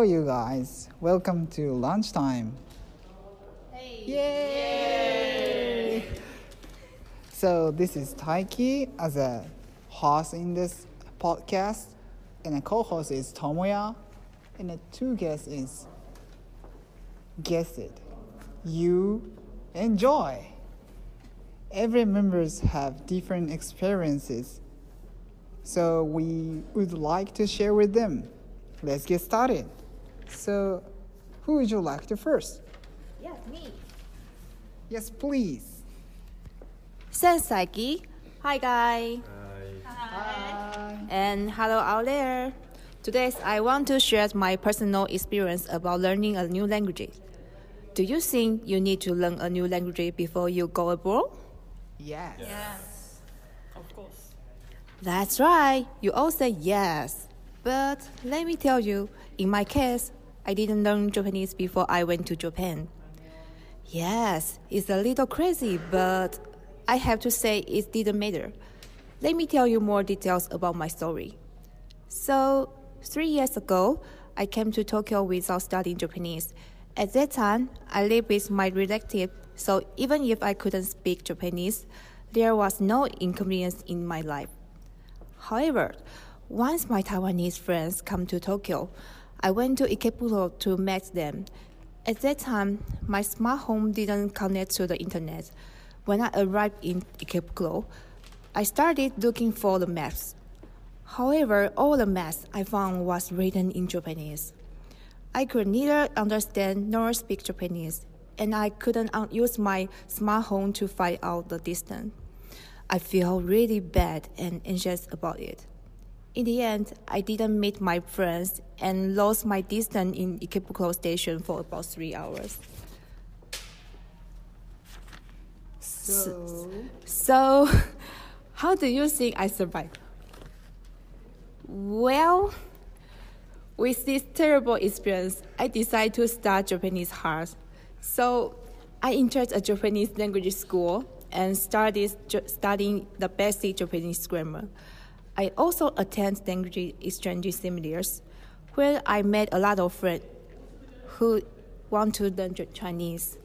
Hello, you guys. Welcome to lunchtime. Hey. Yay! So this is Taiki as a host in this podcast, and a co-host is Tomoya, and the two guests is guess it, you enjoy. Every members have different experiences, so we would like to share with them. Let's get started. So, who would you like to first? Yes, me. Yes, please. Sensei. Hi, guys. Hi. And hello out there. Today, I want to share my personal experience about learning a new language. Do you think you need to learn a new language before you go abroad? Yes. Yes, of course. That's right. You all say yes. But let me tell you, in my case, I didn't learn Japanese before I went to Japan. Yes, it's a little crazy, but I have to say it didn't matter. Let me tell you more details about my story. So, three years ago, I came to Tokyo without studying Japanese. At that time, I lived with my relative, so even if I couldn't speak Japanese, there was no inconvenience in my life. However, once my Taiwanese friends come to Tokyo, I went to Ikebukuro to meet them. At that time, my smart home didn't connect to the internet. When I arrived in Ikebukuro, I started looking for the maps. However, all the maps I found was written in Japanese. I could neither understand nor speak Japanese, and I couldn't use my smart home to find out the distance. I feel really bad and anxious about it. In the end, I didn't meet my friends and lost my distance in Ikebukuro station for about three hours. So, So, how do you think I survived? Well, with this terrible experience, I decided to start Japanese hard. So, I entered a Japanese language school and started studying the basic Japanese grammar. I also attend language exchange seminars where I met a lot of friends who want to learn Chinese.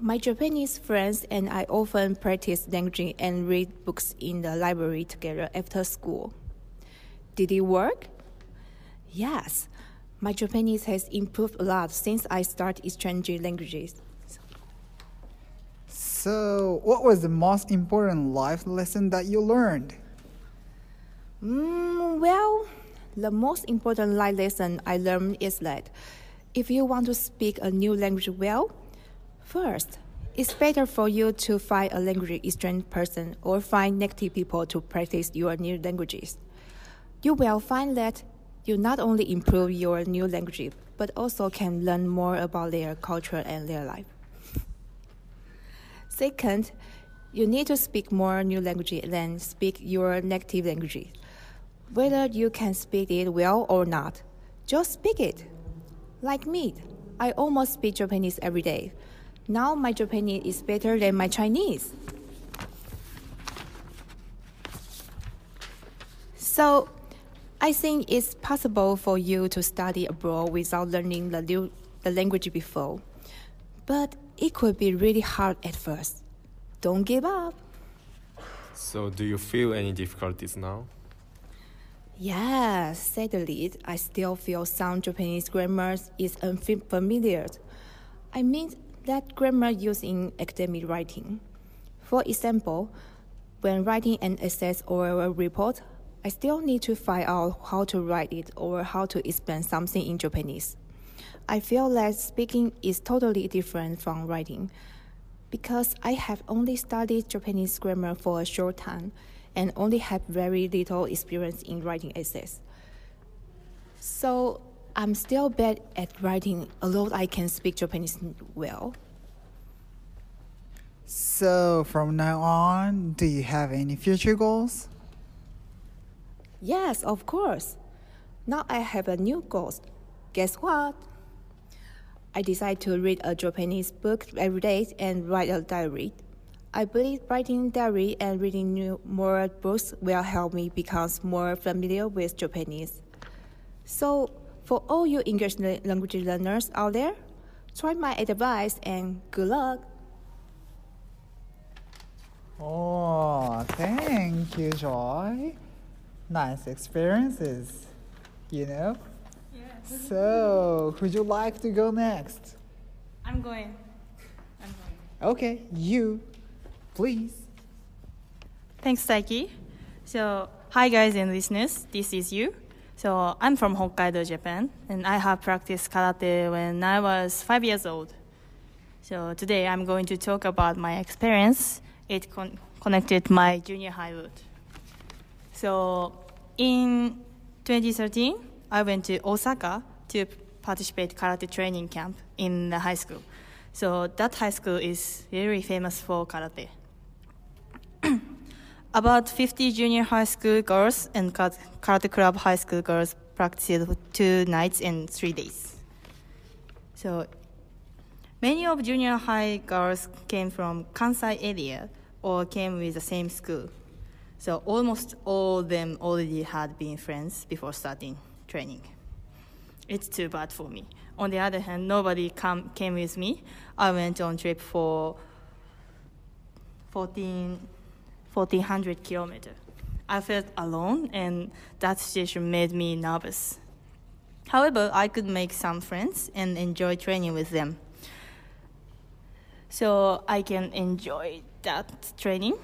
My Japanese friends and I often practice language and read books in the library together after school. Did it work? Yes. My Japanese has improved a lot since I started exchanging languages. so what was the most important life lesson that you learned? Mm, well, the most important life lesson I learned is that if you want to speak a new language well, first, it's better for you to find a language exchange person or find native people to practice your new languages. You will find that you not only improve your new language, but also can learn more about their culture and their life. Second, you need to speak more new language than speak your native language. Whether you can speak it well or not, just speak it. Like me, I almost speak Japanese every day. Now my Japanese is better than my Chinese. So, I think it's possible for you to study abroad without learning the, new, the language before. But it could be really hard at first. Don't give up. So, do you feel any difficulties now? Yes, sadly, I still feel some Japanese grammar is unfamiliar. I mean that grammar used in academic writing. For example, when writing an essay or a report, I still need to find out how to write it or how to explain something in Japanese. I feel that speaking is totally different from writing because I have only studied Japanese grammar for a short time and only have very little experience in writing essays. So I'm still bad at writing, although I can speak Japanese well. So, from now on, do you have any future goals? Yes, of course. Now I have a new goal. Guess what? I decide to read a Japanese book every day and write a diary. I believe writing diary and reading new, more books will help me become more familiar with Japanese. So, For all you English language learners out there, try my advice and good luck. Oh, thank you, Joy. Nice experiences, you know? Yes. So, would you like to go next? I'm going. I'm going. Okay, Yu, please. Thanks, Taiki. So, hi guys and listeners, this is Yu. So, I'm from Hokkaido, Japan, and I have practiced karate when I was five years old. So, today I'm going to talk about my experience. It con- connected my junior high route. So, in 2013, I went to Osaka to participate karate training camp in the high school. So that high school is very famous for karate. About 50 junior high school girls and karate club high school girls practiced two nights and three days. So many of junior high girls came from Kansai area or came with the same school. So almost all of them already had been friends before starting training. It's too bad for me. On the other hand, nobody come, came with me. I went on trip for 14, 1400 kilometers. I felt alone, and that situation made me nervous. However, I could make some friends and enjoy training with them. So I can enjoy that training.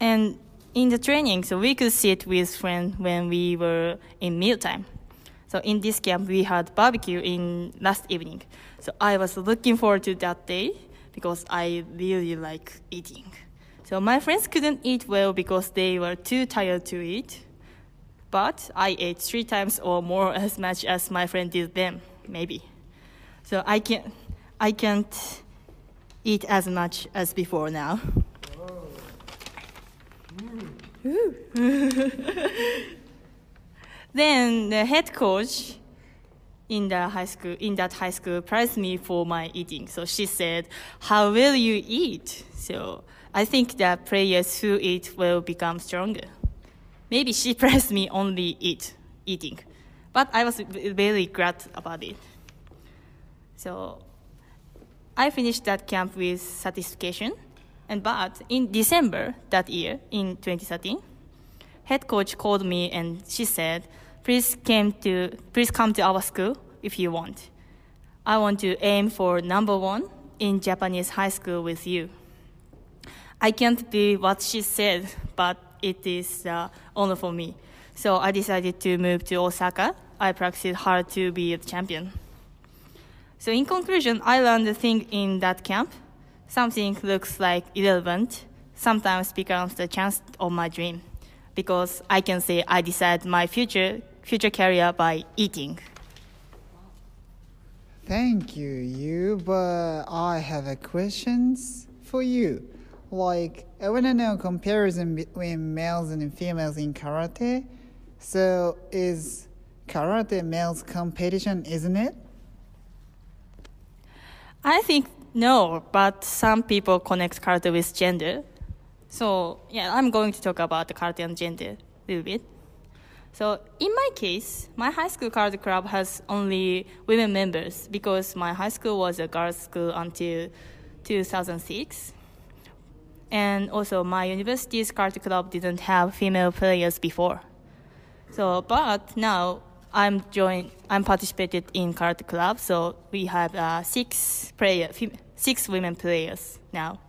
And in the training, so we could sit with friends when we were in mealtime. So in this camp, we had barbecue in last evening. So I was looking forward to that day because I really like eating. So my friends couldn't eat well because they were too tired to eat. But I ate three times or more as much as my friend did them, maybe. So I can I can't eat as much as before now. then the head coach in the high school in that high school praised me for my eating. So she said, "How will you eat?" So I think that players who eat will become stronger. Maybe she praised me only eat eating, but I was very glad about it. So I finished that camp with satisfaction. And but in December that year, in 2013, head coach called me and she said, "Please came to please come to our school if you want. I want to aim for number one in Japanese high school with you." I can't believe what she said, but it is uh, honor for me. So I decided to move to Osaka. I practiced hard to be a champion. So in conclusion, I learned a thing in that camp something looks like irrelevant sometimes becomes the chance of my dream because I can say I decide my future future career by eating. Thank you, Yu. But I have a questions for you. Like I want to know comparison between males and females in karate. So is karate males competition, isn't it? I think no, but some people connect karate with gender. So yeah, I'm going to talk about the karate and gender a little bit. So in my case, my high school karate club has only women members because my high school was a girls' school until 2006. And also my university's karate club didn't have female players before. So, but now I'm joined. I'm participated in karate club, so we have uh, six player, six women players now.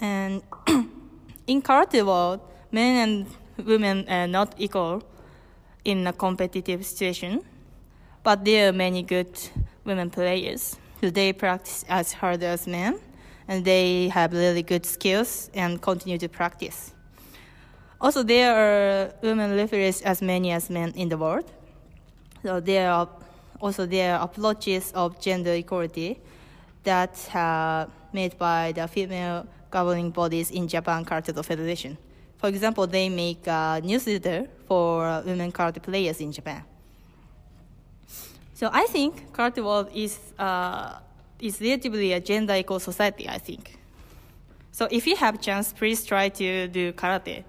And in karate world, men and women are not equal in a competitive situation, but there are many good women players who they practice as hard as men, and they have really good skills and continue to practice. Also, there are women referees as many as men in the world. So there are also there are approaches of gender equality that are made by the female governing bodies in Japan Karate Federation. For example, they make a newsletter for women karate players in Japan. So I think karate world is uh, is relatively a gender equal society. I think. So if you have chance, please try to do karate.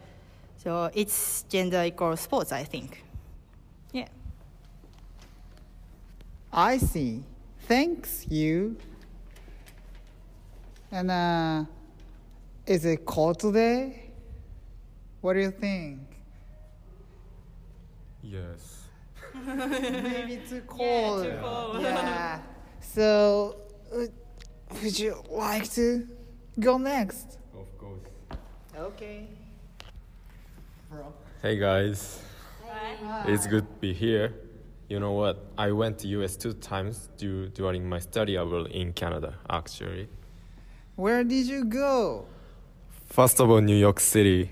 So it's gender equal sports. I think. Yeah. I see. Thanks, Yu. And uh, is it cold today? What do you think? Yes. Maybe too cold. Yeah. So, uh, Uh, would you like to go next? Of course. Okay. Bro. Hey guys. Hi. It's good to be here. You know what? I went to US two times du- during my study abroad in Canada, actually. Where did you go? First of all, New York City.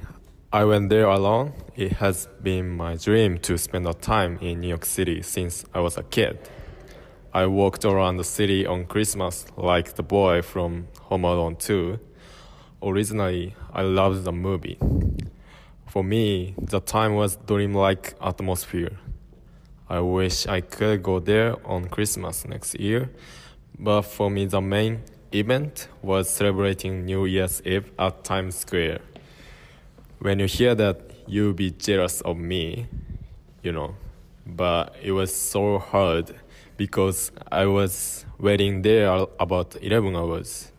I went there alone. It has been my dream to spend a time in New York City since I was a kid. I walked around the city on Christmas like the boy from Home Alone 2. Originally, I loved the movie. For me, the time was dreamlike atmosphere. I wish I could go there on Christmas next year, but for me, the main event was celebrating New Year's Eve at Times Square. When you hear that, you'll be jealous of me, you know. But it was so hard because I was waiting there about 11 hours.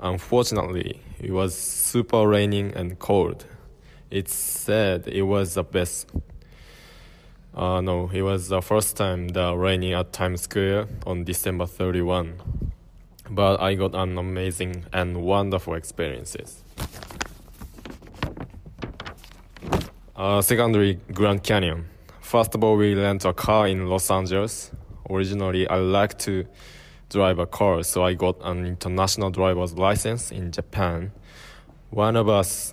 Unfortunately, it was super raining and cold. It said it was the best. Uh, no, it was the first time the raining at Times Square on December 31. But I got an amazing and wonderful experiences. Uh, secondary, Grand Canyon. First of all, we rent a car in Los Angeles. Originally, I like to drive a car, so I got an international driver's license in Japan. One of us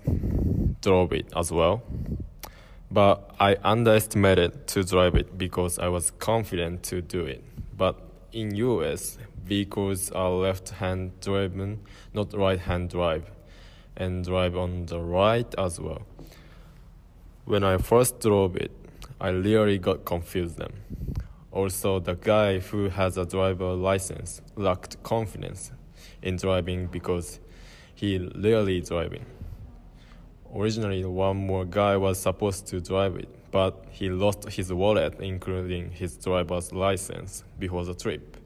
drove it as well, but I underestimated to drive it because I was confident to do it. But in US, vehicles are left-hand driven, not right-hand drive, and drive on the right as well. When I first drove it, I really got confused then. Also, the guy who has a driver license lacked confidence in driving because he rarely driving. Originally, one more guy was supposed to drive it, but he lost his wallet, including his driver's license, before the trip.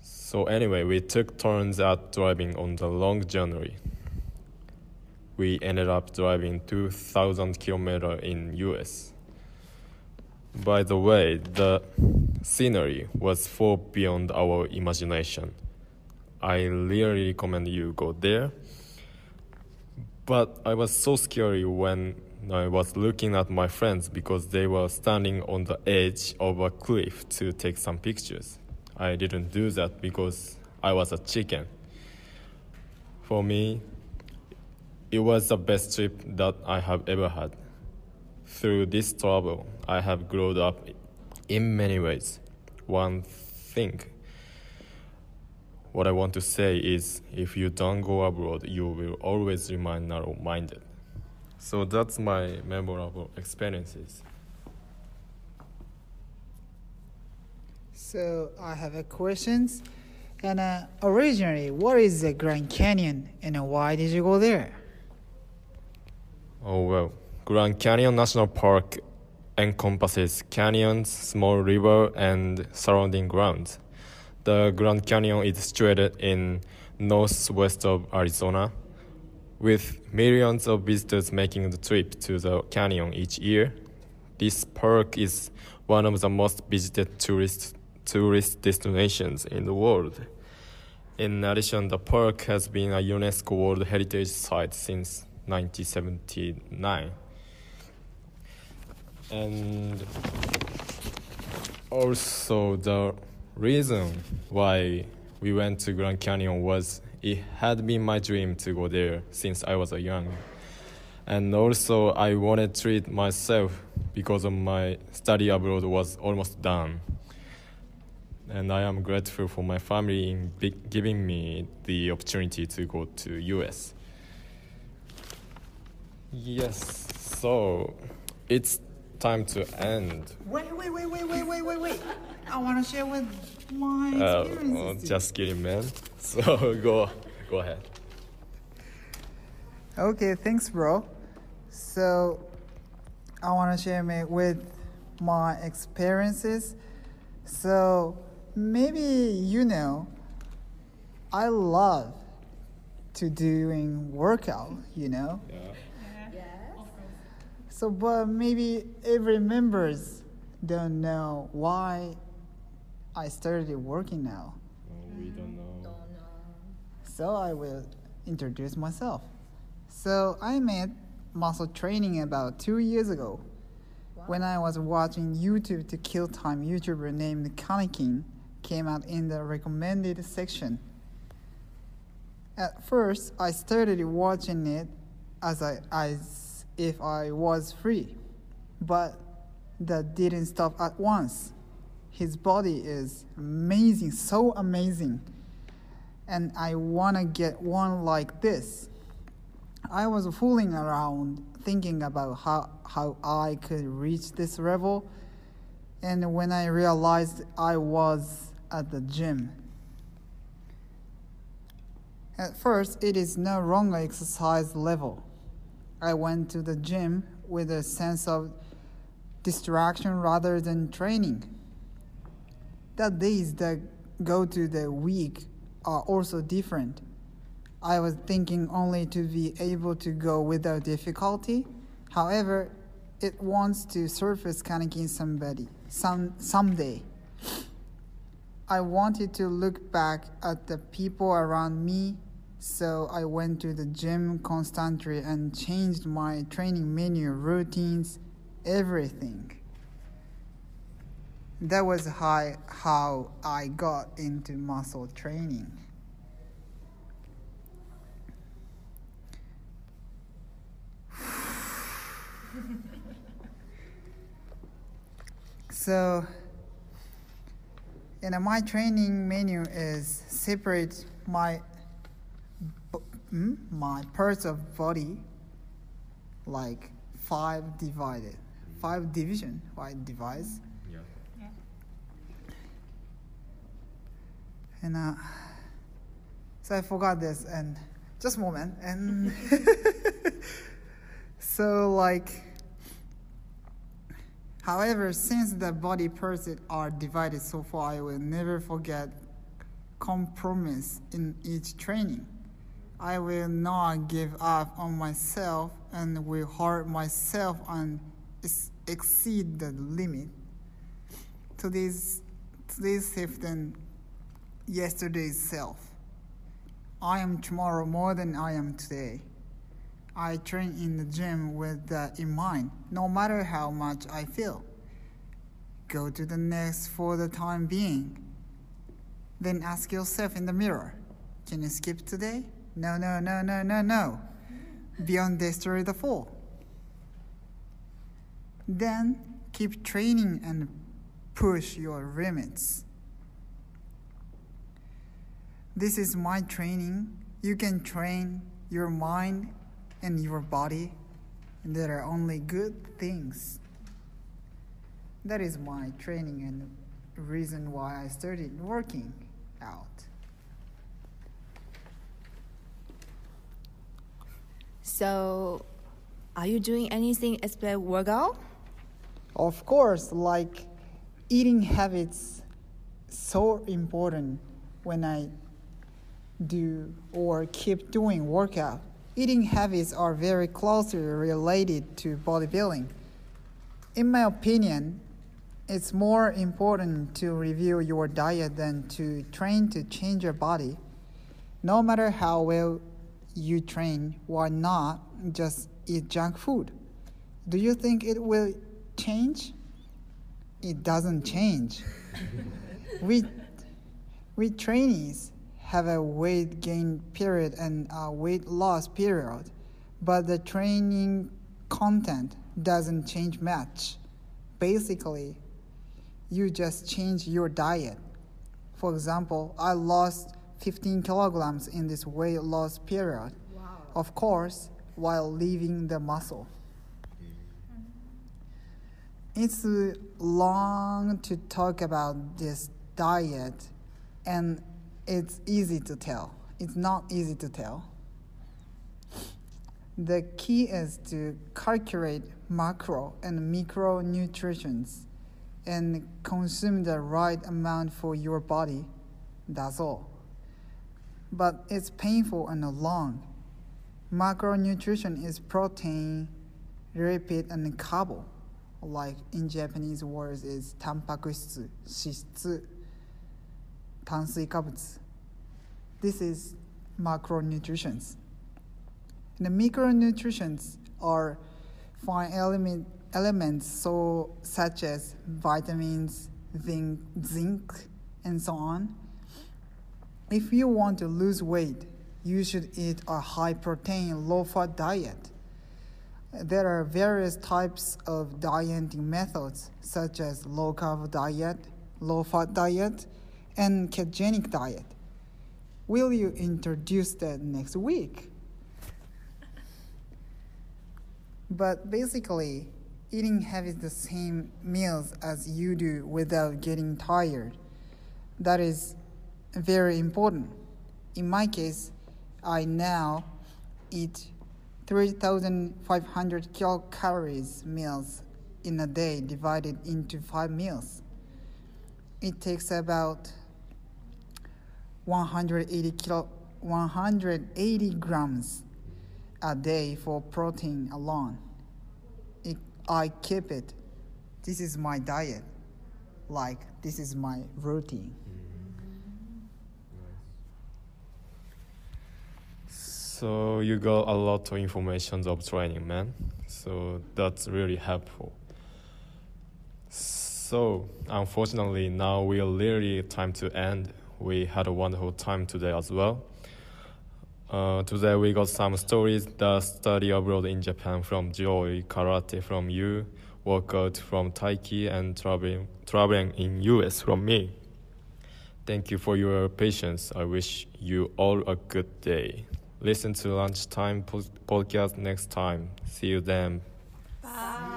So anyway, we took turns at driving on the long journey. We ended up driving 2,000 kilometers in US. By the way, the scenery was far beyond our imagination. I really recommend you go there. But I was so scary when I was looking at my friends because they were standing on the edge of a cliff to take some pictures. I didn't do that because I was a chicken. For me, it was the best trip that I have ever had. Through this travel, I have grown up in many ways. One thing, what I want to say is if you don't go abroad, you will always remain narrow minded. So that's my memorable experiences. So I have a questions. And uh, originally, what is the Grand Canyon and why did you go there? Oh well, Grand Canyon National Park encompasses canyons, small river, and surrounding grounds. The Grand Canyon is situated in northwest of Arizona, with millions of visitors making the trip to the canyon each year. This park is one of the most visited tourist tourist destinations in the world. In addition, the park has been a UNESCO World Heritage Site since 1979. And also, the reason why we went to Grand Canyon was it had been my dream to go there since I was a young. And also, I wanted to treat myself because of my study abroad was almost done. And I am grateful for my family in giving me the opportunity to go to US. Yes, so it's time to end. Wait, wait, wait, wait, wait, wait, wait, wait. I want to share with my Uh, experiences. well, just kidding, man. So go, go ahead. Okay, thanks, bro. So, I want to share me with my experiences. So maybe you know, I love to doing workout. You know. Yeah. So, but maybe every members don't know why I started working now. No, we mm, don't know. So I will introduce myself. So I met muscle training about two years ago when I was watching YouTube to kill time YouTuber named Kanekin came out in the recommended section. At first, I started watching it as I as if I was free, but that didn't stop at once. His body is amazing, so amazing, and I wanna get one like this. I was fooling around thinking about how, how I could reach this level, and when I realized I was at the gym. At first, it is no longer exercise level. I went to the gym with a sense of distraction rather than training. The days that go to the week are also different. I was thinking only to be able to go without difficulty. However, it wants to surface Kanekin somebody some someday. I wanted to look back at the people around me, so I went to the gym constantly and changed my training menu, routines, everything. That was how, how I got into muscle training. so, know, my training menu is separate my hmm, my parts of body like five divided, five division, five divides. Yeah. And uh, so I forgot this, and just a moment. And so, like, however, since the body parts are divided so far, I will never forget compromise in each training. I will not give up on myself and will hurt myself and ex- exceed the limit. Today's today's self than yesterday's self. I am tomorrow more than I am today. I train in the gym with that in mind, no matter how much I feel. Go to the next for the time being. Then ask yourself in the mirror can you skip today? No, no, no, no, no, no. Beyond destroy the fall. Then keep training and push your limits. This is my training. You can train your mind and your body, and there are only good things. That is my training and the reason why I started working out. So, are you doing anything except workout? Of course, like eating habits so important when I do or keep doing workout. Eating habits are very closely related to bodybuilding. In my opinion, it's more important to review your diet than to train to change your body. No matter how well you train, why not just eat junk food? Do you think it will change? It doesn't change. we, we trainees have a weight gain period and a weight loss period, but the training content doesn't change much. Basically, you just change your diet. For example, I lost 15 kilograms in this weight loss period. Of course, while leaving the muscle. It's long to talk about this diet, and it's easy to tell. It's not easy to tell. The key is to calculate macro and micronutrients. and consume the right amount for your body. That's all But it's painful and long. Macronutrition is protein, lipid, and carbo. Like in Japanese words is タンパク質、脂質、炭水化物. This is macronutrients. The micronutrients are fine element, elements so such as vitamins, zinc, zinc, and so on. If you want to lose weight, you should eat a high protein, low fat diet. There are various types of dieting methods, such as low carb diet, low fat diet, and ketogenic diet. Will you introduce that next week? But basically, eating having the same meals as you do without getting tired. That is very important. In my case, I now eat 3,500 kilocalories meals in a day divided into five meals. It takes about 180 kilo, 180 grams a day for protein alone. It, I keep it. This is my diet. Like this is my routine. So you got a lot of information of training, man. So that's really helpful. So unfortunately, now we are really time to end. We had a wonderful time today as well. Uh, today we got some stories that study abroad in Japan from Joy, karate from Yu, workout from Taiki, and traveling traveling in US from me. Thank you for your patience. I wish you all a good day. Listen to Lunchtime podcast next time. See you then. Bye.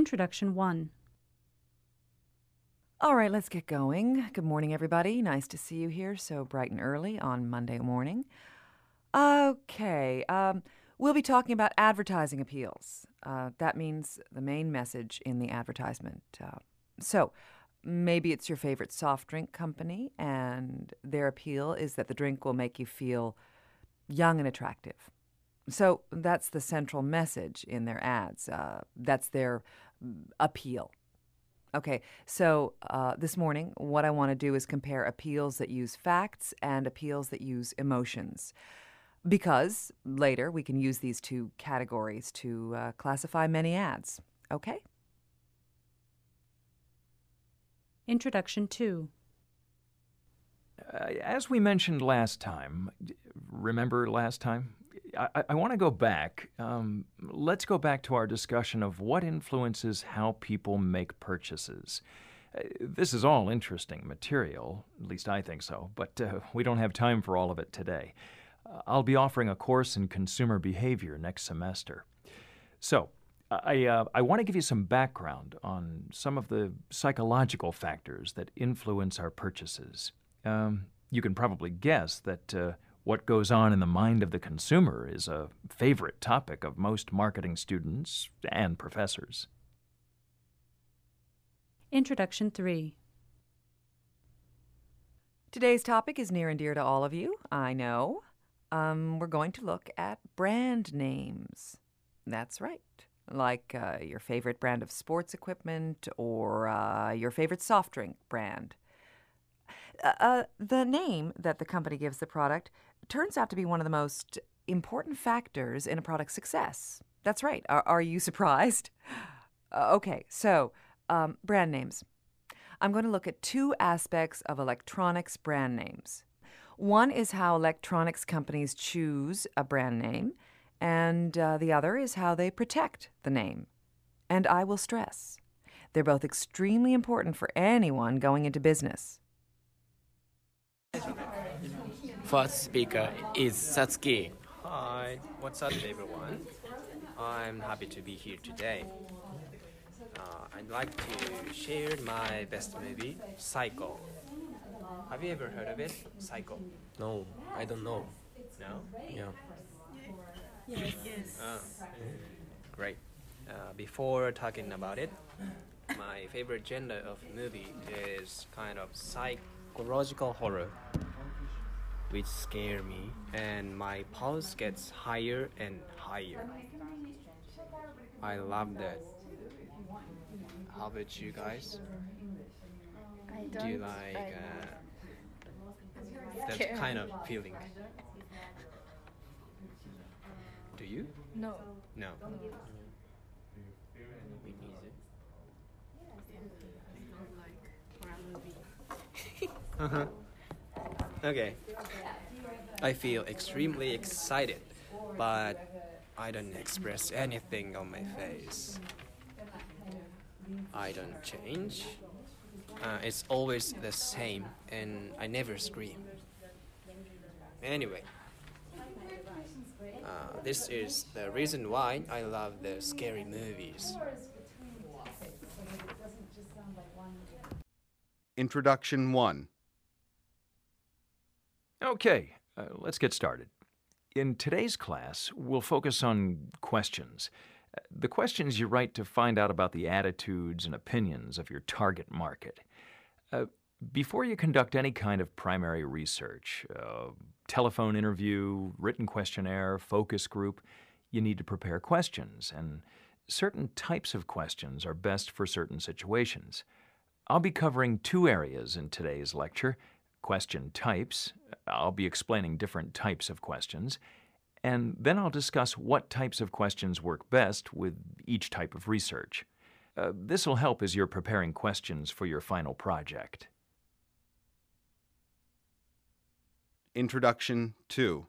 Introduction 1 All right, let's get going. Good morning, everybody. Nice to see you here so bright and early on Monday morning. Okay, um, we'll be talking about advertising appeals. Uh, that means the main message in the advertisement. Uh, so, maybe it's your favorite soft drink company, and their appeal is that the drink will make you feel young and attractive. So, that's the central message in their ads. Uh, that's their appeal. Okay, so uh, this morning, what I want to do is compare appeals that use facts and appeals that use emotions. Because later we can use these two categories to uh, classify many ads. Okay? Introduction 2 Uh, as we mentioned last time, remember last time? I, I want to go back. Um, let's go back to our discussion of what influences how people make purchases. Uh, this is all interesting material, at least I think so, but uh, we don't have time for all of it today. Uh, I'll be offering a course in consumer behavior next semester. So, I, uh, I want to give you some background on some of the psychological factors that influence our purchases. Um, you can probably guess that what goes on in the mind of the consumer is a favorite topic of most marketing students and professors. Introduction 3 Today's topic is near and dear to all of you, I know. Um, we're going to look at brand names. That's right. Like uh, your favorite brand of sports equipment or uh, your favorite soft drink brand. Uh, uh, the name that the company gives the product turns out to be one of the most important factors in a product's success. That's right. Are, are you surprised? Uh, okay, so um, brand names. I'm going to look at two aspects of electronics brand names. One is how electronics companies choose a brand name, and uh, the other is how they protect the name. And I will stress they're both extremely important for anyone going into business. First speaker is Satsuki. Hi, what's up, everyone? I'm happy to be here today. Uh, I'd like to share my best movie, Psycho. Have you ever heard of it? Psycho. No, I don't know. No? Yeah. Yes. yes. Oh, great. Uh, before talking about it, my favorite genre of movie is kind of psychological horror which scare me and my pulse gets higher and higher. I love that. How about you guys? Do you like uh, that kind of feeling? Do you? No. No. Me neither. uh-huh. Okay. I feel extremely excited, but I don't express anything on my face. I don't change. Uh, it's always the same, and I never scream. Anyway, uh, this is the reason why I love the scary movies. Introduction 1 Okay, uh, let's get started. In today's class, we'll focus on questions. Uh, the questions you write to find out about the attitudes and opinions of your target market. Uh, before you conduct any kind of primary research, uh, telephone interview, written questionnaire, focus group, you need to prepare questions, and certain types of questions are best for certain situations. I'll be covering two areas in today's lecture question types. I'll be explaining different types of questions. And then I'll discuss what types of questions work best with each type of research. Uh, this will help as you're preparing questions for your final project. Introduction 2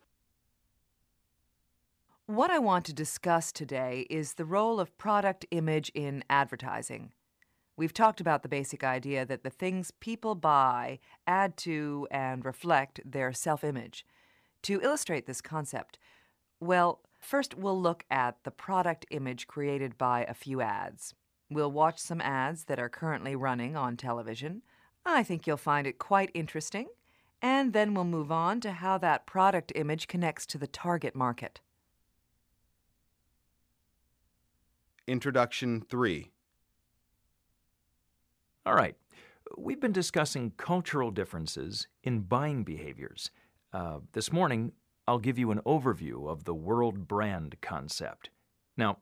What I want to discuss today is the role of product image in advertising. We've talked about the basic idea that the things people buy add to and reflect their self image. To illustrate this concept, well, first we'll look at the product image created by a few ads. We'll watch some ads that are currently running on television. I think you'll find it quite interesting. And then we'll move on to how that product image connects to the target market. Introduction 3 All right. We've been discussing cultural differences in buying behaviors. Uh, this morning, I'll give you an overview of the world brand concept. Now,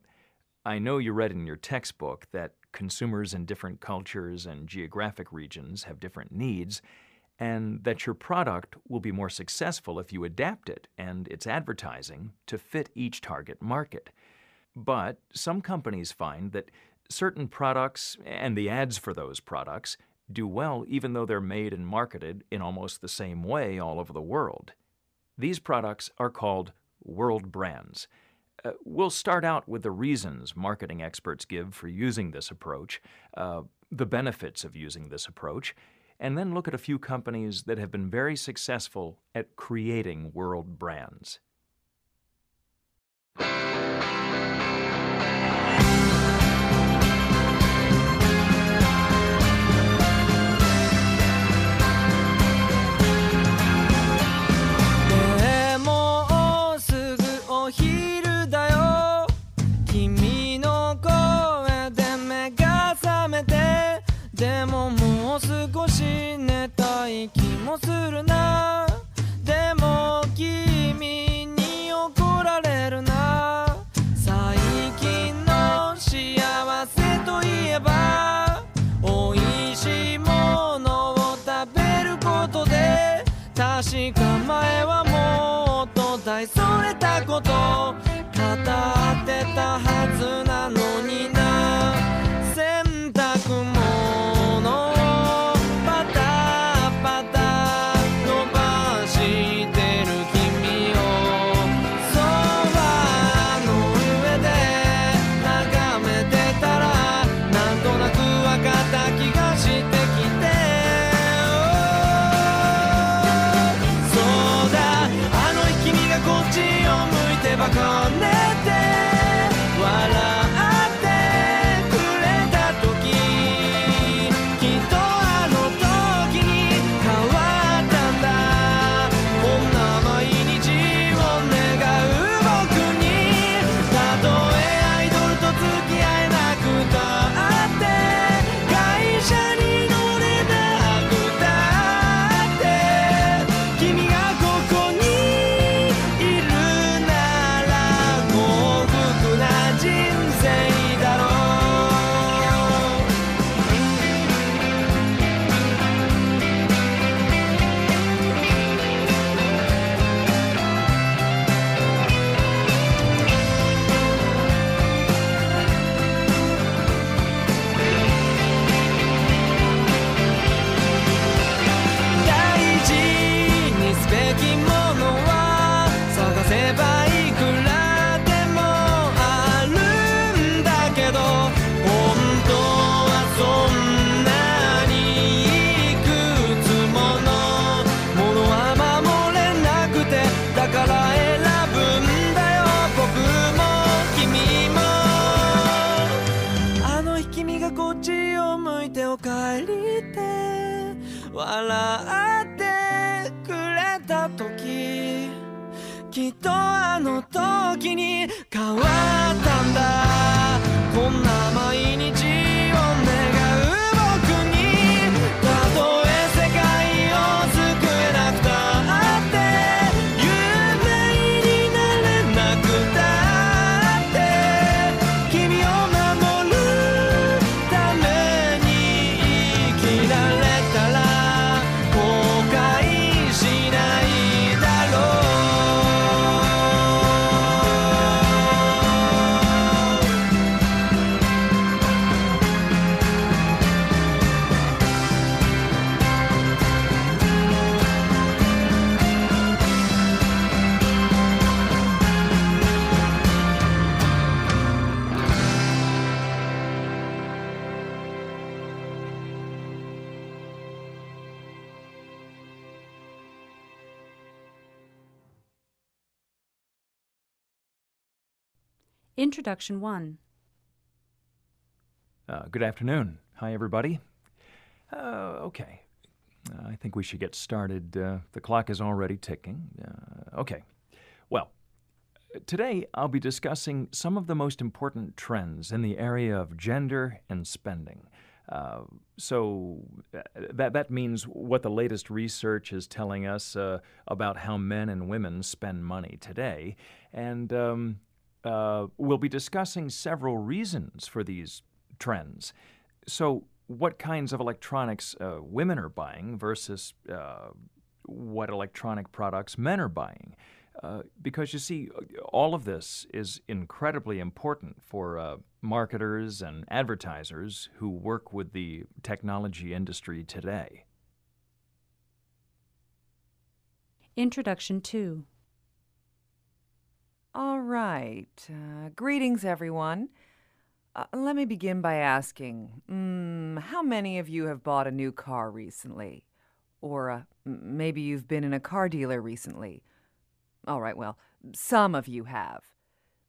I know you read in your textbook that consumers in different cultures and geographic regions have different needs, and that your product will be more successful if you adapt it and its advertising to fit each target market. But some companies find that certain products and the ads for those products do well even though they're made and marketed in almost the same way all over the world. These products are called world brands. Uh, we'll start out with the reasons marketing experts give for using this approach, uh, the benefits of using this approach, and then look at a few companies that have been very successful at creating world brands. た時きっとあの時に変わったんだ。Introduction 1 Uh, good afternoon. Hi, everybody. Uh, okay. Uh, I think we should get started. Uh, the clock is already ticking. Uh, okay. Well, today I'll be discussing some of the most important trends in the area of gender and spending. Uh, so uh, that that means what the latest research is telling us uh, about how men and women spend money today, and um, uh, we'll be discussing several reasons for these trends. So, what kinds of electronics uh, women are buying versus uh, what electronic products men are buying. Uh, because you see, all of this is incredibly important for uh, marketers and advertisers who work with the technology industry today. Introduction 2 All right. Uh, greetings, everyone. Uh, let me begin by asking mm, how many of you have bought a new car recently? Or uh, maybe you've been in a car dealer recently. All right, well, some of you have.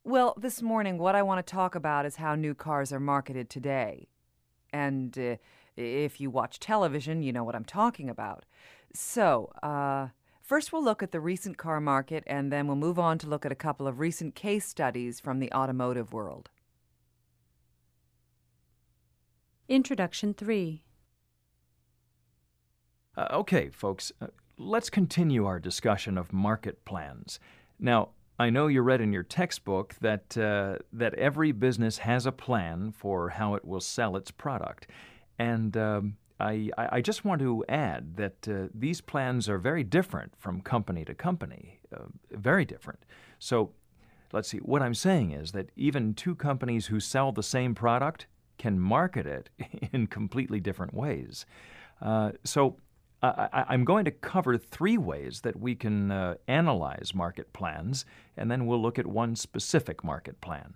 Well, this morning, what I want to talk about is how new cars are marketed today. And uh, if you watch television, you know what I'm talking about. So, uh, first we'll look at the recent car market, and then we'll move on to look at a couple of recent case studies from the automotive world. Introduction 3 Uh, okay, folks, uh, let's continue our discussion of market plans. Now, I know you read in your textbook that uh, that every business has a plan for how it will sell its product, and um, I, I just want to add that uh, these plans are very different from company to company, uh, very different. So, let's see. What I'm saying is that even two companies who sell the same product can market it in completely different ways. Uh, so I, am going to cover three ways that we can uh, analyze market plans, and then we'll look at one specific market plan.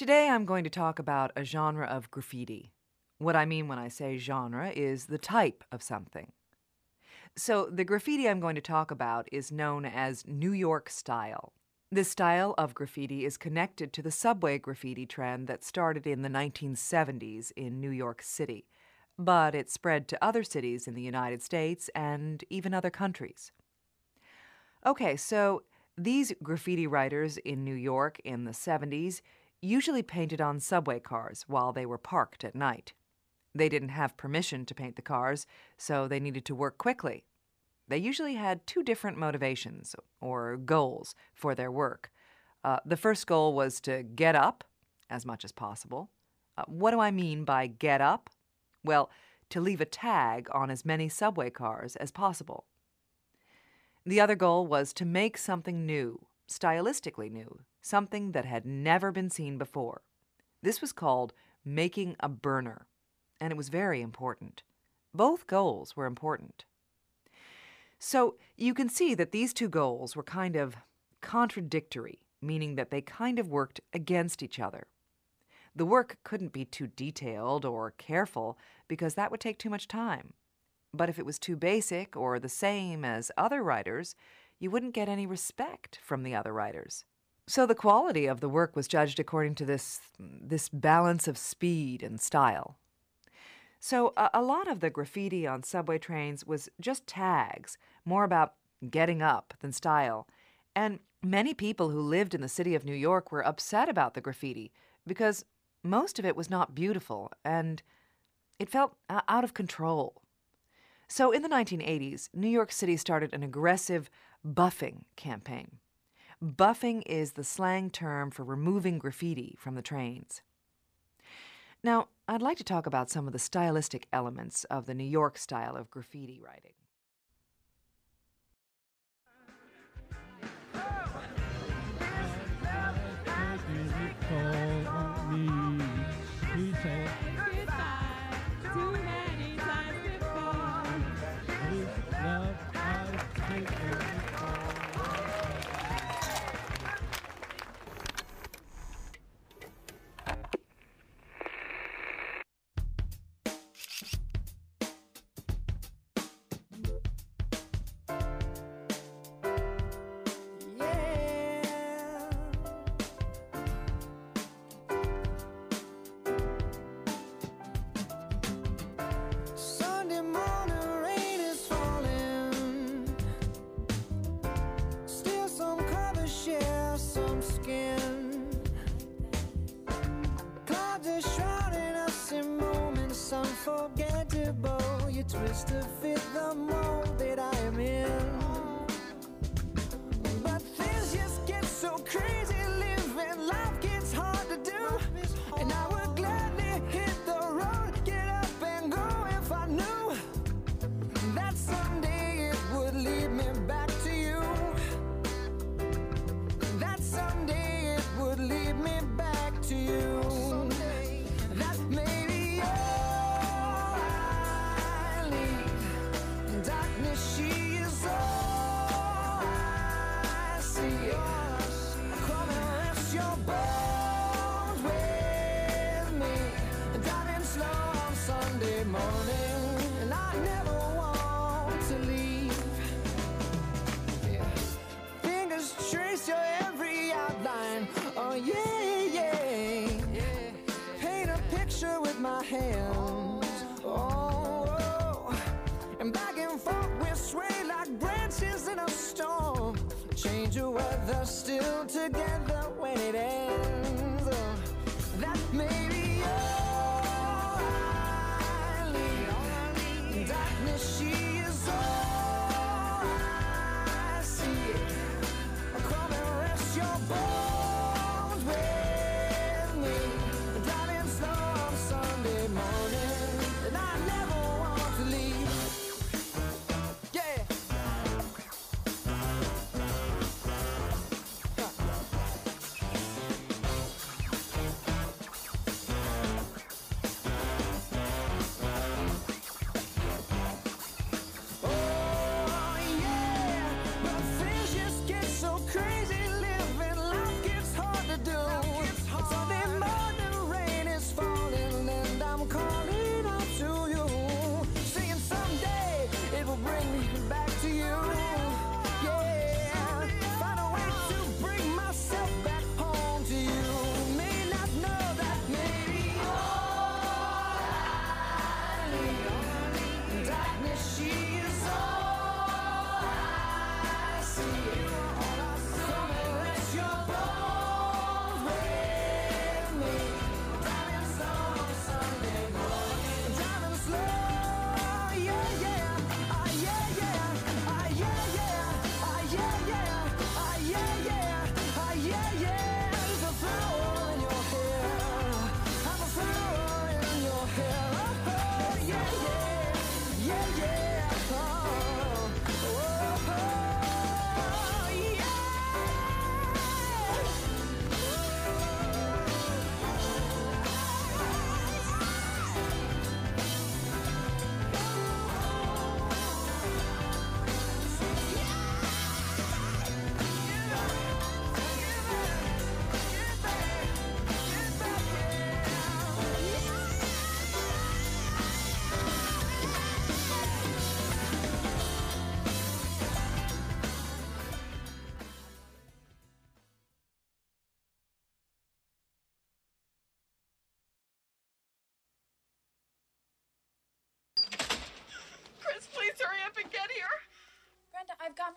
Today I'm going to talk about a genre of graffiti. What I mean when I say genre is the type of something. So, the graffiti I'm going to talk about is known as New York style. This style of graffiti is connected to the subway graffiti trend that started in the 1970s in New York City, but it spread to other cities in the United States and even other countries. Okay, so these graffiti writers in New York in the 70s usually painted on subway cars while they were parked at night. They didn't have permission to paint the cars, so they needed to work quickly. They usually had two different motivations, or goals, for their work. Uh, the first goal was to get up as much as possible. Uh, what do I mean by get up? Well, to leave a tag on as many subway cars as possible. The other goal was to make something new, stylistically new, something that had never been seen before. This was called making a burner, and it was very important. Both goals were important. So you can see that these two goals were kind of contradictory, meaning that they kind of worked against each other. The work couldn't be too detailed or careful because that would take too much time. But if it was too basic or the same as other writers, you wouldn't get any respect from the other writers. So the quality of the work was judged according to this, this balance of speed and style. So a, a lot of the graffiti on subway trains was just tags, more about getting up than style. And many people who lived in the city of New York were upset about the graffiti because most of it was not beautiful and it felt uh, out of control. So in the 1980s, New York City started an aggressive buffing campaign. Buffing is the slang term for removing graffiti from the trains. Now, I'd like to talk about some of the stylistic elements of the New York style of graffiti writing. Sunday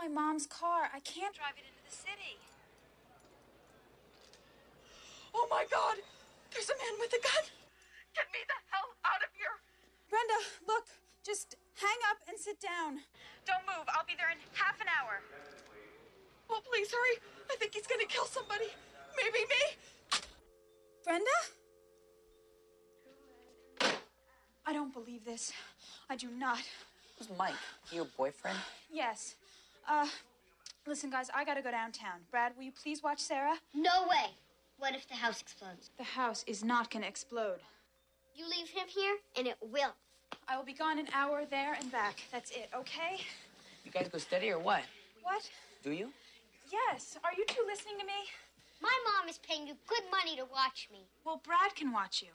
my mom's car. I can't drive it into the city. Oh my god! There's a man with a gun! Get me the hell out of here! Brenda, look, just hang up and sit down. Don't move. I'll be there in half an hour. Oh, please hurry. I think he's gonna kill somebody. Maybe me. Brenda? I don't believe this. I do not. Who's Mike? Your boyfriend? Yes. Uh, listen, guys, I gotta go downtown. Brad, will you please watch Sarah? No way. What if the house explodes? The house is not gonna explode. You leave him here, and it will. I will be gone an hour there and back. That's it, okay? You guys go steady or what? What? Do you? Yes. Are you two listening to me? My mom is paying you good money to watch me. Well, Brad can watch you.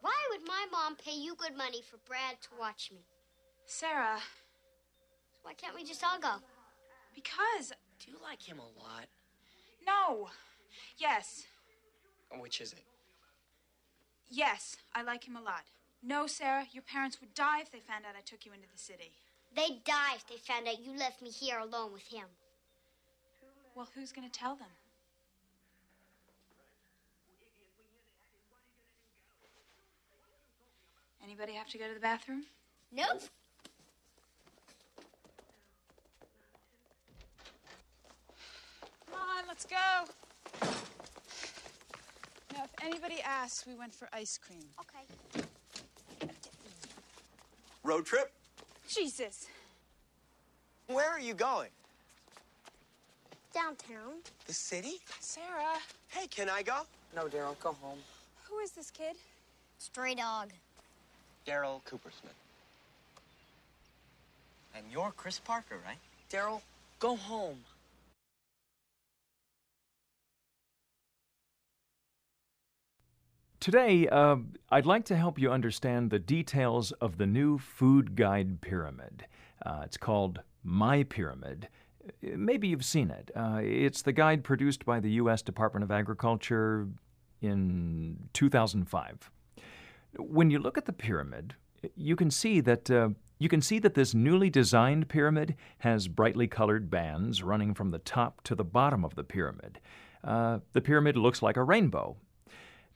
Why would my mom pay you good money for Brad to watch me? Sarah. Why can't we just all go? Because. Do you like him a lot? No. Yes. Which is it? Yes, I like him a lot. No, Sarah, your parents would die if they found out I took you into the city. They'd die if they found out you left me here alone with him. Well, who's gonna tell them? Anybody have to go to the bathroom? Nope. Come on, let's go. Now, if anybody asks, we went for ice cream. Okay. Road trip? Jesus. Where are you going? Downtown. The city? Sarah. Hey, can I go? No, Daryl, go home. Who is this kid? Stray dog. Daryl Coopersmith. And you're Chris Parker, right? Daryl, go home. Today, uh, I'd like to help you understand the details of the new food guide pyramid. Uh, it's called My Pyramid. Maybe you've seen it. Uh, it's the guide produced by the U.S. Department of Agriculture in 2005. When you look at the pyramid, you can see that uh, you can see that this newly designed pyramid has brightly colored bands running from the top to the bottom of the pyramid. Uh, the pyramid looks like a rainbow.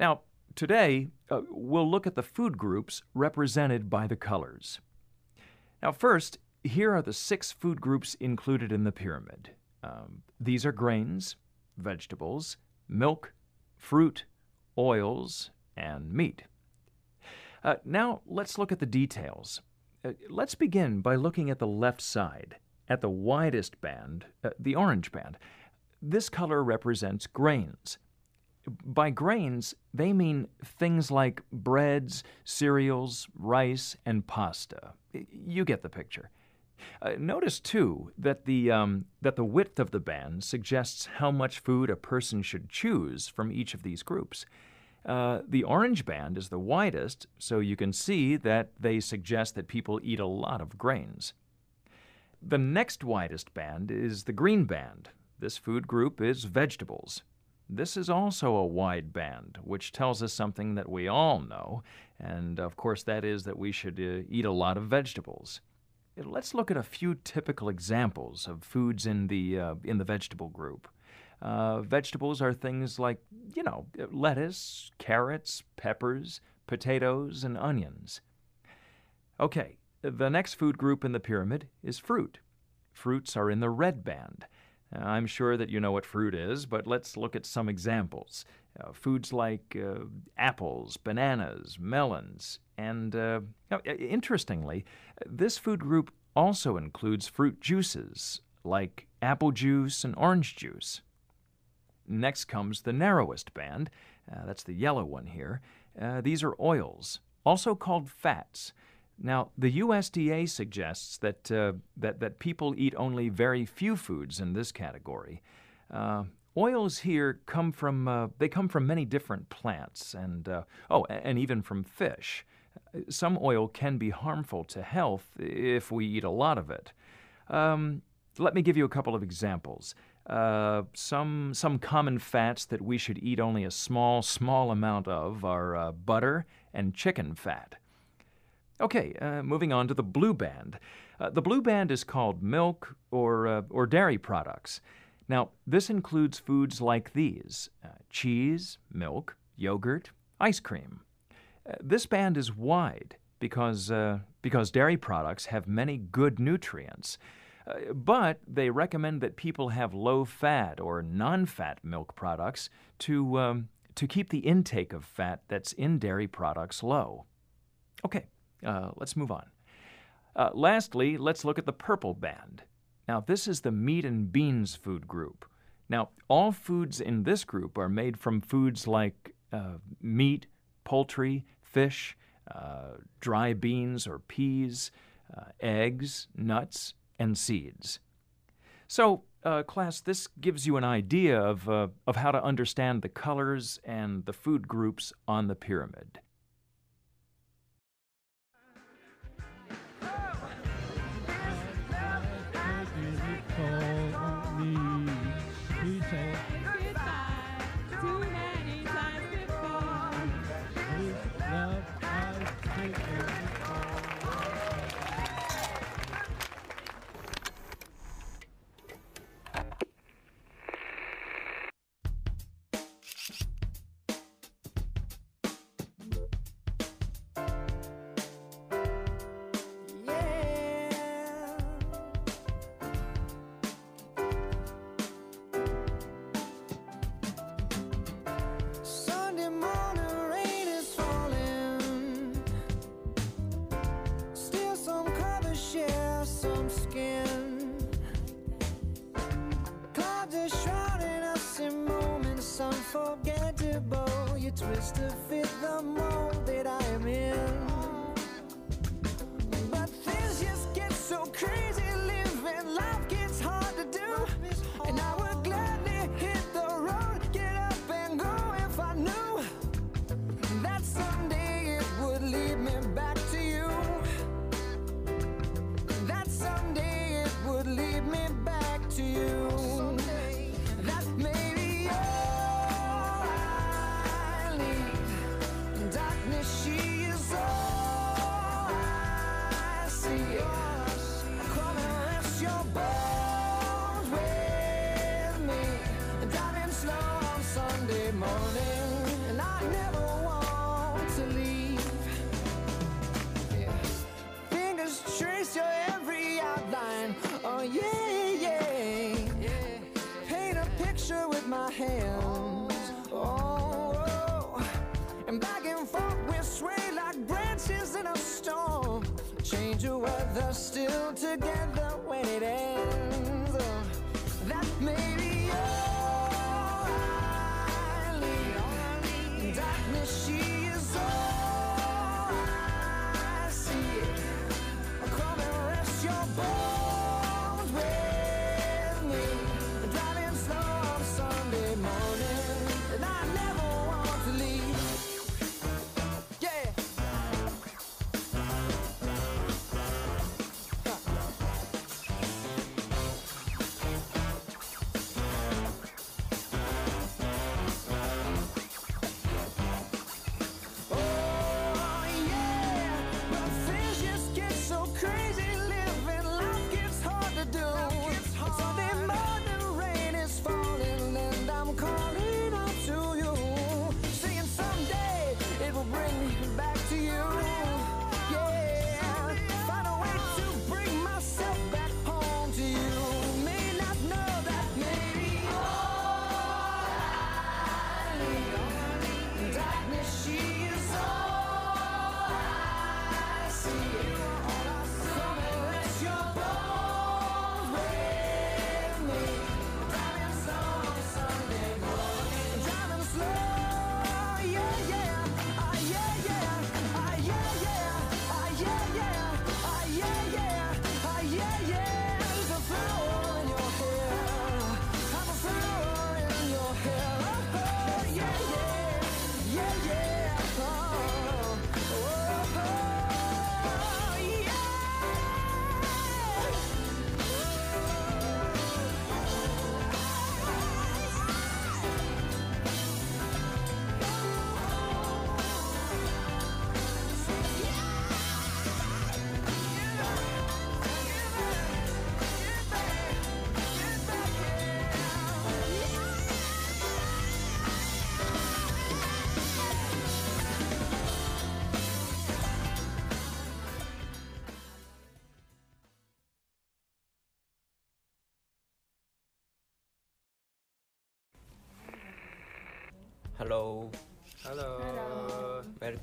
Now, today uh, we'll look at the food groups represented by the colors. Now, first, here are the six food groups included in the pyramid. Um, these are grains, vegetables, milk, fruit, oils, and meat. Uh, now, let's look at the details. Uh, let's begin by looking at the left side, at the widest band, uh, the orange band. This color represents grains. By grains, they mean things like breads, cereals, rice, and pasta. You get the picture. Uh, notice too that the um, that the width of the band suggests how much food a person should choose from each of these groups. Uh, the orange band is the widest, so you can see that they suggest that people eat a lot of grains. The next widest band is the green band. This food group is vegetables. This is also a wide band, which tells us something that we all know, and of course, that is that we should uh, eat a lot of vegetables. Let's look at a few typical examples of foods in the, uh, in the vegetable group. Uh, vegetables are things like, you know, lettuce, carrots, peppers, potatoes, and onions. Okay, the next food group in the pyramid is fruit. Fruits are in the red band. I'm sure that you know what fruit is, but let's look at some examples. Uh, foods like uh, apples, bananas, melons, and uh, now, interestingly, this food group also includes fruit juices like apple juice and orange juice. Next comes the narrowest band. Uh, that's the yellow one here. Uh, these are oils, also called fats. Now, the USDA suggests that, uh, that, that people eat only very few foods in this category. Uh, oils here come from, uh, they come from many different plants and, uh, oh, and even from fish. Some oil can be harmful to health if we eat a lot of it. Um, let me give you a couple of examples. Uh, some some common fats that we should eat only a small small amount of are uh, butter and chicken fat. Okay, uh, moving on to the blue band. Uh, the blue band is called milk or uh, or dairy products. Now, this includes foods like these: uh, cheese, milk, yogurt, ice cream. Uh, this band is wide because uh, because dairy products have many good nutrients. But they recommend that people have low fat or non fat milk products to, um, to keep the intake of fat that's in dairy products low. Okay, uh, let's move on. Uh, lastly, let's look at the purple band. Now, this is the meat and beans food group. Now, all foods in this group are made from foods like uh, meat, poultry, fish, uh, dry beans or peas, uh, eggs, nuts, and seeds. So, uh, class, this gives you an idea of, uh, of how to understand the colors and the food groups on the pyramid. Unforgettable. You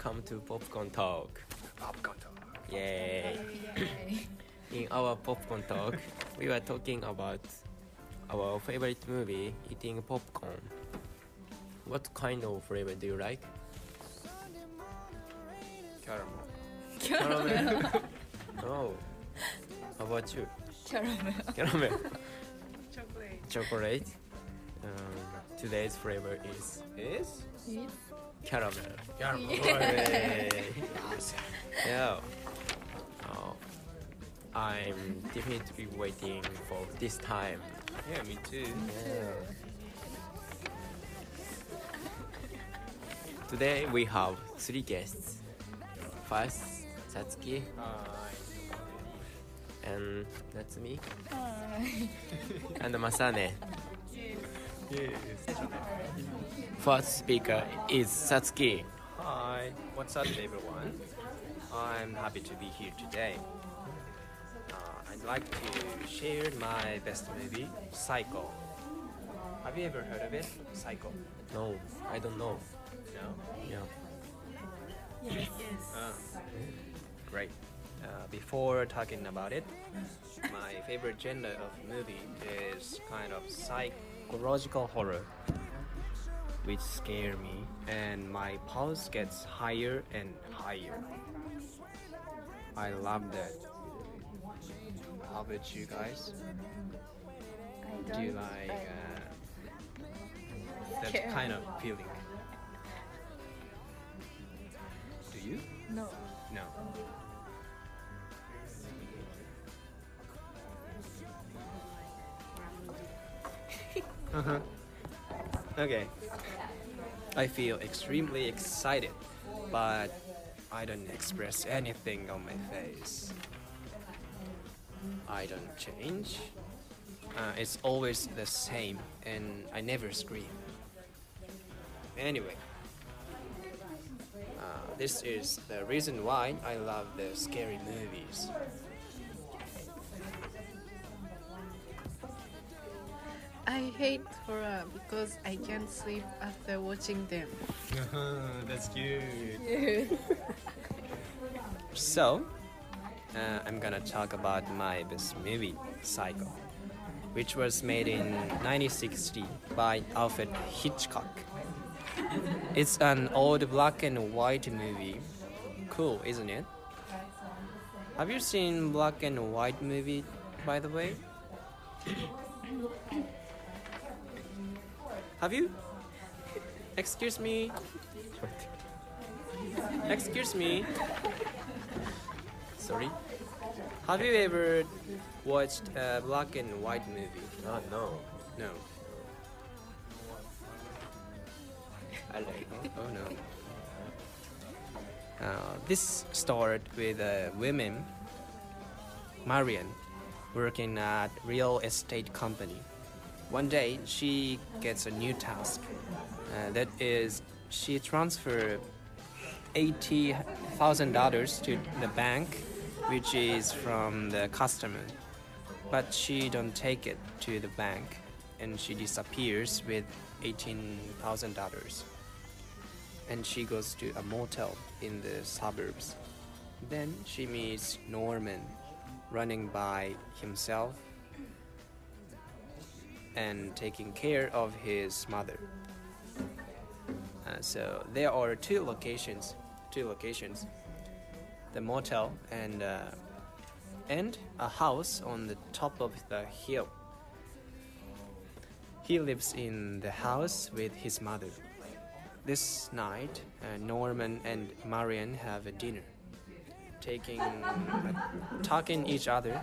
Welcome to Popcorn Talk. Popcorn Talk. Yay. In our Popcorn Talk, we were talking about our favorite movie, eating popcorn. What kind of flavor do you like? Caramel. Caramel. oh. How about you? Caramel. Caramel. Chocolate. Chocolate. Um, today's flavor is is Yes. Caramel. Caramel. Hooray. yeah. Oh, I'm definitely waiting for this time. Yeah, me too. Yeah. Today we have three guests. First, Satsuki. And that's me. And Masane. First speaker is Satsuki. Hi, what's up, everyone? I'm happy to be here today. Uh, I'd like to share my best movie, Psycho. Have you ever heard of it? Psycho. No, I don't know. No? Yeah. Yes. Ah, great. Uh, before talking about it, my favorite genre of movie is kind of psychological horror, which scare me, and my pulse gets higher and higher. I love that. How about you guys? Do you like uh, that kind of feeling? Do you? No. No. Uh-huh. Okay. I feel extremely excited, but I don't express anything on my face. I don't change. Uh, it's always the same, and I never scream. Anyway, uh, this is the reason why I love the scary movies. I hate horror because I can't sleep after watching them. That's cute. Yeah. So, uh, I'm gonna talk about my best movie, Psycho, which was made in 1960 by Alfred Hitchcock. It's an old black and white movie. Cool, isn't it? Have you seen black and white movie, by the way? Have you? Excuse me. Excuse me. Sorry. Have you ever watched a black and white movie? Oh, no. No. I like. Oh no. Uh, this started with a woman, Marion, working at real estate company. One day, she gets a new task. Uh, that is, she transfer eighty thousand dollars to the bank, which is from the customer. But she don't take it to the bank, and she disappears with eighteen thousand dollars. And she goes to a motel in the suburbs. Then she meets Norman, running by himself and taking care of his mother. Uh, so there are two locations, two locations, the motel and uh, and a house on the top of the hill. He lives in the house with his mother. This night, uh, Norman and Marion have a dinner, taking, uh, talking each other.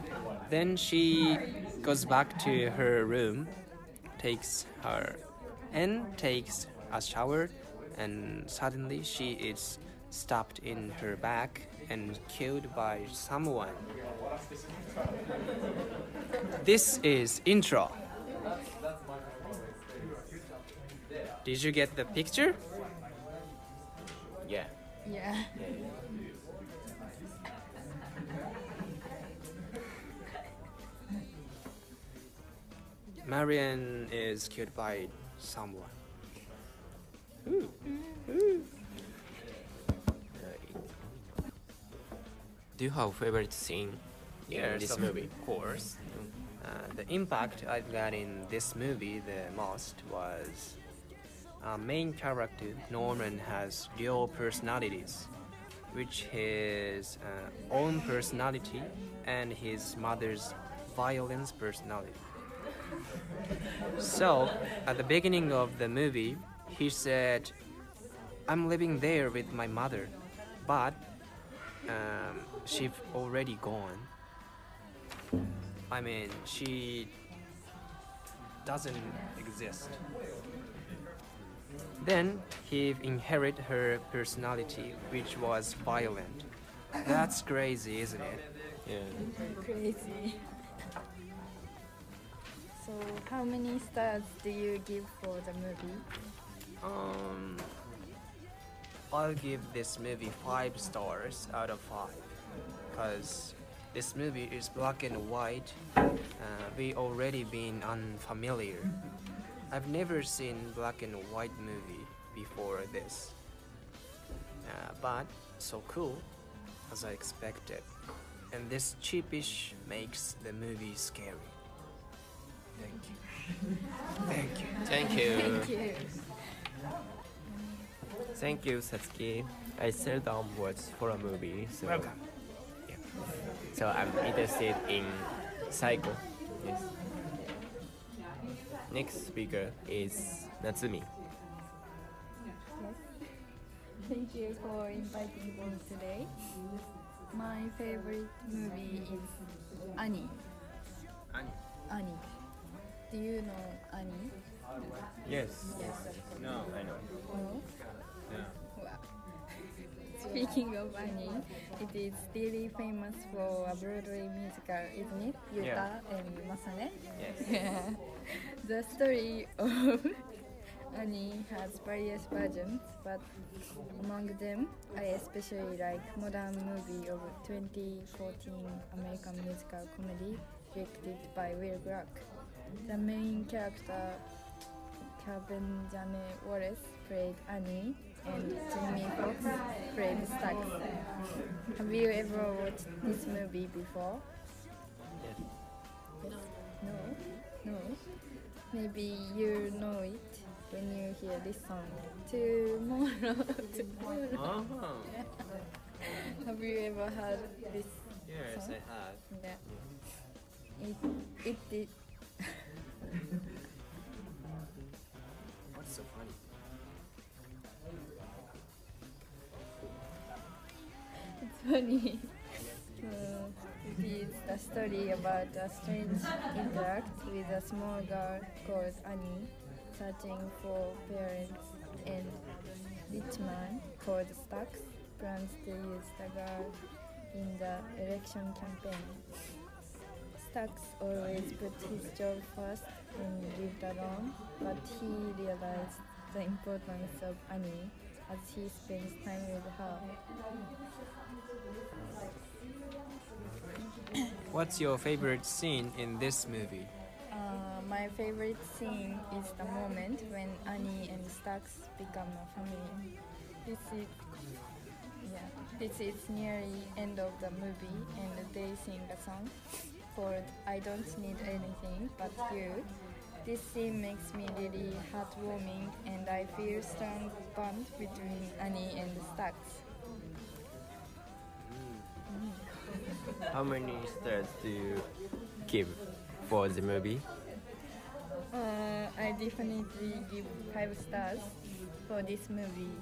Then she goes back to her room, takes her, and takes a shower, and suddenly she is stabbed in her back and killed by someone. This is intro. Did you get the picture? Yeah. Yeah. Marion is killed by someone. Do you have a favorite scene in this of movie? course. Uh, the impact I got in this movie the most was uh, main character Norman has dual personalities, which his uh, own personality and his mother's violence personality. So, at the beginning of the movie, he said, I'm living there with my mother, but um, she's already gone. I mean, she doesn't exist. Then he inherited her personality, which was violent. That's crazy, isn't it? Yeah. Crazy. So, how many stars do you give for the movie? Um, I'll give this movie five stars out of five, cause this movie is black and white. Uh, we already been unfamiliar. I've never seen black and white movie before this, uh, but so cool as I expected. And this cheapish makes the movie scary. Thank you. Thank you. Thank you. Thank you. Thank you, Satsuki. I seldom watch horror movie, so Welcome. Yeah. So I'm interested in Psycho. Yes. Next speaker is Natsumi. Thank you for inviting me today. My favorite movie is Annie. Annie. Annie. Do you know Annie? Yes. Yes. No, I know. No? Yeah. Wow. Speaking of Annie, it is really famous for a Broadway musical, isn't it? Yuta Yeah. and Masane. Yes. the story of Annie has various versions, but among them, I especially like modern movie of 2014 American musical comedy directed by Will Gluck. The main character, Kevin Jane Wallace, played Annie, and Jamie Foxx played Stacks. Have you ever watched this movie before? Yes. Yes. No. No. Maybe you know it when you hear this song. Tomorrow. tomorrow. Uh-huh. have you ever heard this Yes, song? I have. Yeah. It it did. What's so funny? It's funny. Uh, it is a story about a strange interact with a small girl called Annie, searching for parents, and rich man called Stacks plans to use the girl in the election campaign. Stacks always put his job first and lived alone, but he realized the importance of Annie as he spends time with her. What's your favorite scene in this movie? Uh, my favorite scene is the moment when Annie and Stacks become a family. This is yeah, this is nearly end of the movie, and they sing a song "I Don't Need Anything But You." This scene makes me really heartwarming, and I feel strong bond between Annie and Stacks. How many stars do you give for the movie? Uh, I definitely give five stars for this movie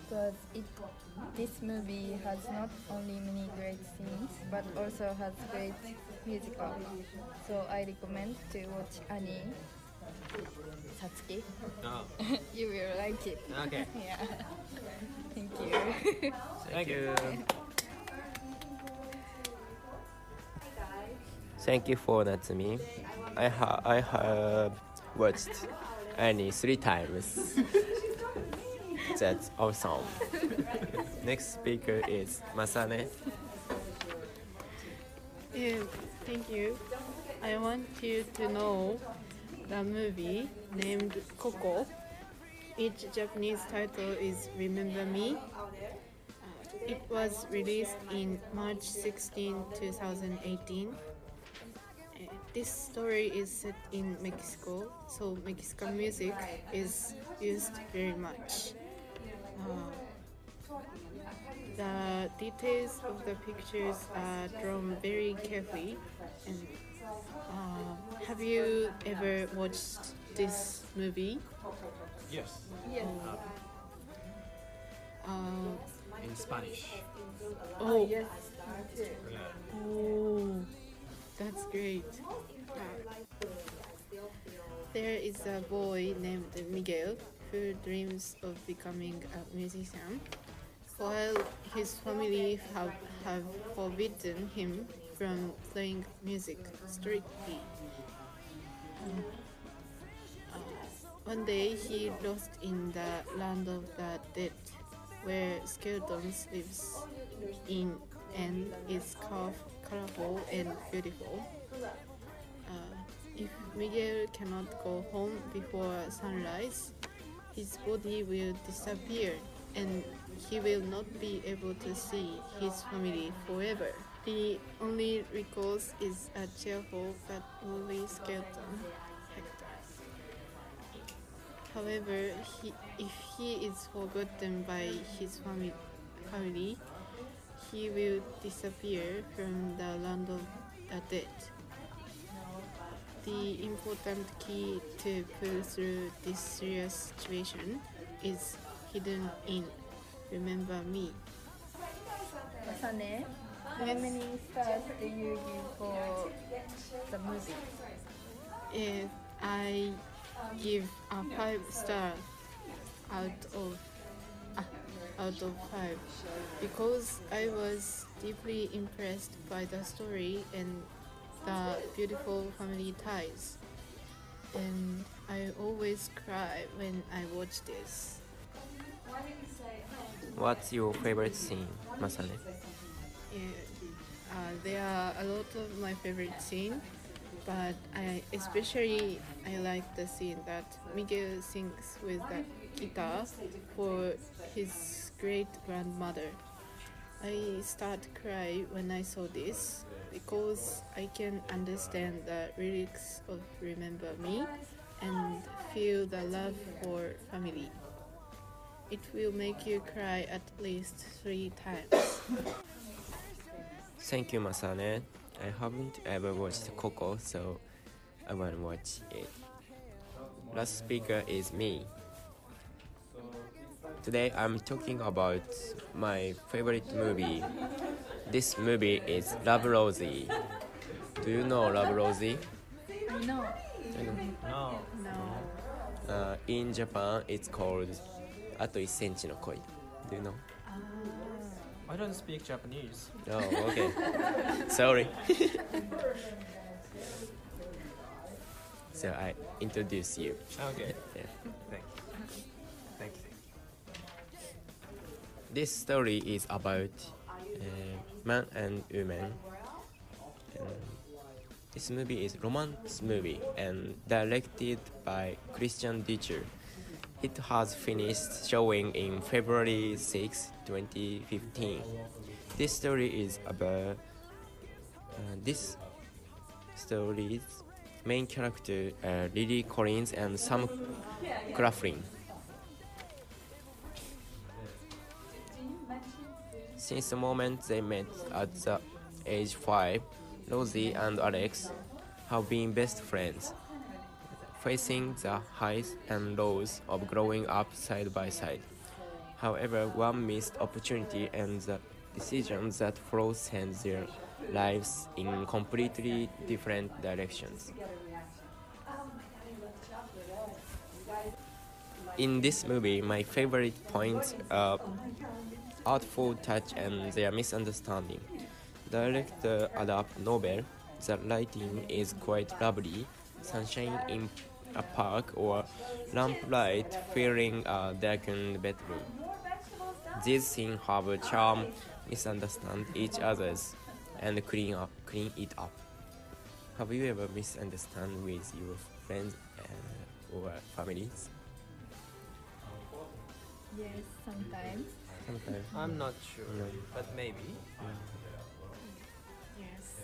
because it this movie has not only many great scenes but also has great musical. So I recommend to watch Annie. Satsuki. Oh. you will like it. Okay. yeah. Thank you. Thank you. Thank you for Natsumi. I, ha- I have watched Annie three times. That's awesome. Next speaker is Masane. Yeah, thank you. I want you to know the movie named Coco. Each Japanese title is Remember Me. Uh, it was released in March 16, 2018. Uh, This story is set in Mexico, so Mexican music is used very much. Uh, the details of the pictures are drawn very carefully. And uh, have you ever watched this movie? Yes. Yes. Uh, In Spanish. oh, yes. Oh, that's great. Uh, there is a boy named Miguel who dreams of becoming a musician, while his family have, have forbidden him from playing music strictly. Uh, one day he lost in the land of the dead, where skeletons lives in and is color- colorful and beautiful. Uh, if Miguel cannot go home before sunrise, his body will disappear and he will not be able to see his family forever. The only recourse is a cheerful but lonely skeleton, Hector. However, he, if he is forgotten by his fami- family, he will disappear from the land of the dead. The important key to pull through this serious situation is hidden in Remember Me. Masane, how many stars do you give for the movie? Eh, I give a five star out of ah, out of five because I was deeply impressed by the story and the beautiful family ties. And I always cry when I watch this. What's your favorite scene, Masane? Yeah, uh, there are a lot of my favorite scene, but I especially I like the scene that Miguel sings with the guitar for his great grandmother. I start cry when I saw this because I can understand the lyrics of Remember Me and feel the love for family. It will make you cry at least three times. Thank you, Masane. I haven't ever watched Coco, so I want to watch it. Last speaker is me. Today I'm talking about my favorite movie. This movie is Love Rosie. Do you know Love Rosie? No. No. Uh, in Japan, it's called あと1センチの恋 Do you know? Ah. I don't speak Japanese. Oh, okay. Sorry. so I introduce you. Okay. yeah. Thank you. Thank you. This story is about uh, man and woman. Um, this movie is romance movie and directed by Christian Ditter. It has finished showing in February 6, 2015. This story is about uh, this story's main character uh, Lily Collins and Sam Claflin. Since the moment they met at the age 5, Rosie and Alex have been best friends, facing the highs and lows of growing up side by side. However, one missed opportunity and the decisions that follow send their lives in completely different directions. In this movie, my favorite points are artful touch and their misunderstanding. Director adapt novel, the writing is quite lovely. Sunshine in a park or lamplight filling a darkened bedroom. These things have a charm, misunderstand each other's, and clean up, clean it up. Have you ever misunderstand with your friends uh, or families? Yes, sometimes. Sometimes. I'm not sure, No. but maybe. Yes.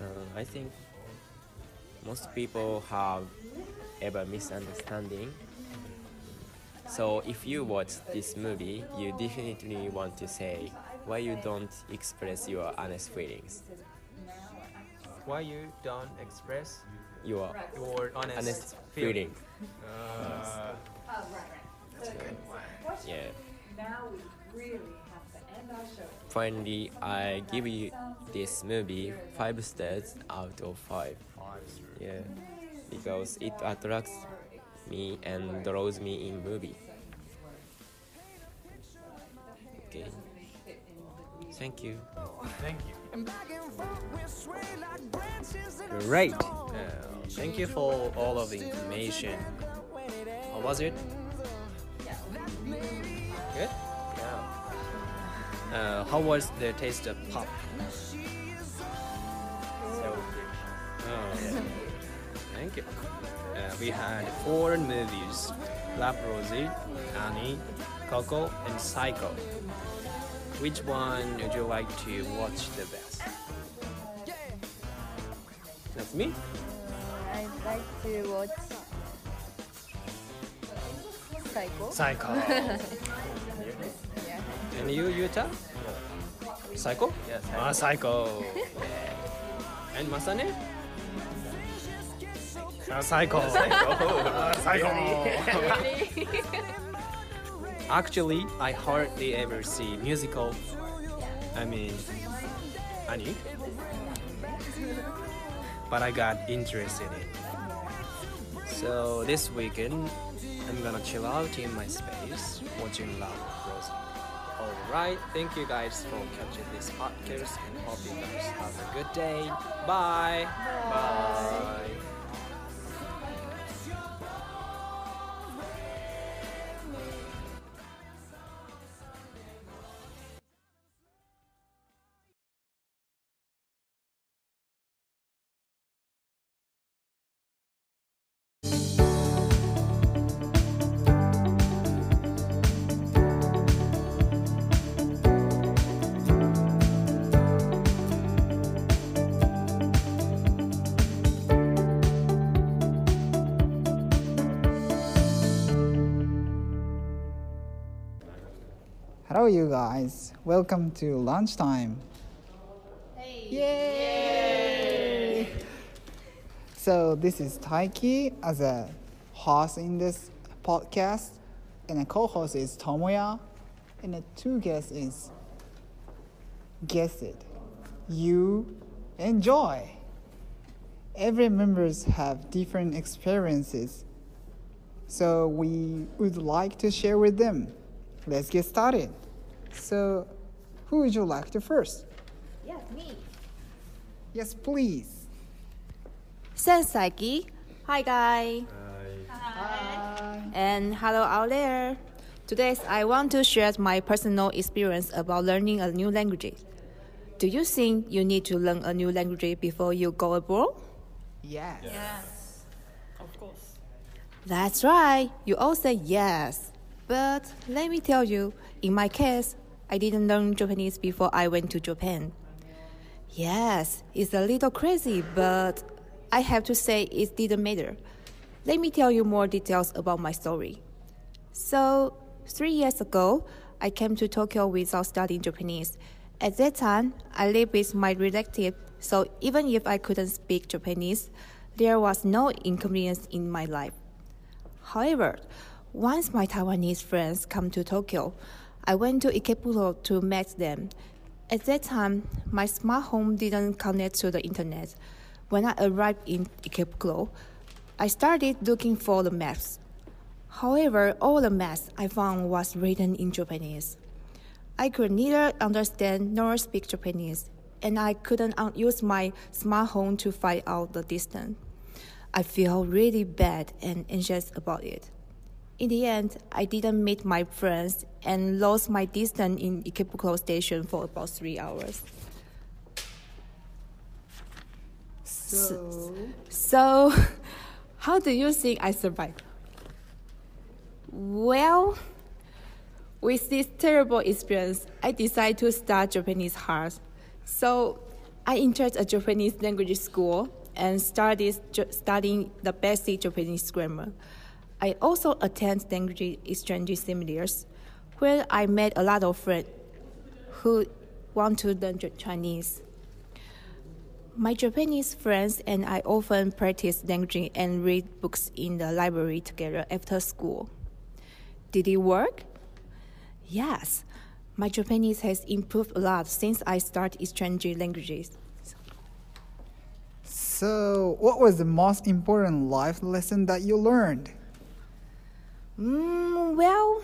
Uh, I think most people have ever misunderstanding. So if you watch this movie, you definitely want to say why you don't express your honest feelings. Why you don't express Your your honest, honest feeling? feeling. Uh, that's a good one. Yeah. Now we really have to end our show. Finally, I give you this movie five stars out of five. Yeah, because it attracts me and draws me in movie. Okay. Thank you. Thank you. And back and forth we sway like branches in a Great. Uh, thank you for all of the information. How was it? Good. Yeah. Uh, how was the taste of pop? So Oh, thank you. Uh, we had four movies: Love Rosie, Annie, Coco, and Psycho. Which one would you like to watch the best? That's me. I'd like to watch Psycho. Psycho. yeah. And you, Yuta? Psycho? Yes. Ah, Psycho. And Masane? Ah, Psycho. Ah, Psycho. Actually, I hardly ever see musical. I mean, Annie. But I got interested in it. So this weekend, I'm gonna chill out in my space watching Love Rosie. Alright, thank you guys for catching this podcast and hope you guys have a good day. Bye. Bye. Hello, you guys. Welcome to lunchtime. Yay! So this is Taiki as a host in this podcast, and a co-host is Tomoya, and the two guests is guess it, you enjoy. Every members have different experiences, so we would like to share with them. Let's get started. So, who would you like to first? Yes, me. Yes, please. Sensei. Hi, guys. Hi. Hi. And hello out there. Today, I want to share my personal experience about learning a new language. Do you think you need to learn a new language before you go abroad? Yes. Yes. Of course. That's right. You all say yes. But let me tell you, in my case, I didn't learn Japanese before I went to Japan. Yes, it's a little crazy, but I have to say it didn't matter. Let me tell you more details about my story. So, three years ago, I came to Tokyo without studying Japanese. At that time, I lived with my relative, so even if I couldn't speak Japanese, there was no inconvenience in my life. However, once my Taiwanese friends come to Tokyo, I went to Ikebukuro to meet them. At that time, my smart home didn't connect to the internet. When I arrived in Ikebukuro, I started looking for the maps. However, all the maps I found was written in Japanese. I could neither understand nor speak Japanese, and I couldn't use my smart home to find out the distance. I feel really bad and anxious about it. In the end, I didn't meet my friends and lost my distance in Ikebukuro station for about three hours. So, So, how do you think I survived? Well, with this terrible experience, I decided to start Japanese hard. So I entered a Japanese language school and started studying the basic Japanese grammar. I also attend language exchange seminars where I met a lot of friends who want to learn Chinese. My Japanese friends and I often practice language and read books in the library together after school. Did it work? Yes. My Japanese has improved a lot since I started exchanging languages. So, what was the most important life lesson that you learned? Mm, well,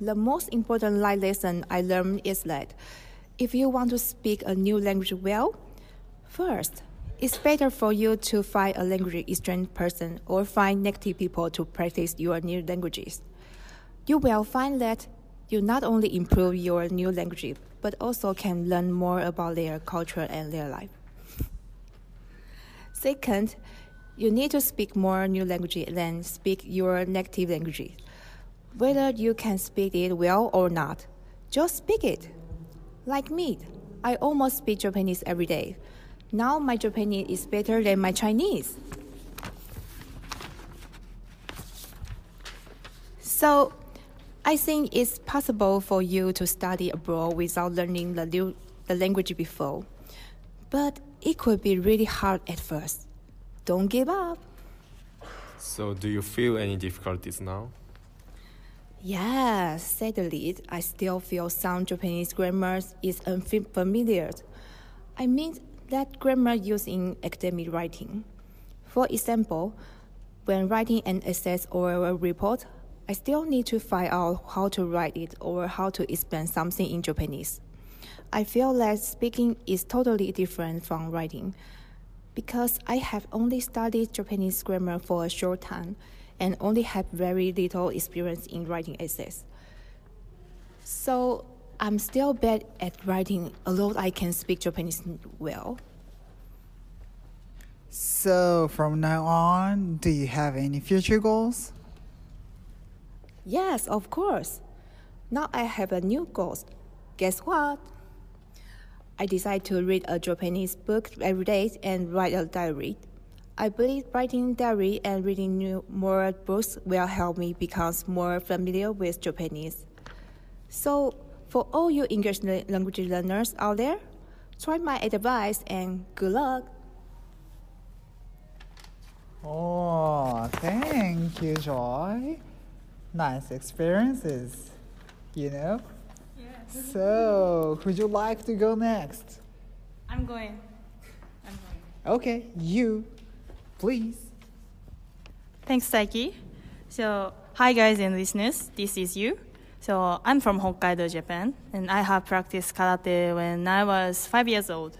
the most important life lesson I learned is that if you want to speak a new language well, first, it's better for you to find a language exchange person or find native people to practice your new languages. You will find that you not only improve your new language, but also can learn more about their culture and their life. Second, you need to speak more new language than speak your native language. Whether you can speak it well or not, just speak it. Like me, I almost speak Japanese every day. Now my Japanese is better than my Chinese. So, I think it's possible for you to study abroad without learning the, the language before. But it could be really hard at first. Don't give up. So, do you feel any difficulties now? Yes, sadly, I still feel some Japanese grammar is unfamiliar. I mean that grammar used in academic writing. For example, when writing an essay or a report, I still need to find out how to write it or how to explain something in Japanese. I feel that speaking is totally different from writing because I have only studied Japanese grammar for a short time and only have very little experience in writing essays. So I'm still bad at writing, although I can speak Japanese well. So, from now on, do you have any future goals? Yes, of course. Now I have a new goal. Guess what? I decide to read a Japanese book every day and write a diary. I believe writing diary and reading new, more books will help me become more familiar with Japanese. So, for all you English language learners out there, try my advice and good luck. Oh, thank you, Joy. Nice experiences, you know? Yes. So, would you like to go next? I'm going. I'm going. Okay, Yu, please. Thanks, Taiki. So, hi guys and listeners, this is Yu. So, I'm from Hokkaido, Japan, and I have practiced karate when I was five years old.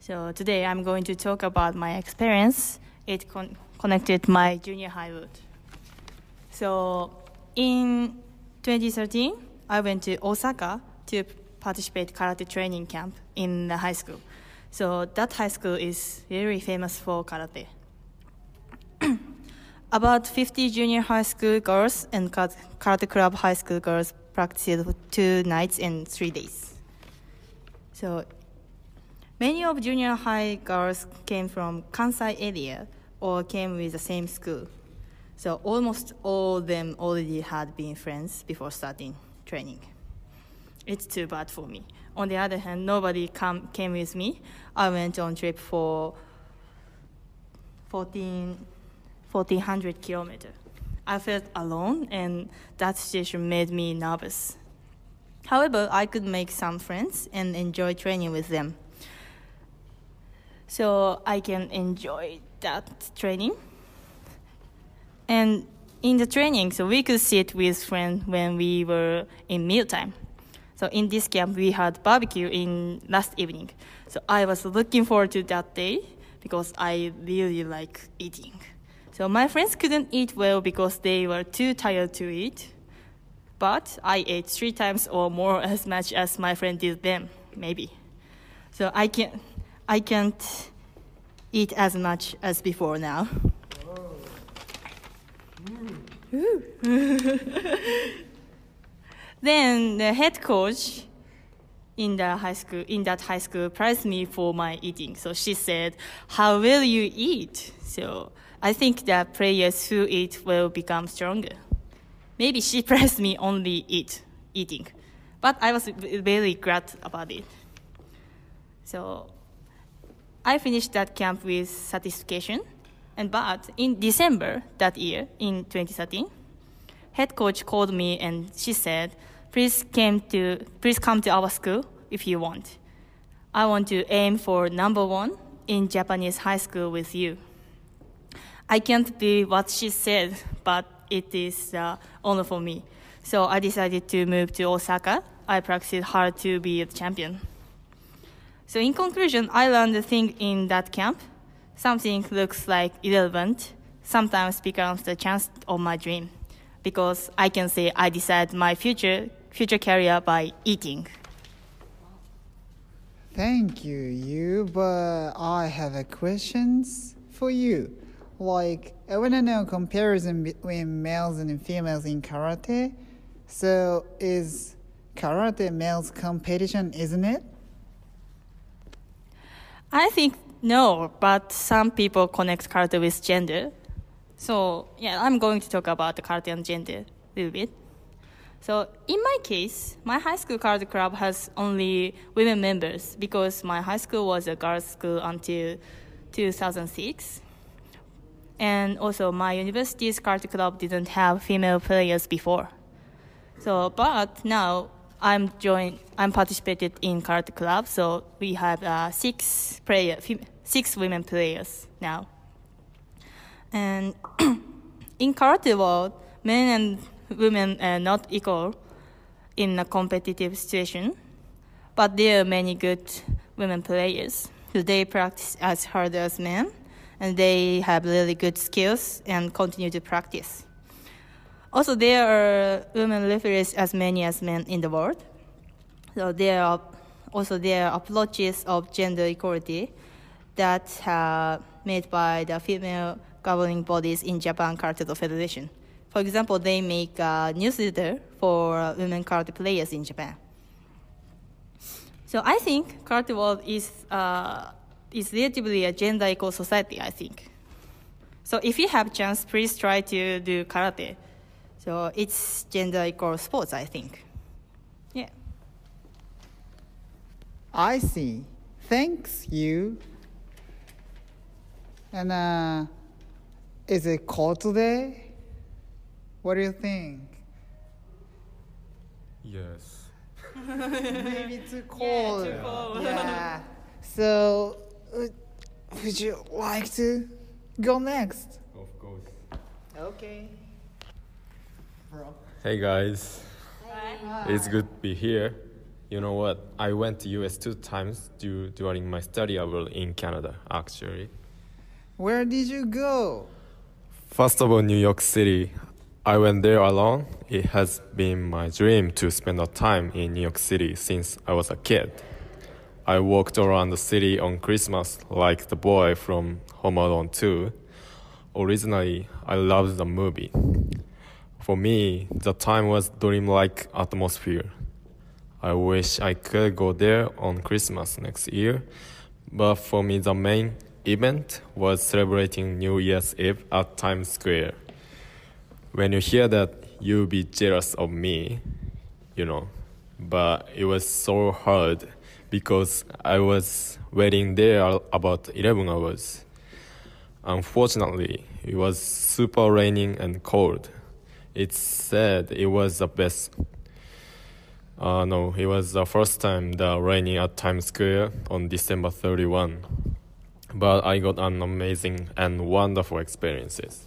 So, today I'm going to talk about my experience. It con- connected my junior high route. So, in 2013, I went to Osaka to participate karate training camp in the high school. So that high school is very famous for karate. About 50 junior high school girls and karate club high school girls practiced two nights and three days. So many of junior high girls came from Kansai area or came with the same school. So almost all of them already had been friends before starting training. It's too bad for me. On the other hand, nobody come, came with me. I went on trip for 14, 1400 kilometers. I felt alone, and that situation made me nervous. However, I could make some friends and enjoy training with them. So I can enjoy that training. And in the training, so we could sit with friends when we were in mealtime. So in this camp, we had barbecue in last evening. So I was looking forward to that day because I really like eating. So my friends couldn't eat well because they were too tired to eat. But I ate three times or more as much as my friend did them, maybe. So I can't, I can't eat as much as before now. then the head coach in the high school in that high school praised me for my eating. So she said, "How will you eat?" So I think that players who eat will become stronger. Maybe she praised me only eat eating, but I was very glad about it. So I finished that camp with satisfaction. And but in December that year, in 2013, head coach called me and she said, "Please came to please come to our school if you want. I want to aim for number one in Japanese high school with you." I can't be what she said, but it is uh, honor for me. So I decided to move to Osaka. I practiced hard to be a champion. So in conclusion, I learned a thing in that camp. Something looks like irrelevant sometimes becomes the chance of my dream because I can say I decide my future future career by eating. Thank you, Yu. But I have a questions for you. Like I want to know comparison between males and females in karate. So is karate males competition, isn't it? I think no, but some people connect karate with gender. So yeah, I'm going to talk about the karate and gender a little bit. So in my case, my high school karate club has only women members because my high school was a girls' school until 2006. And also my university's karate club didn't have female players before. So, but now I'm joined. I'm participated in karate club, so we have uh, six player, six women players now. And in karate world, men and women are not equal in a competitive situation, but there are many good women players. So they practice as hard as men, and they have really good skills and continue to practice. Also, there are women referees as many as men in the world. So there are also there are approaches of gender equality that are made by the female governing bodies in Japan Karate Federation. For example, they make a newsletter for women karate players in Japan. So I think karate world is uh, is relatively a gender equal society. I think. So if you have chance, please try to do karate. So it's gender equal sports, I think. Yeah. I see. Thanks, Yu. And uh, is it cold today? What do you think? Yes. Maybe too cold. Yeah, too cold. Yeah. So, would you like to go next? Of course. Okay. Bro. Hey guys. It's good to be here. You know what? I went to US two times due, during my study abroad in Canada, actually. Where did you go? First of all, New York City. I went there alone. It has been my dream to spend a time in New York City since I was a kid. I walked around the city on Christmas like the boy from Home Alone 2. Originally, I loved the movie. For me, the time was dreamlike atmosphere. I wish I could go there on Christmas next year, but for me, the main event was celebrating New Year's Eve at Times Square. When you hear that, you'll be jealous of me, you know. But it was so hard because I was waiting there about 11 hours. Unfortunately, it was super raining and cold. It said it was the best. Uh, no, it was the first time the raining at Times Square on December 31. But I got an amazing and wonderful experiences.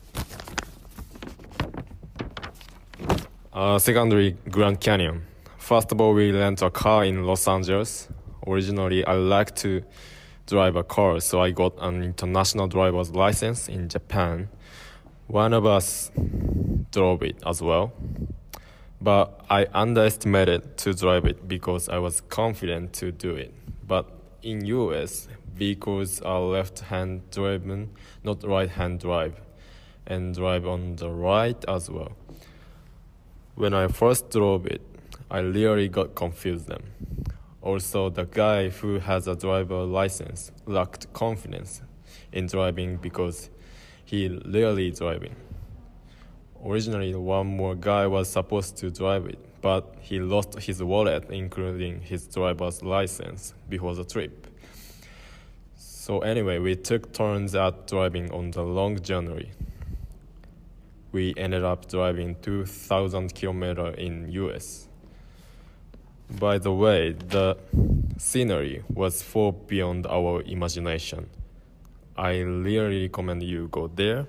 Uh, secondary, Grand Canyon. First of all, we rent a car in Los Angeles. Originally, I like to drive a car, so I got an international driver's license in Japan. One of us drove it as well, but I underestimated to drive it because I was confident to do it. But in US, vehicles are left-hand driven, not right-hand drive. and drive on the right as well. When I first drove it, I really got confused then. Also, the guy who has a driver license lacked confidence in driving because he rarely driving. Originally, one more guy was supposed to drive it, but he lost his wallet, including his driver's license, before the trip. So anyway, we took turns at driving on the long journey. We ended up driving 2,000 kilometers in US. By the way, the scenery was far beyond our imagination. I really recommend you go there.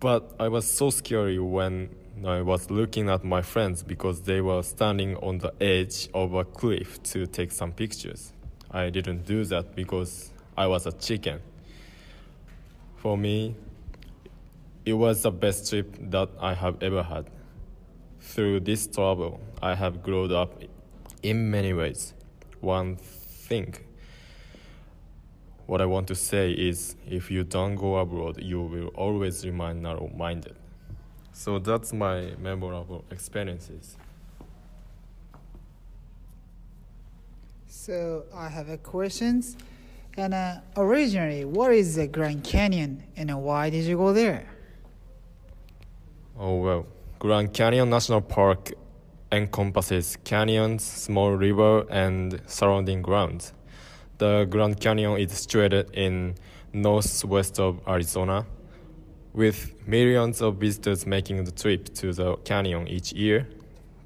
But I was so scary when I was looking at my friends because they were standing on the edge of a cliff to take some pictures. I didn't do that because I was a chicken. For me, it was the best trip that I have ever had. Through this trouble, I have grown up in many ways. One thing, what I want to say is if you don't go abroad, you will always remain narrow minded. So that's my memorable experiences. So I have a questions. And uh, originally, what is the Grand Canyon and why did you go there? Oh well, Grand Canyon National Park encompasses canyons, small river, and surrounding grounds. The Grand Canyon is situated in northwest of Arizona, with millions of visitors making the trip to the canyon each year.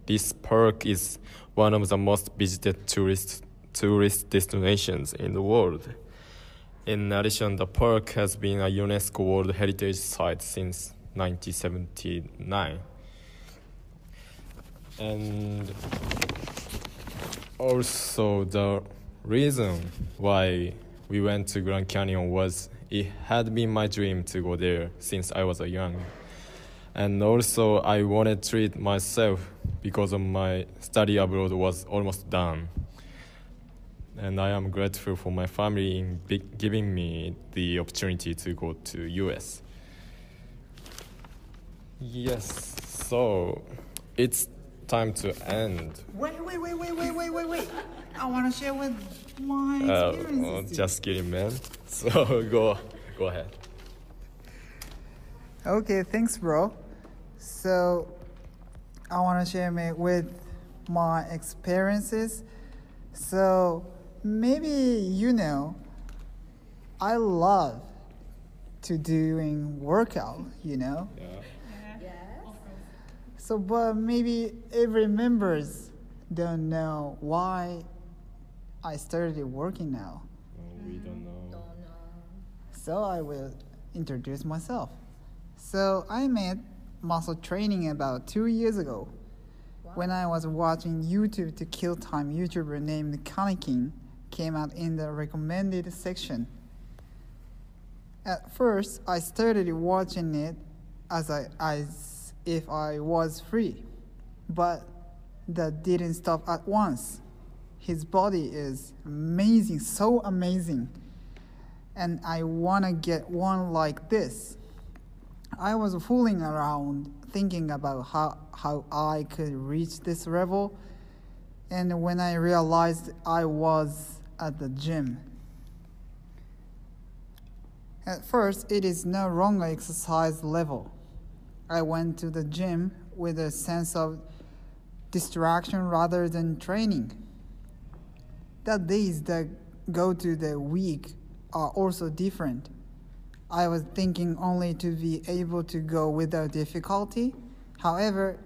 This park is one of the most visited tourist tourist destinations in the world. In addition, the park has been a UNESCO World Heritage Site since 1979. And also, the reason why we went to Grand Canyon was it had been my dream to go there since I was a young. And also, I wanted to treat myself because of my study abroad was almost done. And I am grateful for my family in giving me the opportunity to go to US. Yes, so it's time to end. Wait, wait, wait, wait, wait, wait, wait, wait. I want to share with my Uh, experiences. oh, just kidding, man. So go, go ahead. Okay, thanks, bro. So, I want to share me with my experiences. So, maybe you know, I love to doing workout. You know. So, but maybe every members don't know why I started working now. we mm. don't know. So I will introduce myself. So I met muscle training about two years ago when I was watching YouTube to kill time YouTuber named Kanekin came out in the recommended section. At first, I started watching it as I as if I was free, but that didn't stop at once. His body is amazing, so amazing and I want to get one like this. I was fooling around thinking about how, how I could reach this level, and when I realized I was at the gym. At first, it is no longer exercise level. I went to the gym with a sense of distraction rather than training. The days that go to the week are also different. I was thinking only to be able to go without difficulty. However,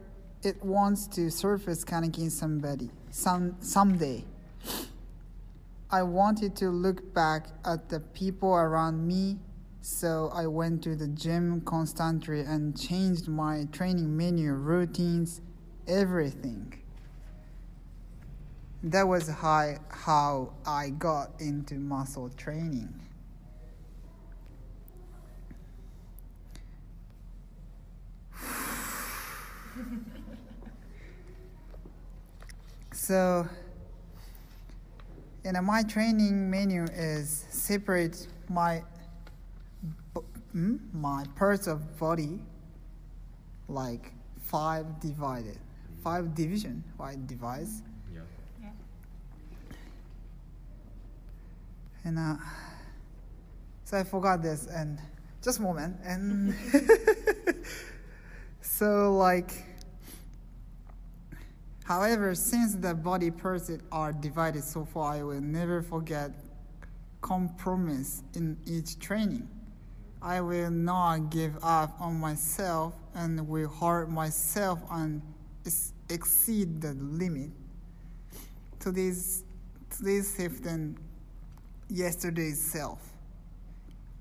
it wants to surface Kanekin somebody some someday. I wanted to look back at the people around me, so I went to the gym constantly and changed my training menu, routines, everything. That was how, how I got into muscle training. so, you know, my training menu is separate my b- mm, my parts of body like five divided, five division, five divides. Yeah. And uh, so I forgot this and just a moment and so like however since the body parts are divided so far I will never forget compromise in each training. I will not give up on myself and will hurt myself and exceed the limit. Today's today's self than yesterday's self.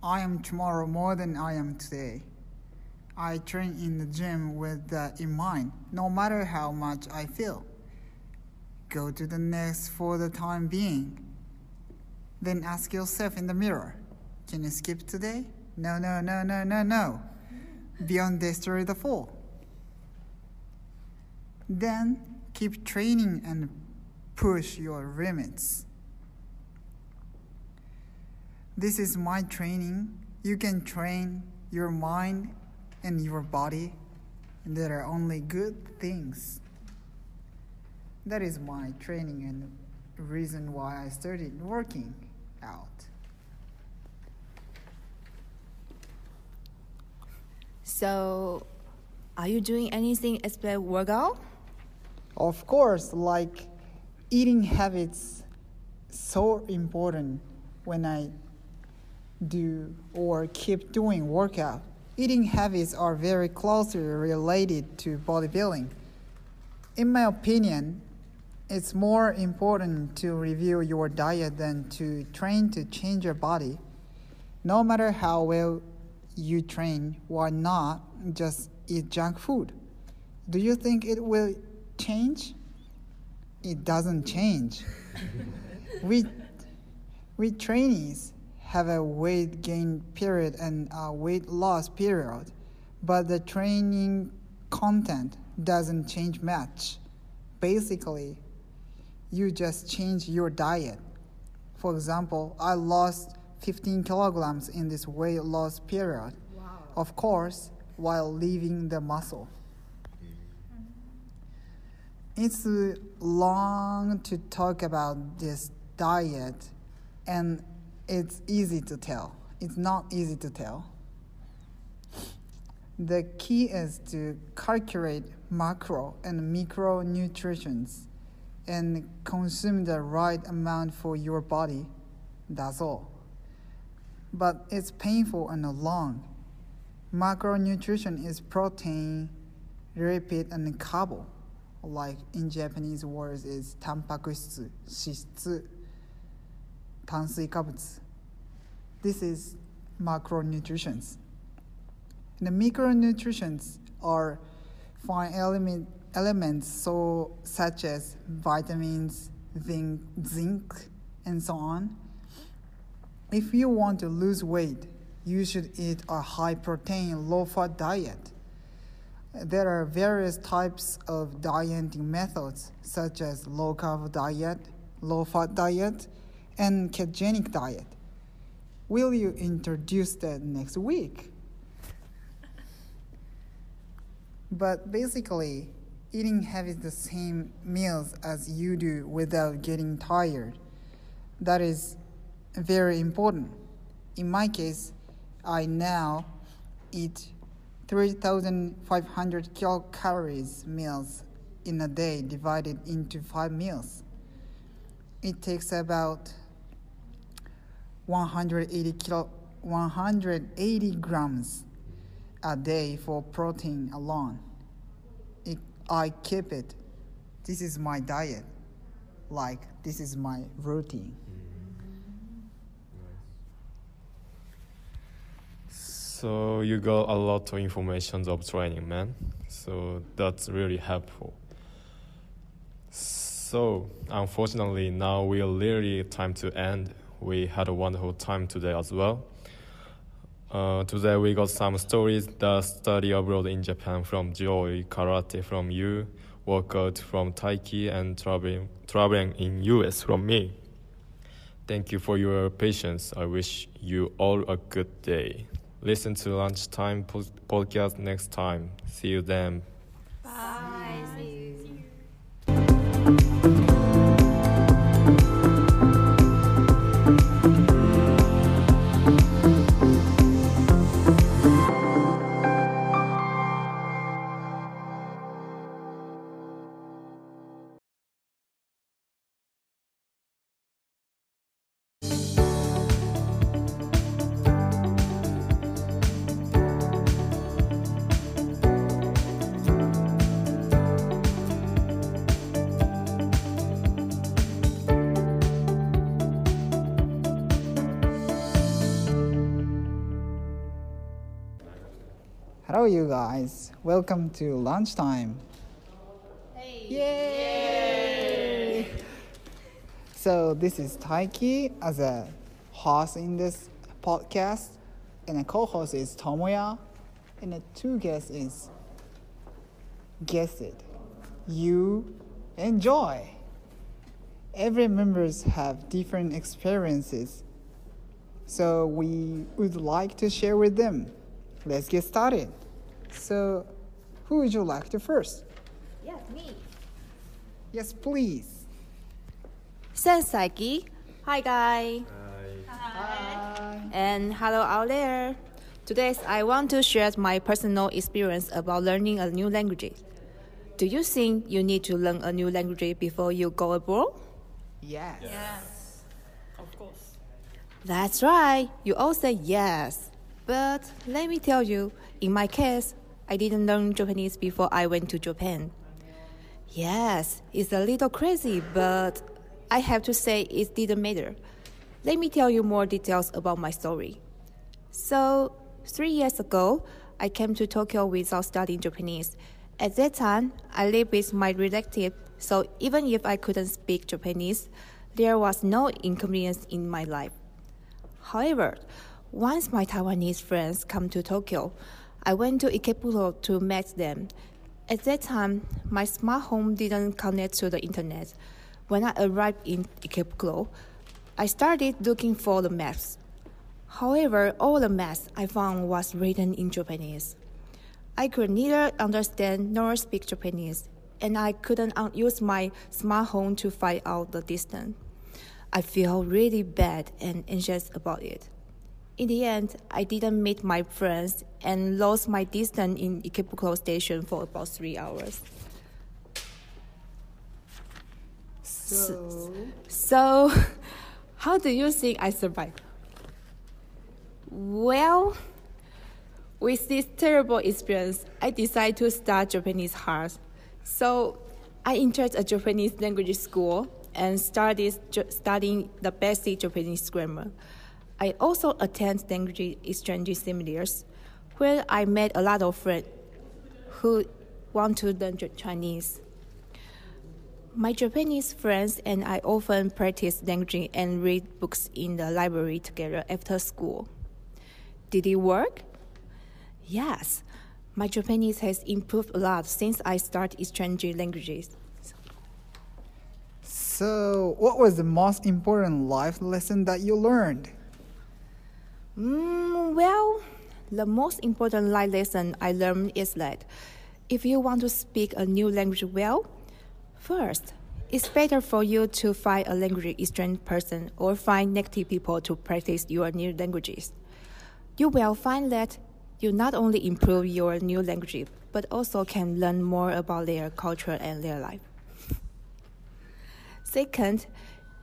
I am tomorrow more than I am today. I train in the gym with that in mind, no matter how much I feel. Go to the next for the time being. Then ask yourself in the mirror Can you skip today? No, no, no, no, no, no. Beyond destroy the fall. Then keep training and push your limits. This is my training. You can train your mind and your body, there are only good things. That is my training and reason why I started working out. So, are you doing anything except workout? Of course, like eating habits so important when I do or keep doing workout. Eating habits are very closely related to bodybuilding. In my opinion, it's more important to review your diet than to train to change your body. No matter how well you train, why not just eat junk food? Do you think it will change? It doesn't change. we, we trainees have a weight gain period and a weight loss period, but the training content doesn't change much. Basically, you just change your diet. For example, I lost 15 kilograms in this weight loss period. Of course, while leaving the muscle. It's uh, long to talk about this diet, and it's easy to tell. It's not easy to tell. The key is to calculate macro and micronutrients and consume the right amount for your body. That's all But it's painful and long. Macronutrition is protein, lipid, and carbo. Like in Japanese words is タンパク質、脂質、炭水化物。This is macronutrients. The micronutrients are fine element, elements so such as vitamins, zinc, zinc, and so on. if you want to lose weight, you should eat a high protein, low fat diet. There are various types of dieting methods, such as low carb diet, low fat diet, and ketogenic diet. Will you introduce that next week? But basically, eating heavy the same meals as you do without getting tired. That is very important. In my case, I now eat 3,500 kilocalories meals in a day divided into five meals. It takes about 180 kilo, 180 grams a day for protein alone. It, I keep it. This is my diet. Like this is my routine. So you got a lot of information of training, man. So that's really helpful. So unfortunately, now we are really time to end. We had a wonderful time today as well. Uh, today we got some stories: the study abroad in Japan from Joy, karate from Yu, workout from Taiki, and traveling traveling in US from me. Thank you for your patience. I wish you all a good day. Listen to Lunchtime podcast next time. See you then. Bye. Hello, you guys. Welcome to lunchtime. Yay! So this is Taiki as a host in this podcast, and a co-host is Tomoya, and the two guests is guess it, you enjoy. Every members have different experiences, so we would like to share with them. Let's get started. So, who would you like to first? Yes, me. Yes, please. Sensei. Hi, guys. Hi. Hi. And hello out there. Today, I want to share my personal experience about learning a new language. Do you think you need to learn a new language before you go abroad? Yes. Yes. Of course. That's right. You all say yes. But let me tell you, in my case, I didn't learn Japanese before I went to Japan. Yes, it's a little crazy, but I have to say it didn't matter. Let me tell you more details about my story. So, three years ago, I came to Tokyo without studying Japanese. At that time, I lived with my relative, so even if I couldn't speak Japanese, there was no inconvenience in my life. However, once my Taiwanese friends come to Tokyo, I went to Ikebukuro to meet them. At that time, my smart home didn't connect to the internet. When I arrived in Ikebukuro, I started looking for the maps. However, all the maps I found was written in Japanese. I could neither understand nor speak Japanese, and I couldn't use my smart home to find out the distance. I feel really bad and anxious about it. In the end, I didn't meet my friends and lost my distance in Ikebukuro station for about three hours. So, So, how do you think I survived? Well, with this terrible experience, I decided to start Japanese hard. So, I entered a Japanese language school and started studying the basic Japanese grammar. I also attend language exchange seminars where I met a lot of friends who want to learn Chinese. My Japanese friends and I often practice language and read books in the library together after school. Did it work? Yes. My Japanese has improved a lot since I started exchanging languages. so what was the most important life lesson that you learned? Mm, well, the most important life lesson I learned is that if you want to speak a new language well, first, it's better for you to find a language exchange person or find native people to practice your new languages. You will find that you not only improve your new language, but also can learn more about their culture and their life. Second,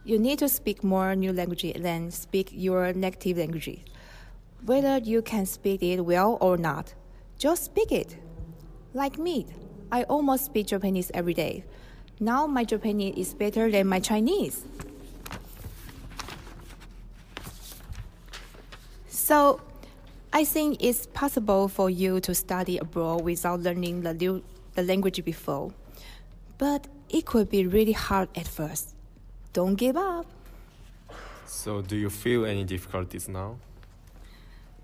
you need to speak more new language than speak your native language. Whether you can speak it well or not, just speak it. Like me, I almost speak Japanese every day. Now my Japanese is better than my Chinese. So, I think it's possible for you to study abroad without learning the, the language before. But it could be really hard at first. Don't give up. So, do you feel any difficulties now?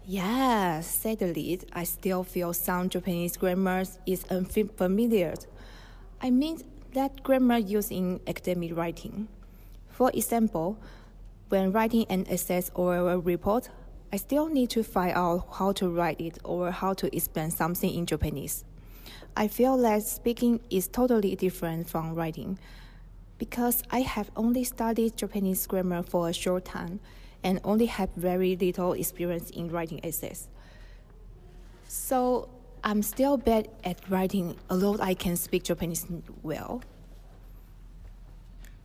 Yes, sadly, I still feel some Japanese grammar is unfamiliar. I mean that grammar used in academic writing. For example, when writing an essay or a report, I still need to find out how to write it or how to explain something in Japanese. I feel that speaking is totally different from writing because I have only studied Japanese grammar for a short time and only have very little experience in writing essays. So I'm still bad at writing, although I can speak Japanese well.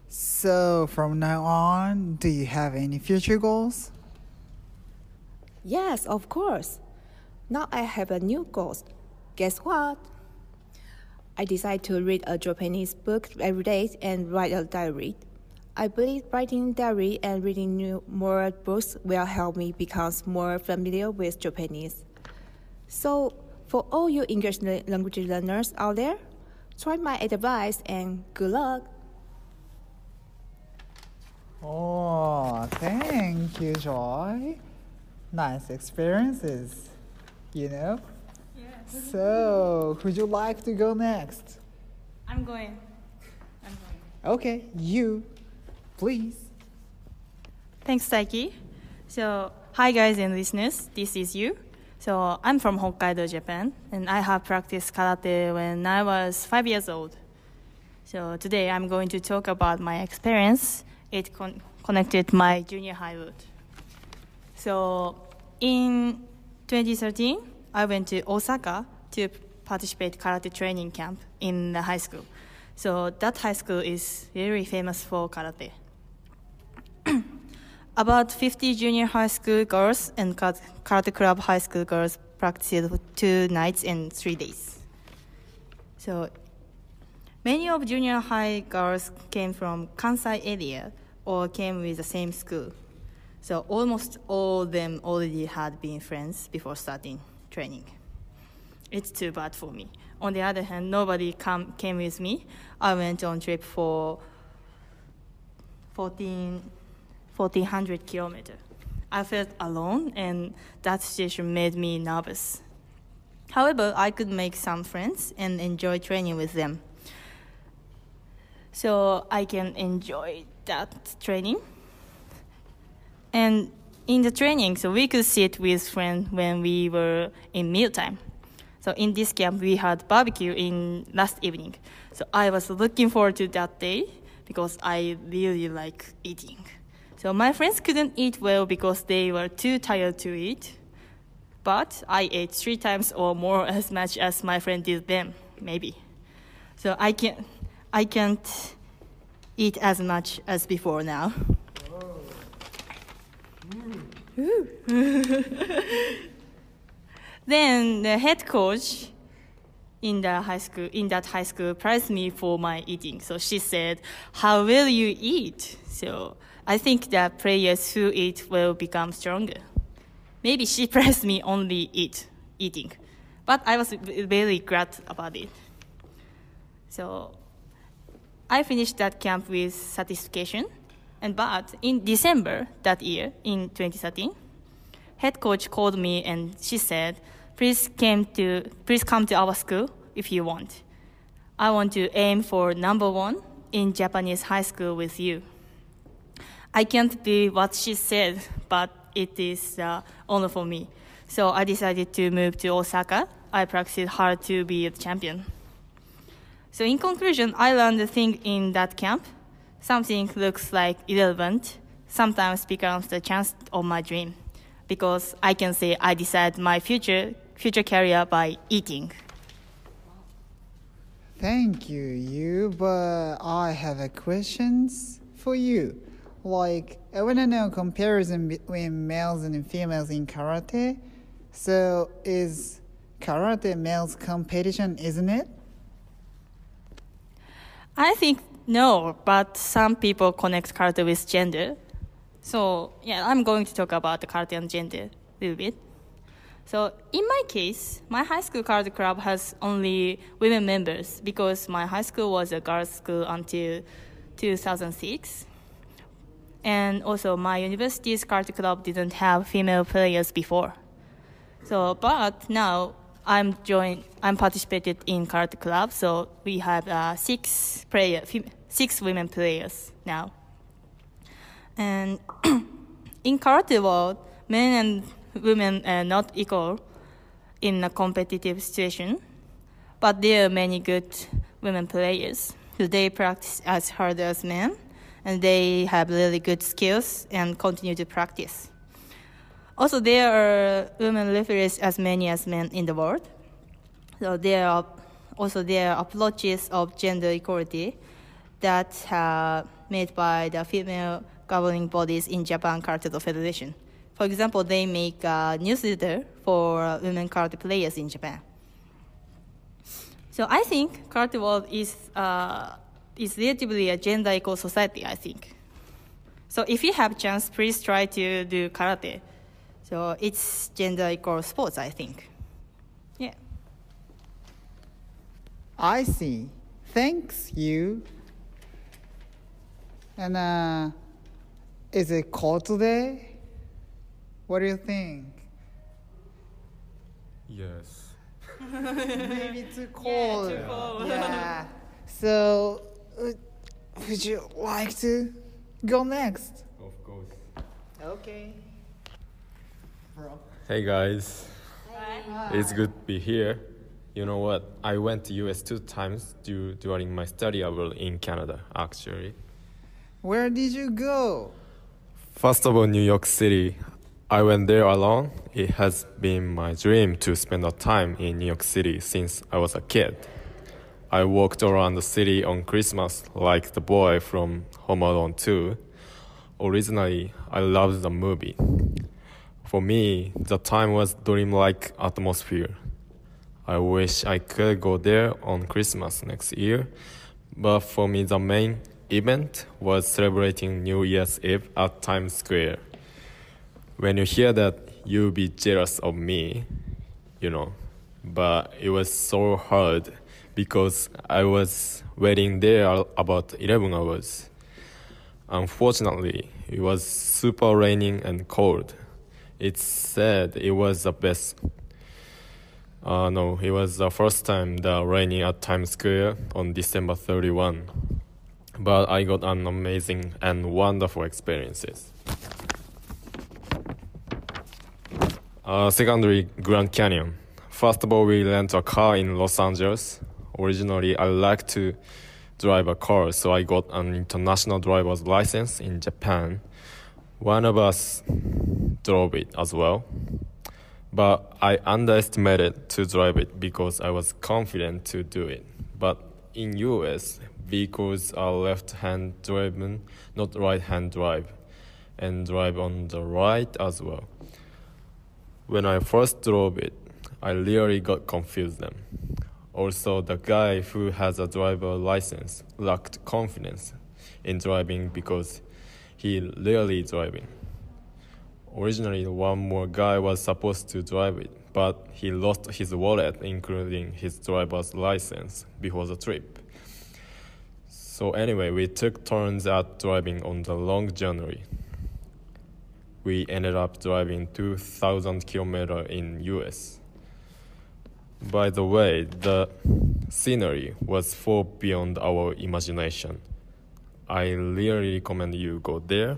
So, from now on, do you have any future goals? Yes, of course. Now I have a new goal. Guess what? I decide to read a Japanese book every day and write a diary. I believe writing diary and reading new, more books will help me become more familiar with Japanese. So, for all you English language learners out there, try my advice and good luck. Oh, thank you, Joy. Nice experiences, you know? Yes. So, would you like to go next? I'm going. I'm going. Okay, Yu, please. Thanks, Taiki. So, hi guys and listeners, this is Yu. So, I'm from Hokkaido, Japan, and I have practiced karate when I was five years old. So, today I'm going to talk about my experience. It con- connected my junior high route. So, in 2013, I went to Osaka to participate karate training camp in the high school. So that high school is very famous for karate. About 50 junior high school girls and karate club high school girls practiced two nights and three days. So many of junior high girls came from Kansai area or came with the same school. So almost all of them already had been friends before starting training. It's too bad for me. On the other hand, nobody come, came with me. I went on trip for 14, 1400 kilometers. I felt alone, and that situation made me nervous. However, I could make some friends and enjoy training with them. So I can enjoy that training. And in the training, so we could sit with friends when we were in mealtime. So in this camp, we had barbecue in last evening. So I was looking forward to that day because I really like eating. So my friends couldn't eat well because they were too tired to eat. But I ate three times or more as much as my friend did them, maybe. So I can I can't eat as much as before now. then the head coach in the high school in that high school praised me for my eating. So she said, "How will you eat?" So I think that players who eat will become stronger. Maybe she praised me only eat eating, but I was very glad about it. So I finished that camp with satisfaction. And but in December that year, in 2013, head coach called me and she said, "Please came to please come to our school if you want. I want to aim for number one in Japanese high school with you." I can't be what she said, but it is uh, honor for me. So I decided to move to Osaka. I practiced hard to be a champion. So in conclusion, I learned a thing in that camp. Something looks like irrelevant sometimes becomes the chance of my dream because I can say I decide my future future career by eating. Thank you, Yu. But I have a questions for you. Like, I want to know comparison between males and females in karate. So, is karate males competition, isn't it? I think no, but some people connect karate with gender. So yeah, I'm going to talk about the karate and gender a little bit. So in my case, my high school karate club has only women members because my high school was a girls' school until 2006. And also my university's karate club didn't have female players before. So, but now I'm joined. I'm participated in karate club, so we have uh, six player, six women players now. And in karate world, men and women are not equal in a competitive situation, but there are many good women players who they practice as hard as men, and they have really good skills and continue to practice. Also, there are women referees as many as men in the world. So there are also there are approaches of gender equality that are made by the female governing bodies in Japan Karate Federation. For example, they make a newsletter for women karate players in Japan. So I think karate world is uh, is relatively a gender equal society. I think. So if you have chance, please try to do karate. So it's gender equal sports. I think. Yeah. I see. Thanks, Yu. And uh, is it cold today? What do you think? Yes. Maybe too cold. too cold. Yeah. So, Uh, would you like to go next? Of course. Okay. Bro. Hey guys. It's good to be here. You know what? I went to US two times du- during my study abroad in Canada, actually. Where did you go? First of all, New York City. I went there alone. It has been my dream to spend a time in New York City since I was a kid. I walked around the city on Christmas like the boy from Home Alone 2. Originally, I loved the movie. For me, the time was dreamlike atmosphere. I wish I could go there on Christmas next year, but for me, the main event was celebrating New Year's Eve at Times Square. When you hear that, you'll be jealous of me, you know. But it was so hard because I was waiting there about 11 hours. Unfortunately, it was super raining and cold. It said it was the best. Uh, no, it was the first time the raining at Times Square on December 31. But I got an amazing and wonderful experiences. Uh, secondary, Grand Canyon. First of all, we rent a car in Los Angeles. Originally, I like to drive a car, so I got an international driver's license in Japan. One of us drove it as well, but I underestimated to drive it because I was confident to do it. But in US, vehicles are left-hand driven, not right-hand drive, and drive on the right as well. When I first drove it, I really got confused then. Also, the guy who has a driver license lacked confidence in driving because he really driving. Originally, one more guy was supposed to drive it, but he lost his wallet, including his driver's license, before the trip. So anyway, we took turns at driving on the long journey. We ended up driving 2,000 kilometers in US. By the way, the scenery was far beyond our imagination. I really recommend you go there.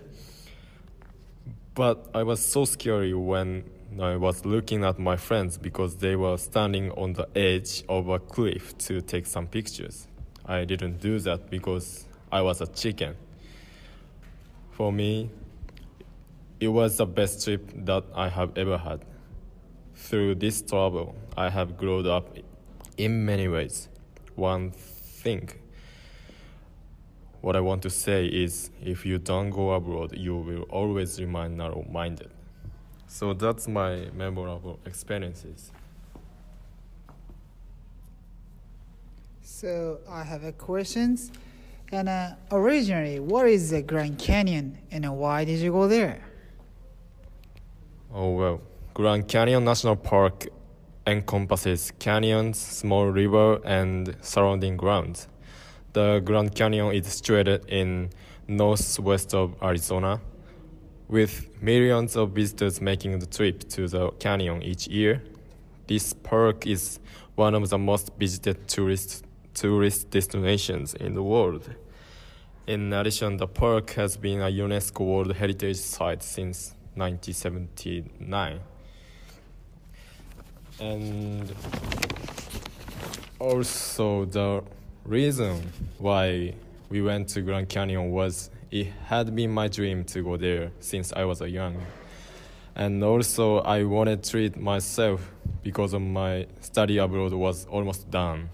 But I was so scary when I was looking at my friends because they were standing on the edge of a cliff to take some pictures. I didn't do that because I was a chicken. For me, it was the best trip that I have ever had. Through this trouble, I have grown up in many ways. One thing, what I want to say is if you don't go abroad, you will always remain narrow minded. So that's my memorable experiences. So I have a questions. And uh, originally, what is the Grand Canyon and why did you go there? Oh well, Grand Canyon National Park encompasses canyons, small river, and surrounding grounds. The Grand Canyon is situated in northwest of Arizona, with millions of visitors making the trip to the canyon each year. This park is one of the most visited tourist tourist destinations in the world. In addition, the park has been a UNESCO World Heritage Site since 1979. And also, the reason why we went to Grand Canyon was it had been my dream to go there since I was a young. And also, I wanted to treat myself because of my study abroad was almost done.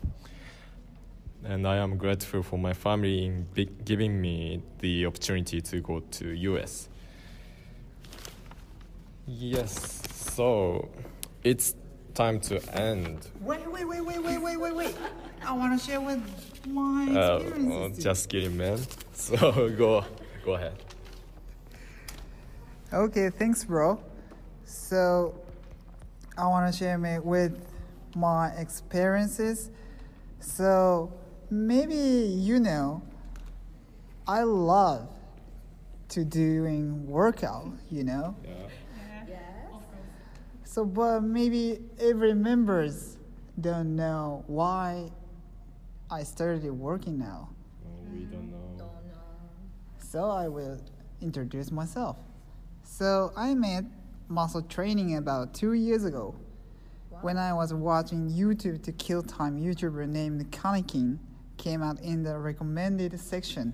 And I am grateful for my family in giving me the opportunity to go to US. Yes, so it's time to end. Wait, wait, wait, wait, wait, wait, wait, wait. I want to share with my Uh, experiences. oh, just kidding, man. So go, go ahead. Okay, thanks, bro. So, I want to share me with my experiences. So, maybe you know, I love to doing workout. You know. So, but maybe every members don't know why I started working now. we mm, don't know. So I will introduce myself. So I met muscle training about two years ago when I was watching YouTube to kill time YouTuber named Kanekin came out in the recommended section.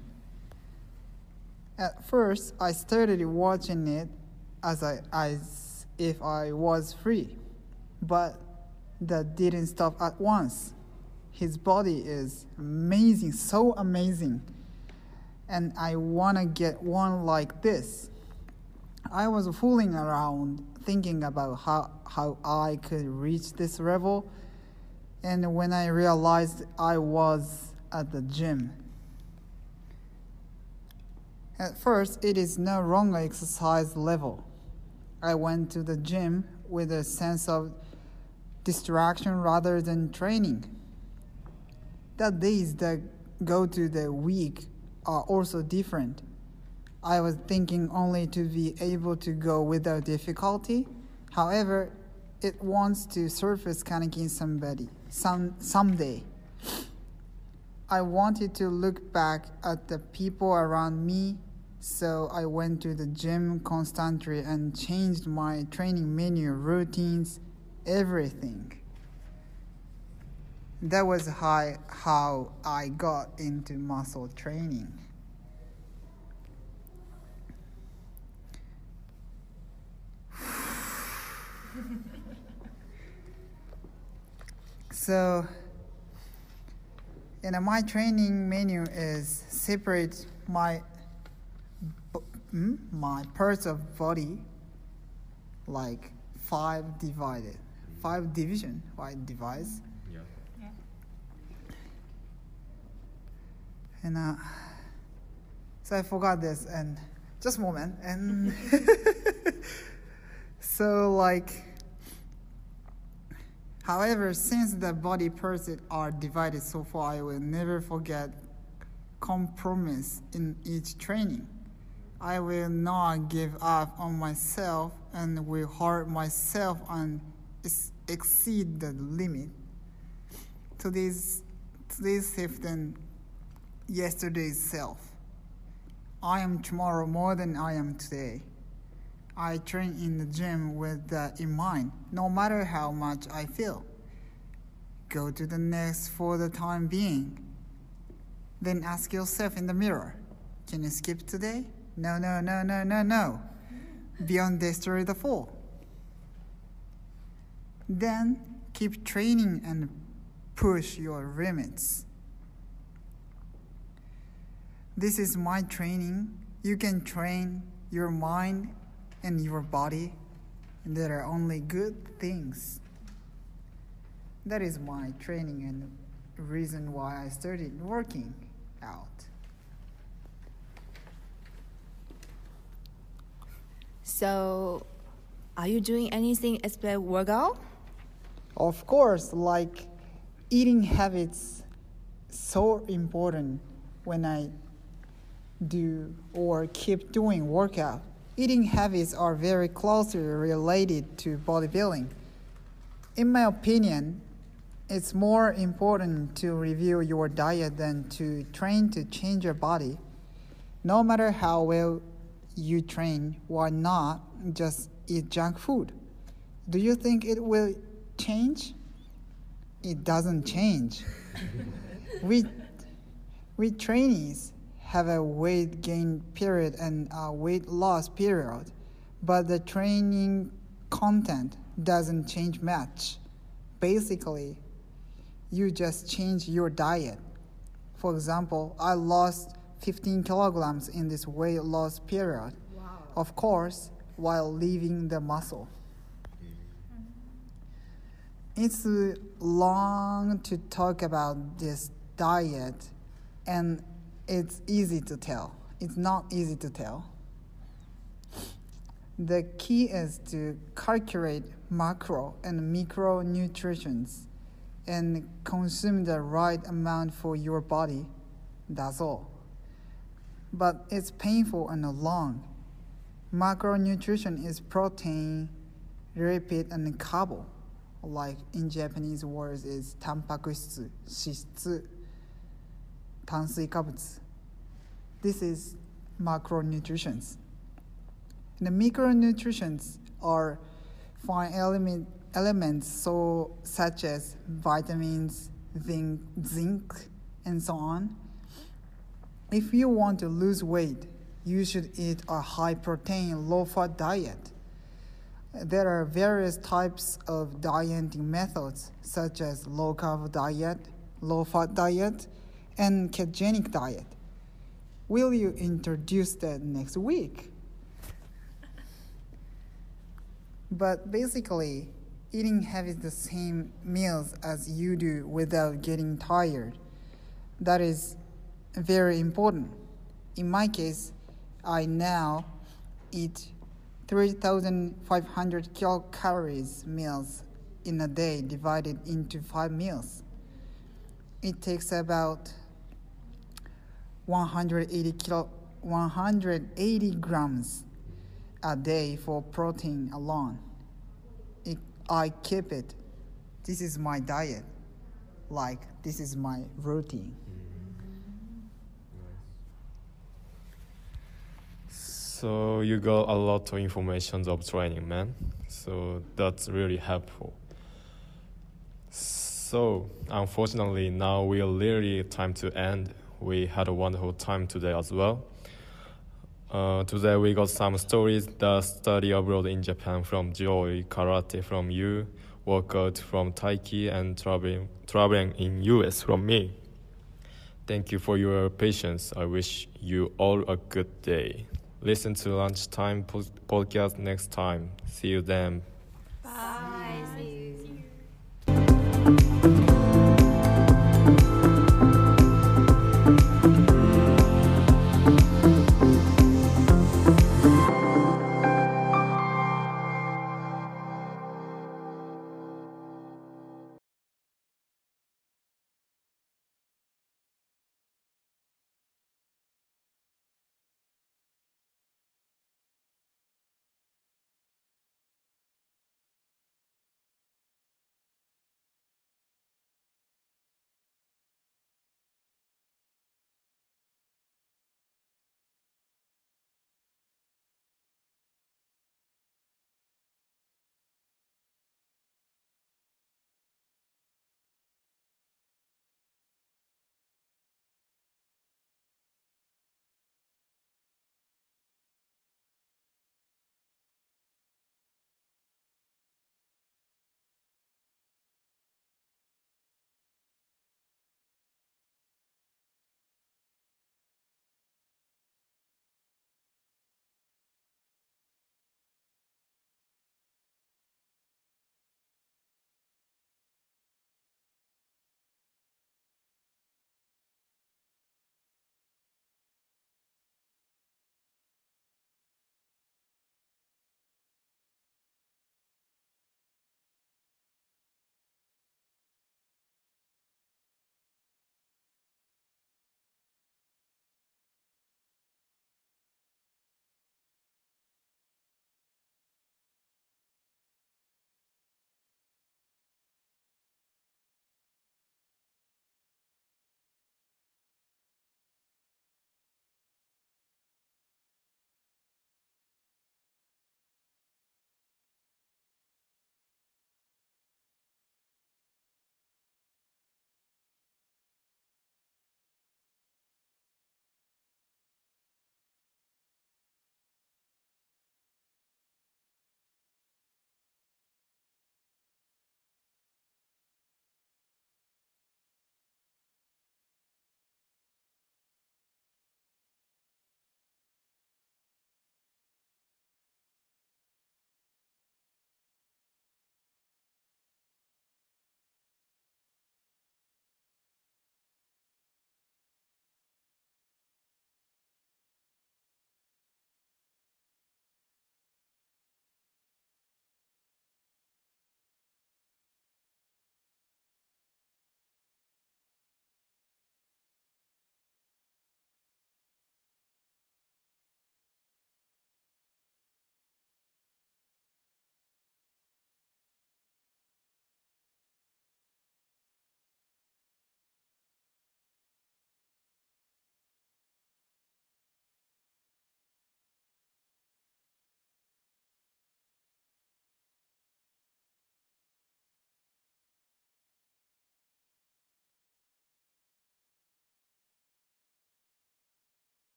At first, I started watching it as I as if I was free, but that didn't stop at once. His body is amazing, so amazing and I want to get one like this. I was fooling around thinking about how, how I could reach this level, and when I realized I was at the gym. At first, it is no longer exercise level. I went to the gym with a sense of distraction rather than training. The days that go to the week are also different. I was thinking only to be able to go without difficulty. However, it wants to surface Kanekin somebody some someday. I wanted to look back at the people around me, so I went to the gym constantly and changed my training menu, routines, everything. That was how, how I got into muscle training. so, know, my training menu is separate my hmm, my parts of body like five divided, five division, right? Divides. Yeah. and uh, so I forgot this and just a moment and so like however since the body parts are divided so far I will never forget compromise in each training I will not give up on myself and will hurt myself and exceed the limit today's today's shift and yesterday's self. I am tomorrow more than I am today. I train in the gym with that in mind, no matter how much I feel. Go to the next for the time being. Then ask yourself in the mirror can you skip today? No, no, no, no, no, no. Beyond destroy the fall. Then keep training and push your limits. This is my training. You can train your mind and your body, there are only good things. That is my training and reason why I started working out. So, are you doing anything except workout? Of course, like eating habits so important when I do or keep doing workout. Eating habits are very closely related to bodybuilding. In my opinion, it's more important to review your diet than to train to change your body. No matter how well you train, why not just eat junk food? Do you think it will change? It doesn't change. we, we trainees have a weight gain period and a weight loss period, but the training content doesn't change much. Basically, you just change your diet. For example, I lost 15 kilograms in this weight loss period. Of course, while leaving the muscle. It's long to talk about this diet, and it's easy to tell. It's not easy to tell. The key is to calculate macro and micronutrients and consume the right amount for your body. That's all But it's painful and long. Macronutrition is protein, lipid, and carbo. Like in Japanese words is タンパク質、脂質、炭水化物。This is macronutrients. The micronutrients are fine element, elements so such as vitamins, zinc, zinc, and so on. If you want to lose weight, you should eat a high protein, low fat diet. There are various types of dieting methods, such as low carb diet, low fat diet, and ketogenic diet. Will you introduce that next week? But basically, eating having the same meals as you do without getting tired. That is very important. In my case, I now eat 3,500 kilocalories meals in a day divided into five meals. It takes about 180 kilo, 180 grams a day for protein alone. It, I keep it. This is my diet. Like this is my routine. So you got a lot of information of training, man. So that's really helpful. So unfortunately, now we are really time to end. We had a wonderful time today as well. Uh, today we got some stories: the study abroad in Japan from Joy, karate from Yu, workout from Taiki, and traveling traveling in US from me. Thank you for your patience. I wish you all a good day. Listen to Lunchtime Podcast next time. See you then. Bye.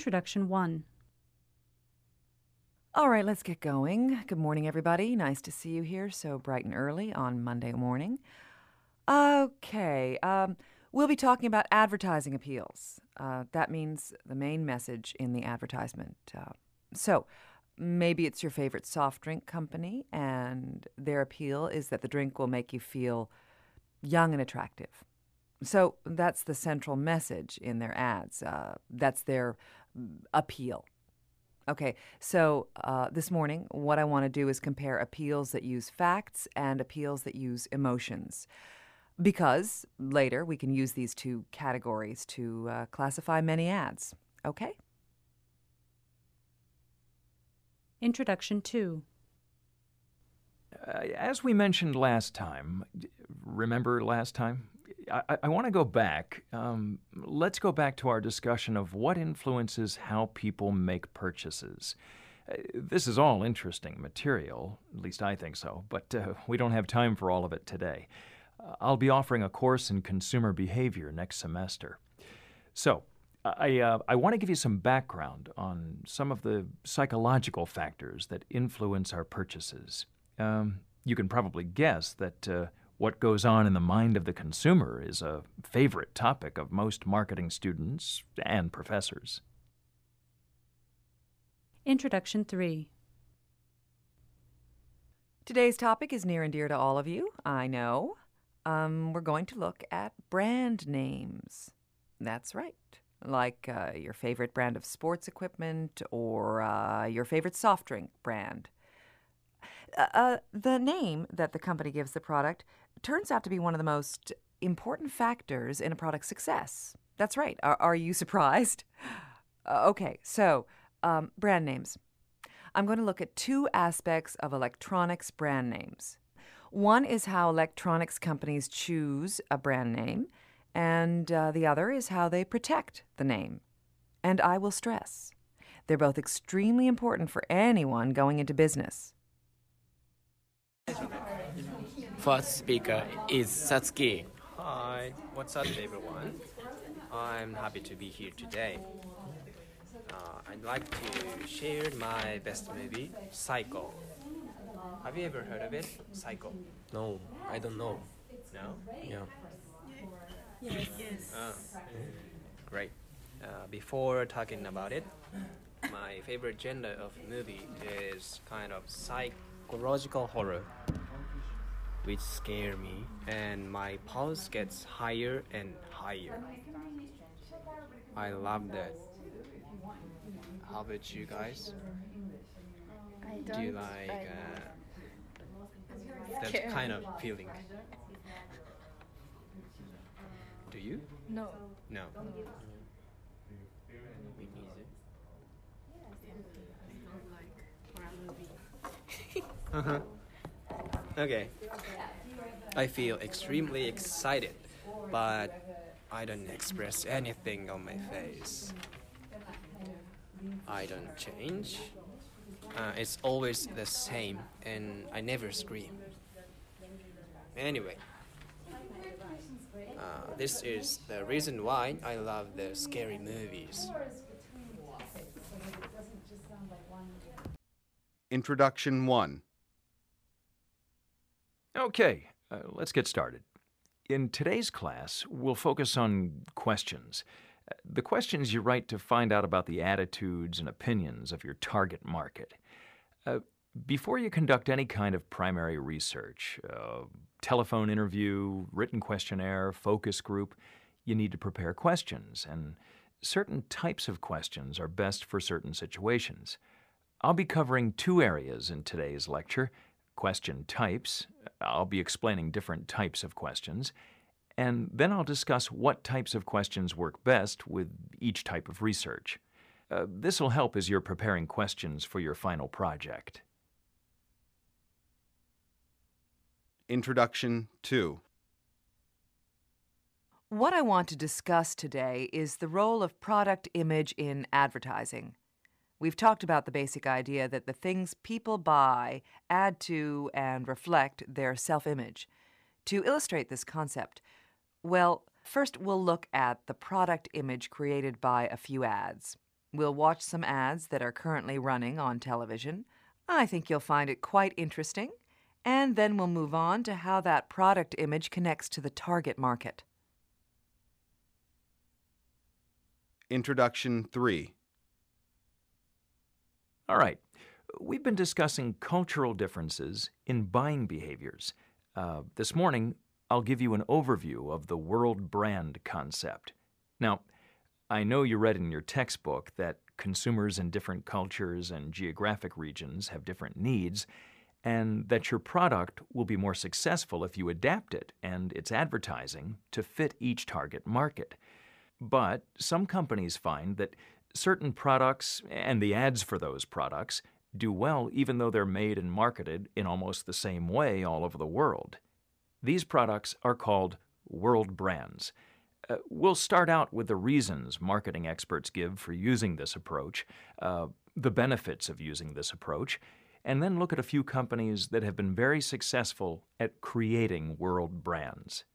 Introduction 1 All right, let's get going. Good morning, everybody. Nice to see you here so bright and early on Monday morning. Okay, um, we'll be talking about advertising appeals. Uh, that means the main message in the advertisement. Uh, so, maybe it's your favorite soft drink company, and their appeal is that the drink will make you feel young and attractive. So, that's the central message in their ads. Uh, that's their appeal. Okay, so uh, this morning, what I want to do is compare appeals that use facts and appeals that use emotions. Because later we can use these two categories to uh, classify many ads. Okay? Introduction 2 Uh, as we mentioned last time, remember last time? I, I want to go back. Um, let's go back to our discussion of what influences how people make purchases. Uh, this is all interesting material, at least I think so, but uh, we don't have time for all of it today. Uh, I'll be offering a course in consumer behavior next semester. So, I, uh, I want to give you some background on some of the psychological factors that influence our purchases. Um, you can probably guess that uh, what goes on in the mind of the consumer is a favorite topic of most marketing students and professors. Introduction 3 Today's topic is near and dear to all of you, I know. Um, we're going to look at brand names. That's right. Like uh, your favorite brand of sports equipment or uh, your favorite soft drink brand. Uh, uh, the name that the company gives the product turns out to be one of the most important factors in a product's success. That's right. Are, are you surprised? Uh, okay, so um, brand names. I'm going to look at two aspects of electronics brand names. One is how electronics companies choose a brand name, and uh, the other is how they protect the name. And I will stress they're both extremely important for anyone going into business. First speaker is Satsuki. Hi, what's up, everyone? I'm happy to be here today. Uh, I'd like to share my best movie, Psycho. Have you ever heard of it? Psycho. No, I don't know. No? Yeah. Yes. yes. Ah, great. Uh, before talking about it, my favorite genre of movie is kind of psychological horror, which scare me, and my pulse gets higher and higher. I love that. How about you guys? I Do don't you like like uh, that kind of feeling? Do you? No. No. No. Me neither. Uh-huh. Okay. I feel extremely excited, but I don't express anything on my face. I don't change. Uh, it's always the same, and I never scream. Anyway, uh, this is the reason why I love the scary movies. Introduction 1 Okay, uh, let's get started. In today's class, we'll focus on questions. Uh, The questions you write to find out about the attitudes and opinions of your target market. Uh, before you conduct any kind of primary research, uh, telephone interview, written questionnaire, focus group, you need to prepare questions, and certain types of questions are best for certain situations. I'll be covering two areas in today's lecture question types. I'll be explaining different types of questions. And then I'll discuss what types of questions work best with each type of research. Uh, this will help as you're preparing questions for your final project. Introduction 2 What I want to discuss today is the role of product image in advertising. We've talked about the basic idea that the things people buy add to and reflect their self image. To illustrate this concept, well, first we'll look at the product image created by a few ads. We'll watch some ads that are currently running on television. I think you'll find it quite interesting. And then we'll move on to how that product image connects to the target market. Introduction 3 All right. We've been discussing cultural differences in buying behaviors. Uh, this morning, I'll give you an overview of the world brand concept. Now, I know you read in your textbook that consumers in different cultures and geographic regions have different needs, and that your product will be more successful if you adapt it and its advertising to fit each target market. But some companies find that certain products and the ads for those products do well even though they're made and marketed in almost the same way all over the world. These products are called world brands. Uh, we'll start out with the reasons marketing experts give for using this approach, uh, the benefits of using this approach, and then look at a few companies that have been very successful at creating world brands.「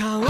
変わ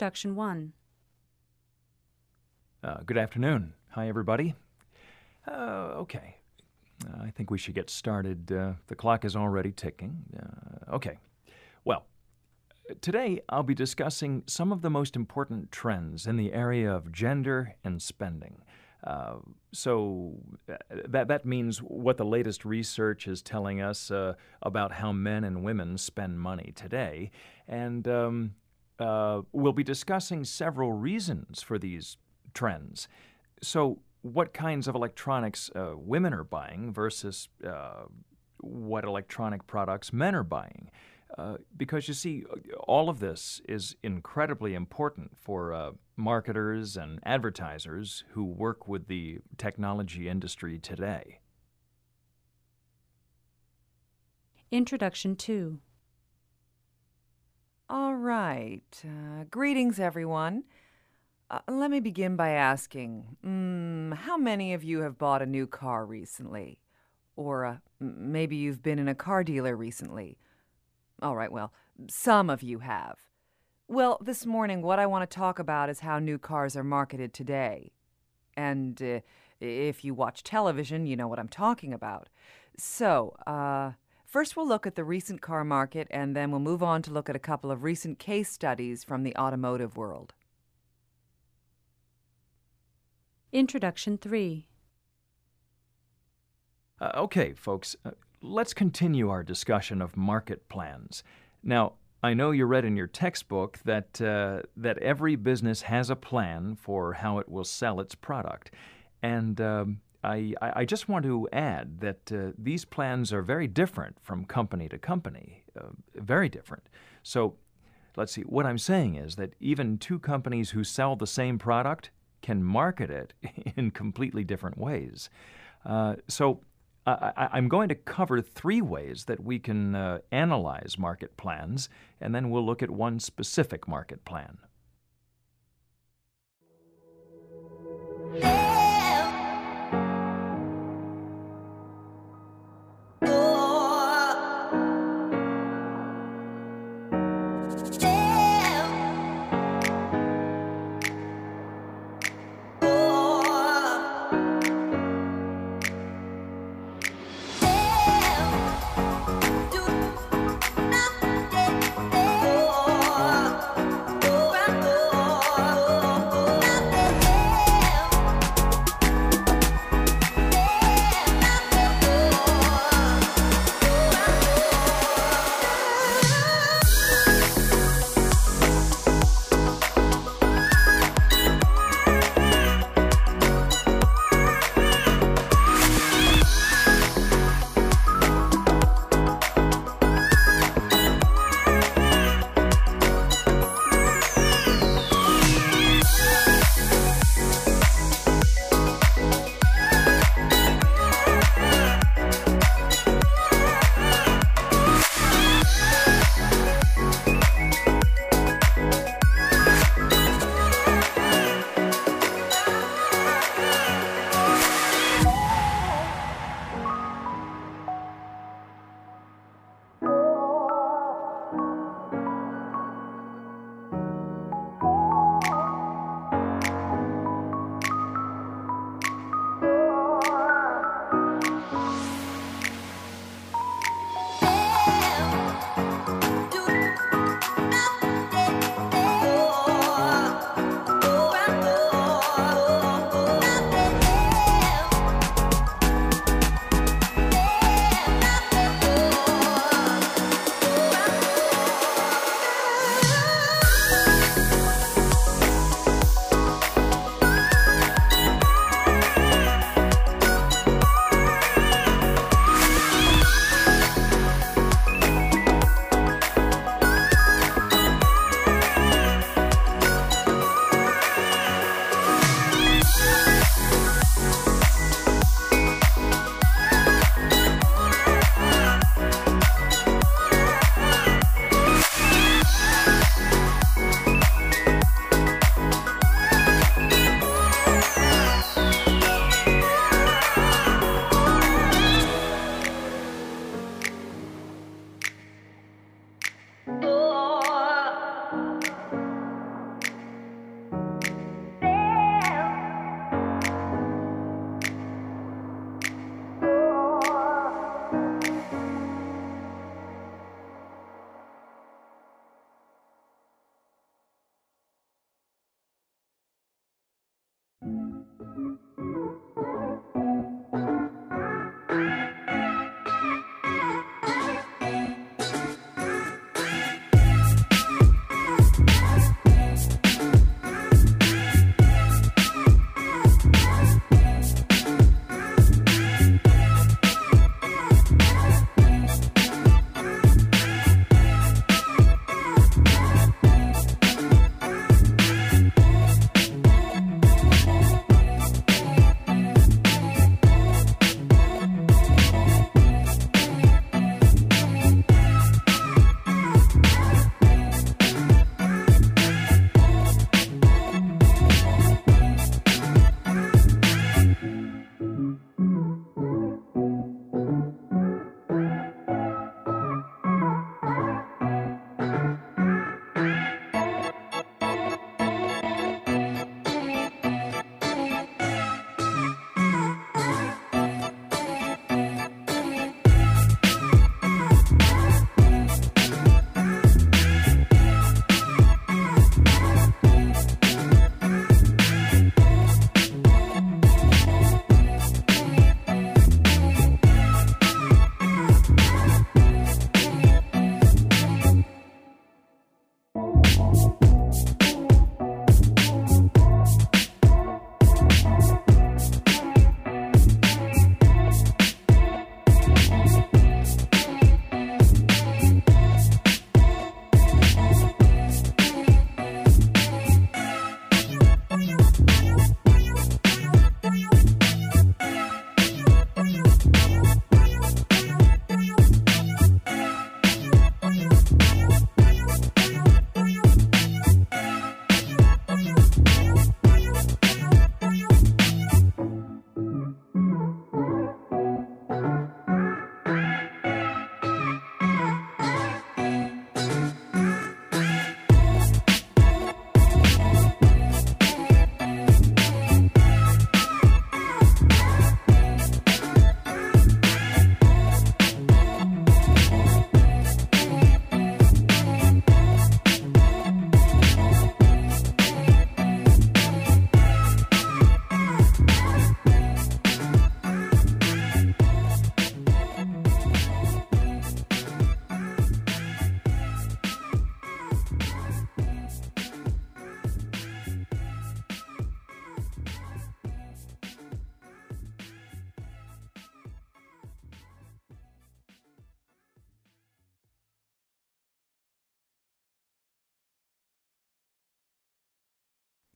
Introduction 1. Uh, good afternoon. Hi, everybody. Uh, okay. Uh, I think we should get started. Uh, the clock is already ticking. Uh, okay. Well, today I'll be discussing some of the most important trends in the area of gender and spending. Uh, so uh, that that means what the latest research is telling us uh, about how men and women spend money today, and um, uh, we'll be discussing several reasons for these trends. So, what kinds of electronics uh, women are buying versus uh, what electronic products men are buying. Uh, because you see, all of this is incredibly important for uh, marketers and advertisers who work with the technology industry today. Introduction 2 All right. Uh, greetings, everyone. Uh, let me begin by asking mm, how many of you have bought a new car recently? Or uh, maybe you've been in a car dealer recently? All right, well, some of you have. Well, this morning, what I want to talk about is how new cars are marketed today. And uh, if you watch television, you know what I'm talking about. So, uh, first we'll look at the recent car market, and then we'll move on to look at a couple of recent case studies from the automotive world. Introduction 3 Uh, okay, folks, uh, let's continue our discussion of market plans. Now, I know you read in your textbook that uh, that every business has a plan for how it will sell its product, and um, I, I just want to add that uh, these plans are very different from company to company, uh, very different. So, let's see. What I'm saying is that even two companies who sell the same product can market it in completely different ways. Uh, so I, I'm going to cover three ways that we can uh, analyze market plans, and then we'll look at one specific market plan.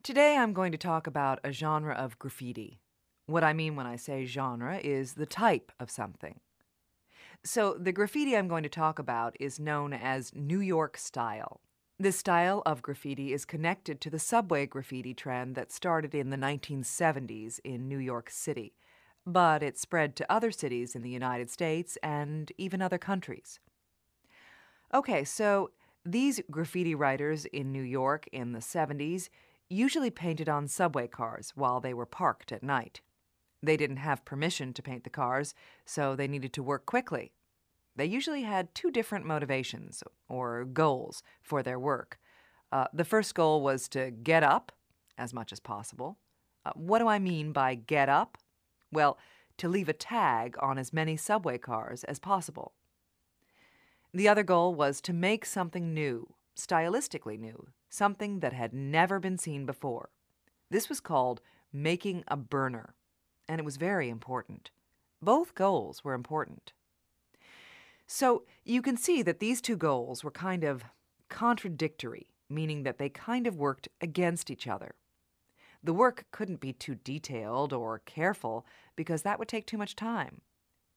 Today I'm going to talk about a genre of graffiti. What I mean when I say genre is the type of something. So, the graffiti I'm going to talk about is known as New York style. This style of graffiti is connected to the subway graffiti trend that started in the 1970s in New York City, but it spread to other cities in the United States and even other countries. Okay, so these graffiti writers in New York in the 70s usually painted on subway cars while they were parked at night. They didn't have permission to paint the cars, so they needed to work quickly. They usually had two different motivations, or goals, for their work. Uh, the first goal was to get up as much as possible. Uh, what do I mean by get up? Well, to leave a tag on as many subway cars as possible. The other goal was to make something new, stylistically new, something that had never been seen before. This was called making a burner, and it was very important. Both goals were important. So you can see that these two goals were kind of contradictory, meaning that they kind of worked against each other. The work couldn't be too detailed or careful because that would take too much time.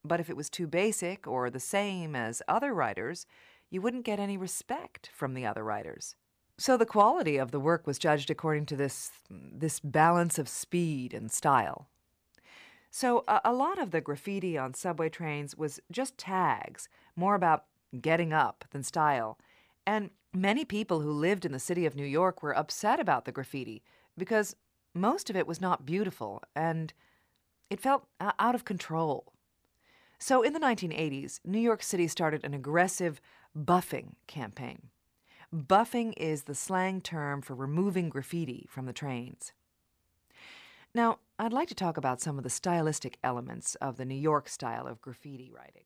But if it was too basic or the same as other writers, you wouldn't get any respect from the other writers. So the quality of the work was judged according to this this balance of speed and style. So a, a lot of the graffiti on subway trains was just tags, more about getting up than style. And many people who lived in the city of New York were upset about the graffiti because most of it was not beautiful and it felt out of control. So in the 1980s, New York City started an aggressive buffing campaign. Buffing is the slang term for removing graffiti from the trains. Now, I'd like to talk about some of the stylistic elements of the New York style of graffiti writing.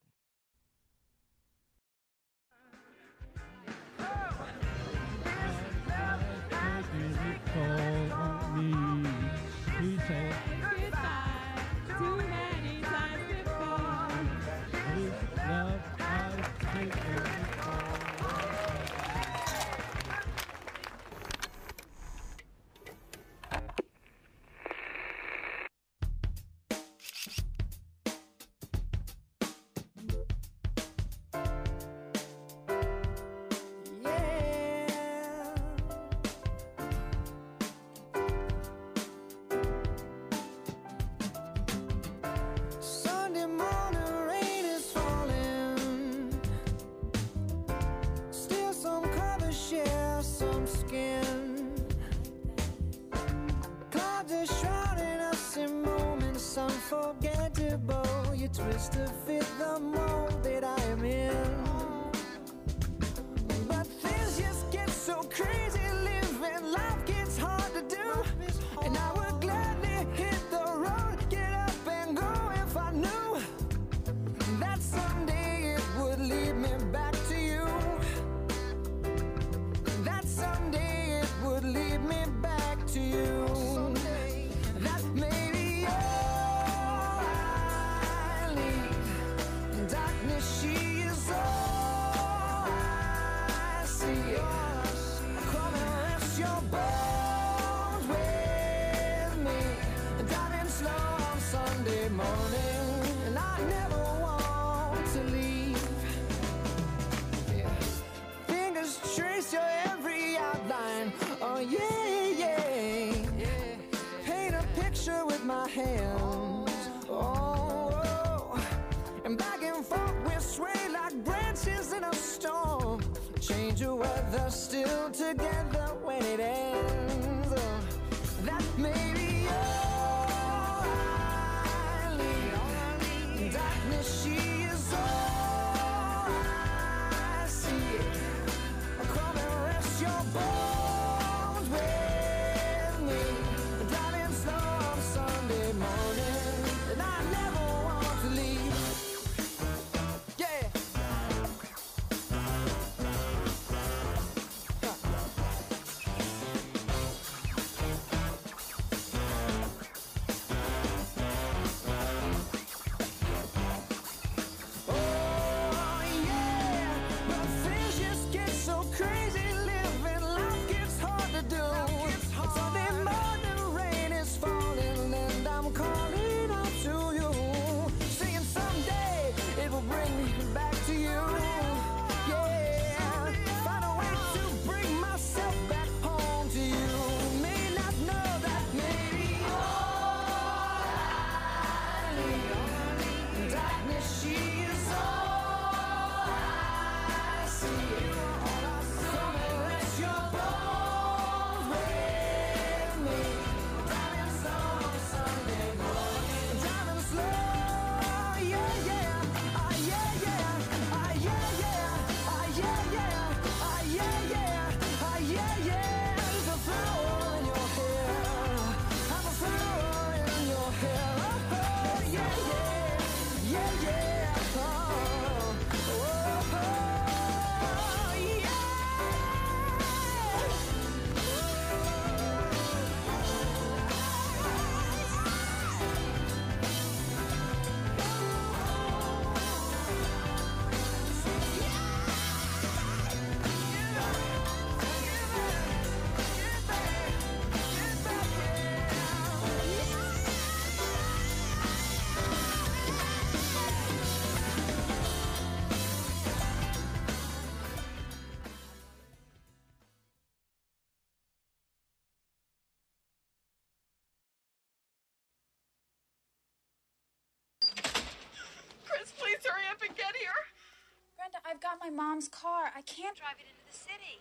Mom's car. I can't drive it into the city.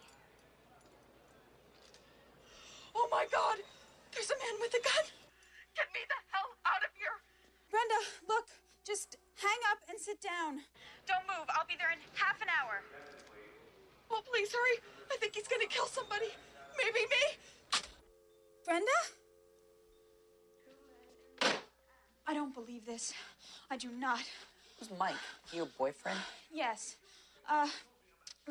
Oh my god! There's a man with a gun! Get me the hell out of here! Brenda, look, just hang up and sit down. Don't move. I'll be there in half an hour. Oh, please hurry! I think he's gonna kill somebody. Maybe me. Brenda? I don't believe this. I do not. Who's Mike? Your boyfriend? Yes. Uh,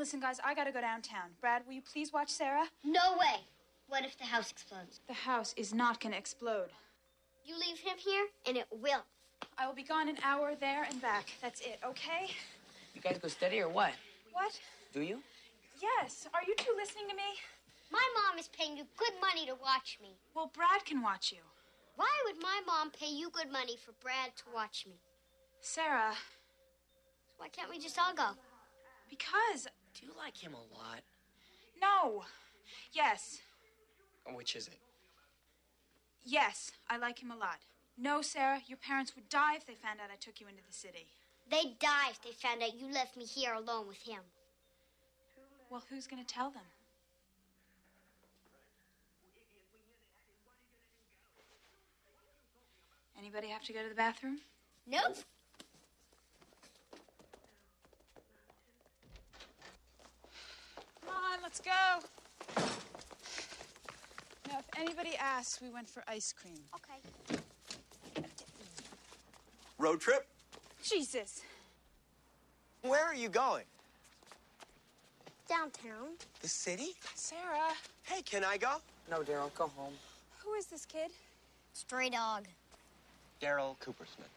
listen, guys, I gotta go downtown. Brad, will you please watch Sarah? No way. What if the house explodes? The house is not gonna explode. You leave him here, and it will. I will be gone an hour there and back. That's it, okay? You guys go steady or what? What? Do you? Yes. Are you two listening to me? My mom is paying you good money to watch me. Well, Brad can watch you. Why would my mom pay you good money for Brad to watch me? Sarah. Why can't we just all go? Because. Do you like him a lot? No. Yes. Which is it? Yes, I like him a lot. No, Sarah, your parents would die if they found out I took you into the city. They'd die if they found out you left me here alone with him. Well, who's gonna tell them? Anybody have to go to the bathroom? Nope. Come on, let's go. Now, if anybody asks, we went for ice cream. Okay. Road trip? Jesus. Where are you going? Downtown. The city? Sarah. Hey, can I go? No, Daryl, go home. Who is this kid? Stray dog. Daryl Coopersmith.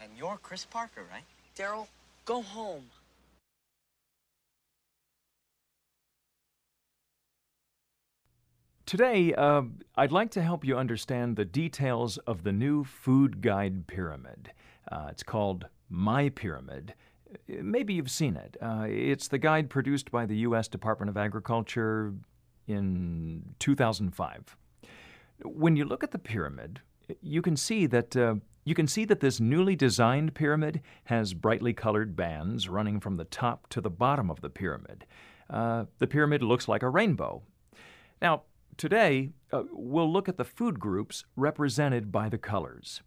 And you're Chris Parker, right? Daryl, go home. Today, uh, I'd like to help you understand the details of the new food guide pyramid. Uh, it's called My Pyramid. Maybe you've seen it. Uh, it's the guide produced by the U.S. Department of Agriculture in 2005. When you look at the pyramid, you can see that uh, you can see that this newly designed pyramid has brightly colored bands running from the top to the bottom of the pyramid. Uh, the pyramid looks like a rainbow. Now, today uh, we'll look at the food groups represented by the colors.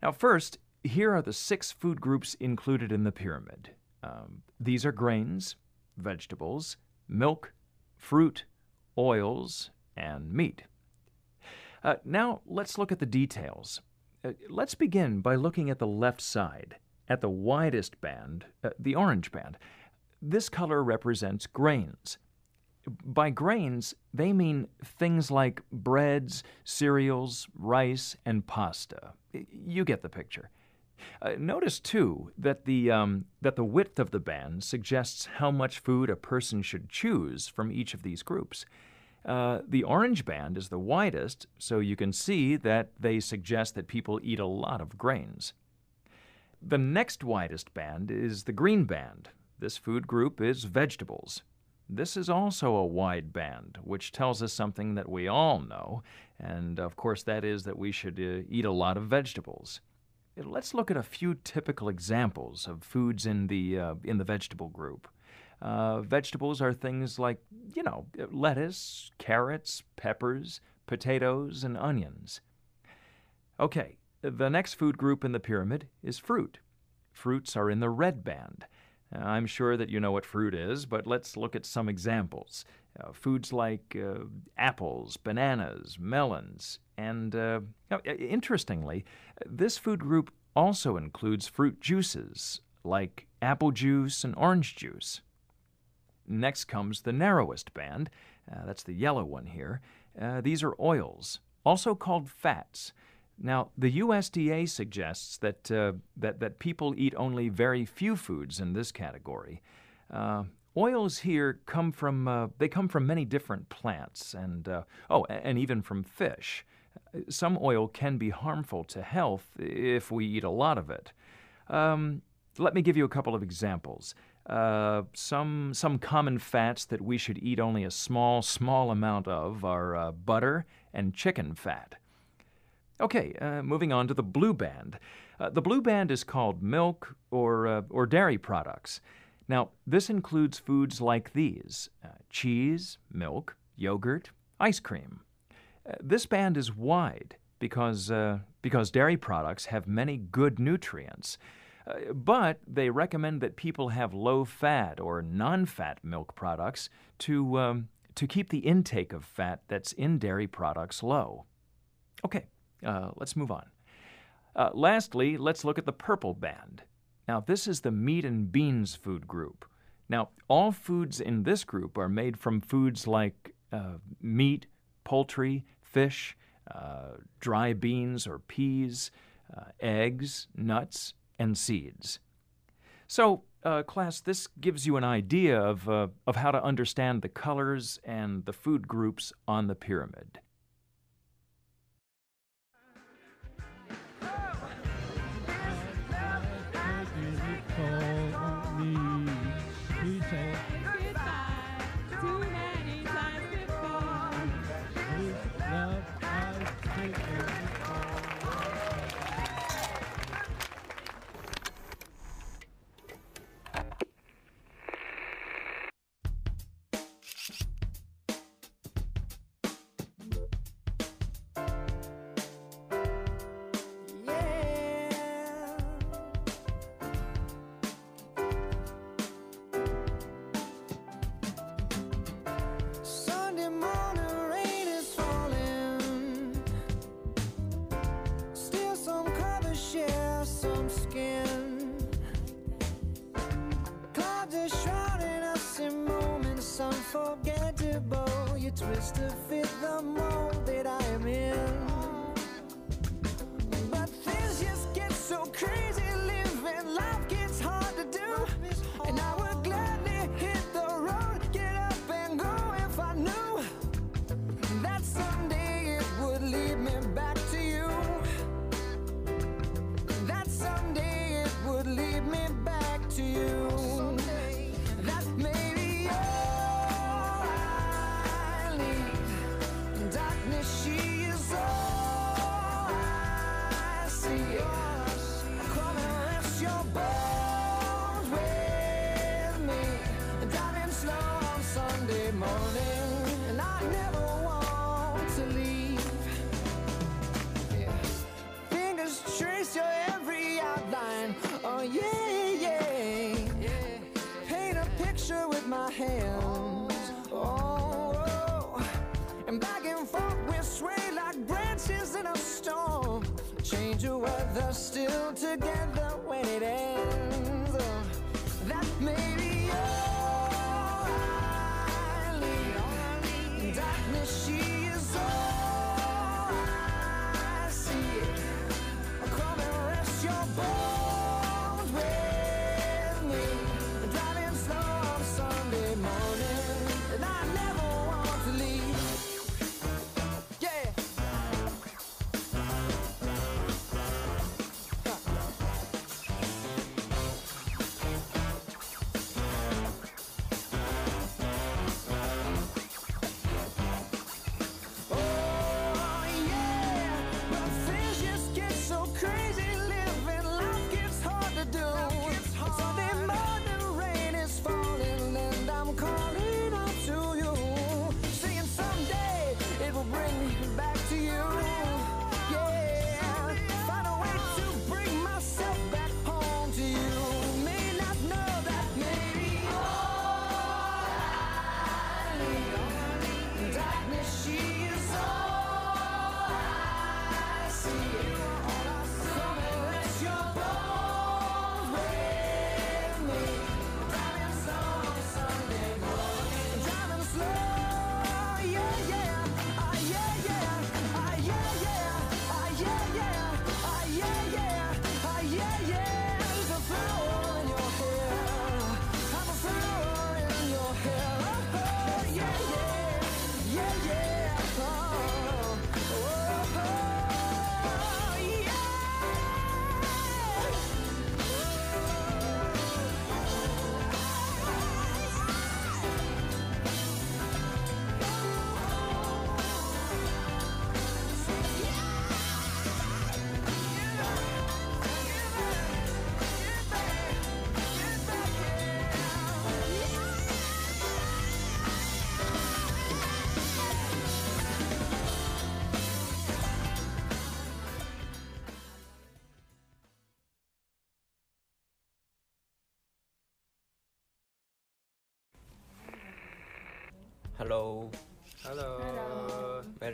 Now, first, here are the six food groups included in the pyramid. Um, these are grains, vegetables, milk, fruit, oils, and meat. Uh, now, let's look at the details. Uh, let's begin by looking at the left side, at the widest band, uh, the orange band. This color represents grains. By grains, they mean things like breads, cereals, rice, and pasta. You get the picture. Uh, notice too that the um, that the width of the band suggests how much food a person should choose from each of these groups. Uh, the orange band is the widest, so you can see that they suggest that people eat a lot of grains. The next widest band is the green band. This food group is vegetables. This is also a wide band, which tells us something that we all know, and of course, that is that we should uh, eat a lot of vegetables. Let's look at a few typical examples of foods in the, uh, in the vegetable group. Uh, vegetables are things like, you know, lettuce, carrots, peppers, potatoes, and onions. Okay, the next food group in the pyramid is fruit. Fruits are in the red band. I'm sure that you know what fruit is, but let's look at some examples. Uh, foods like uh, apples, bananas, melons, and uh, interestingly, this food group also includes fruit juices like apple juice and orange juice. Next comes the narrowest band. Uh, that's the yellow one here. Uh, these are oils, also called fats. Now, the USDA suggests that, uh, that, that people eat only very few foods in this category. Uh, oils here come from, uh, they come from many different plants and, uh, oh, and even from fish. Some oil can be harmful to health if we eat a lot of it. Um, let me give you a couple of examples. Uh, some some common fats that we should eat only a small small amount of are uh, butter and chicken fat. Okay, uh, moving on to the blue band. Uh, the blue band is called milk or, uh, or dairy products. Now, this includes foods like these uh, cheese, milk, yogurt, ice cream. Uh, this band is wide because, uh, because dairy products have many good nutrients, but they recommend that people have low fat or non fat milk products to, um, to keep the intake of fat that's in dairy products low. Okay, uh, let's move on. Uh, lastly, let's look at the purple band. Now, this is the meat and beans food group. Now, all foods in this group are made from foods like uh, meat, poultry, fish, uh, dry beans or peas, uh, eggs, nuts, and seeds. So, uh, class, this gives you an idea of, uh, of how to understand the colors and the food groups on the pyramid.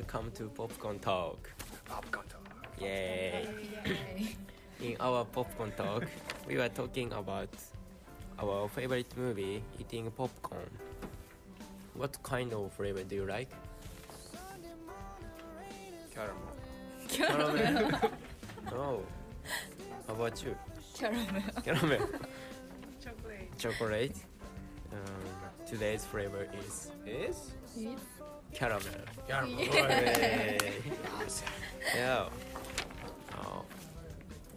Welcome to Popcorn Talk. Popcorn Talk. Yay. In our Popcorn Talk, we were talking about our favorite movie, eating popcorn. What kind of flavor do you like? Caramel. Caramel. oh. How about you? Caramel. Caramel. Chocolate. Chocolate. Um, today's flavor is Is? Yes. caramel. Caramel. Yay. yeah. Oh,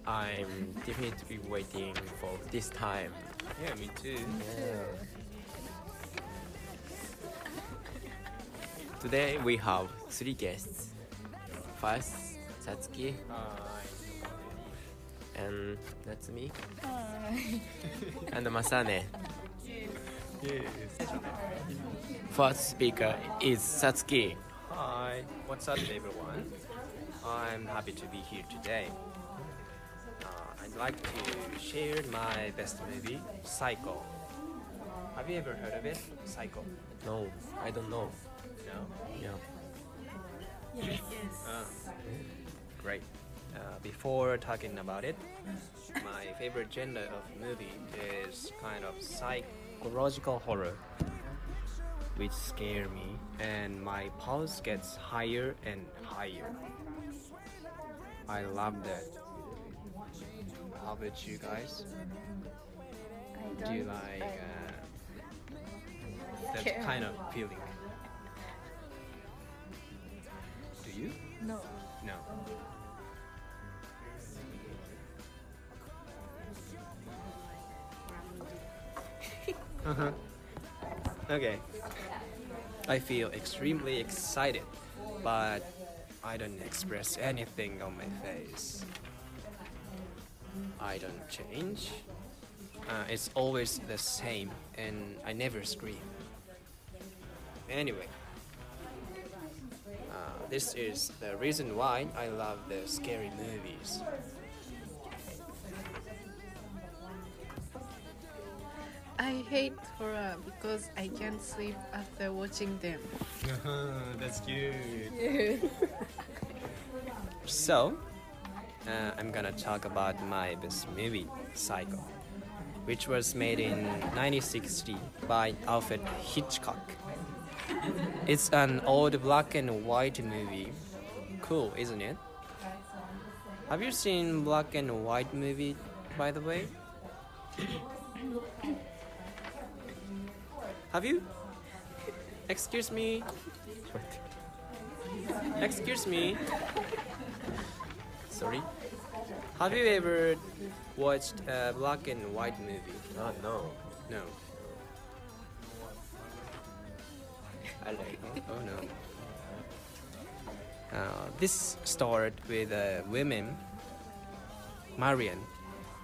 I'm definitely waiting for this time. Yeah, me too. Yeah. Today we have three guests. First, Satsuki. And that's me. And Masane. First speaker is Satsuki. Hi, what's up, everyone? I'm happy to be here today. Uh, I'd like to share my best movie, Psycho. Have you ever heard of it? Psycho. No, I don't know. No? Yeah. Yes. Ah, great. Uh, before talking about it, my favorite genre of movie is kind of psychological horror, which scare me, and my pulse gets higher and higher. I love that. How about you guys? Do you like uh, that Care. kind of feeling? Do you? No. No. Uh-huh. Okay. I feel extremely excited, but I don't express anything on my face. I don't change. Uh, it's always the same, and I never scream. Anyway, uh, this is the reason why I love the scary movies. I hate horror because I can't sleep after watching them. That's cute. Cute. So, uh, I'm gonna talk about my best movie, Psycho, which was made in 1960 by Alfred Hitchcock. It's an old black and white movie. Cool, isn't it? Have you seen black and white movie, by the way? Have you? Excuse me. Excuse me. Sorry. Have you ever watched a black and white movie? Oh, no. No. I like. Oh no. Uh, this started with a woman, Marion,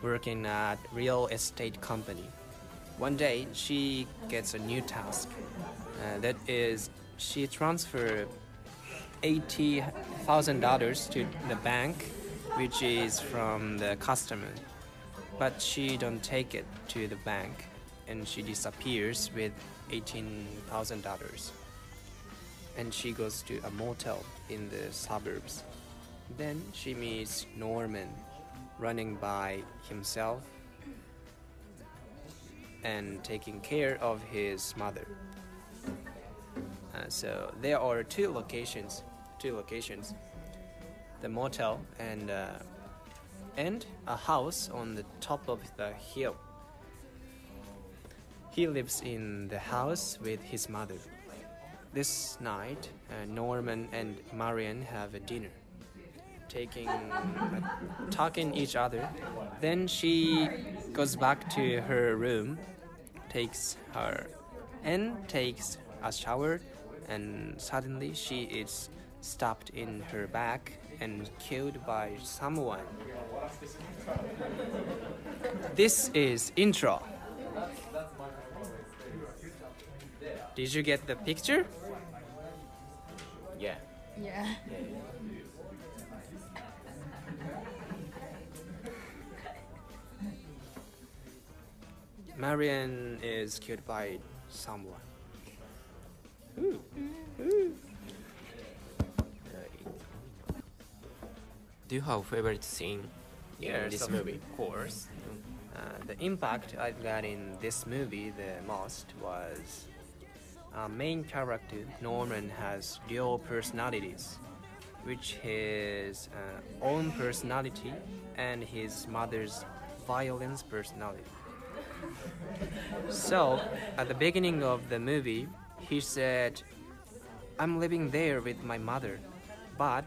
working at real estate company. One day, she gets a new task. Uh, that is, she transfer eighty thousand dollars to the bank, which is from the customer. But she don't take it to the bank, and she disappears with eighteen thousand dollars and she goes to a motel in the suburbs. Then she meets Norman running by himself and taking care of his mother. Uh, so there are two locations, two locations, the motel and uh, and a house on the top of the hill. He lives in the house with his mother. This night, uh, Norman and Marion have a dinner, taking, uh, talking each other. Then she goes back to her room, takes her, and takes a shower, and suddenly she is stabbed in her back and killed by someone. This is intro. Did you get the picture? Yeah. Yeah. Marion is killed by someone. Do you have a favorite scene in this of course. Uh, the impact I got in this movie the most was our main character Norman has dual personalities, which his uh, own personality and his mother's violence personality. So, at the beginning of the movie, he said, I'm living there with my mother, but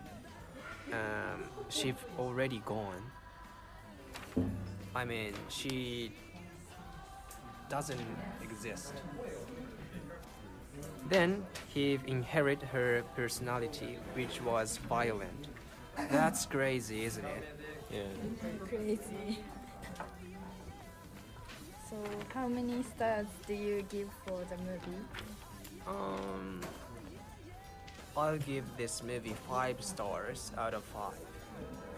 um, she's already gone. I mean, she doesn't exist. Then he inherit her personality, which was violent. That's crazy, isn't it? Yeah. Crazy. So, how many stars do you give for the movie? Um, I'll give this movie five stars out of five,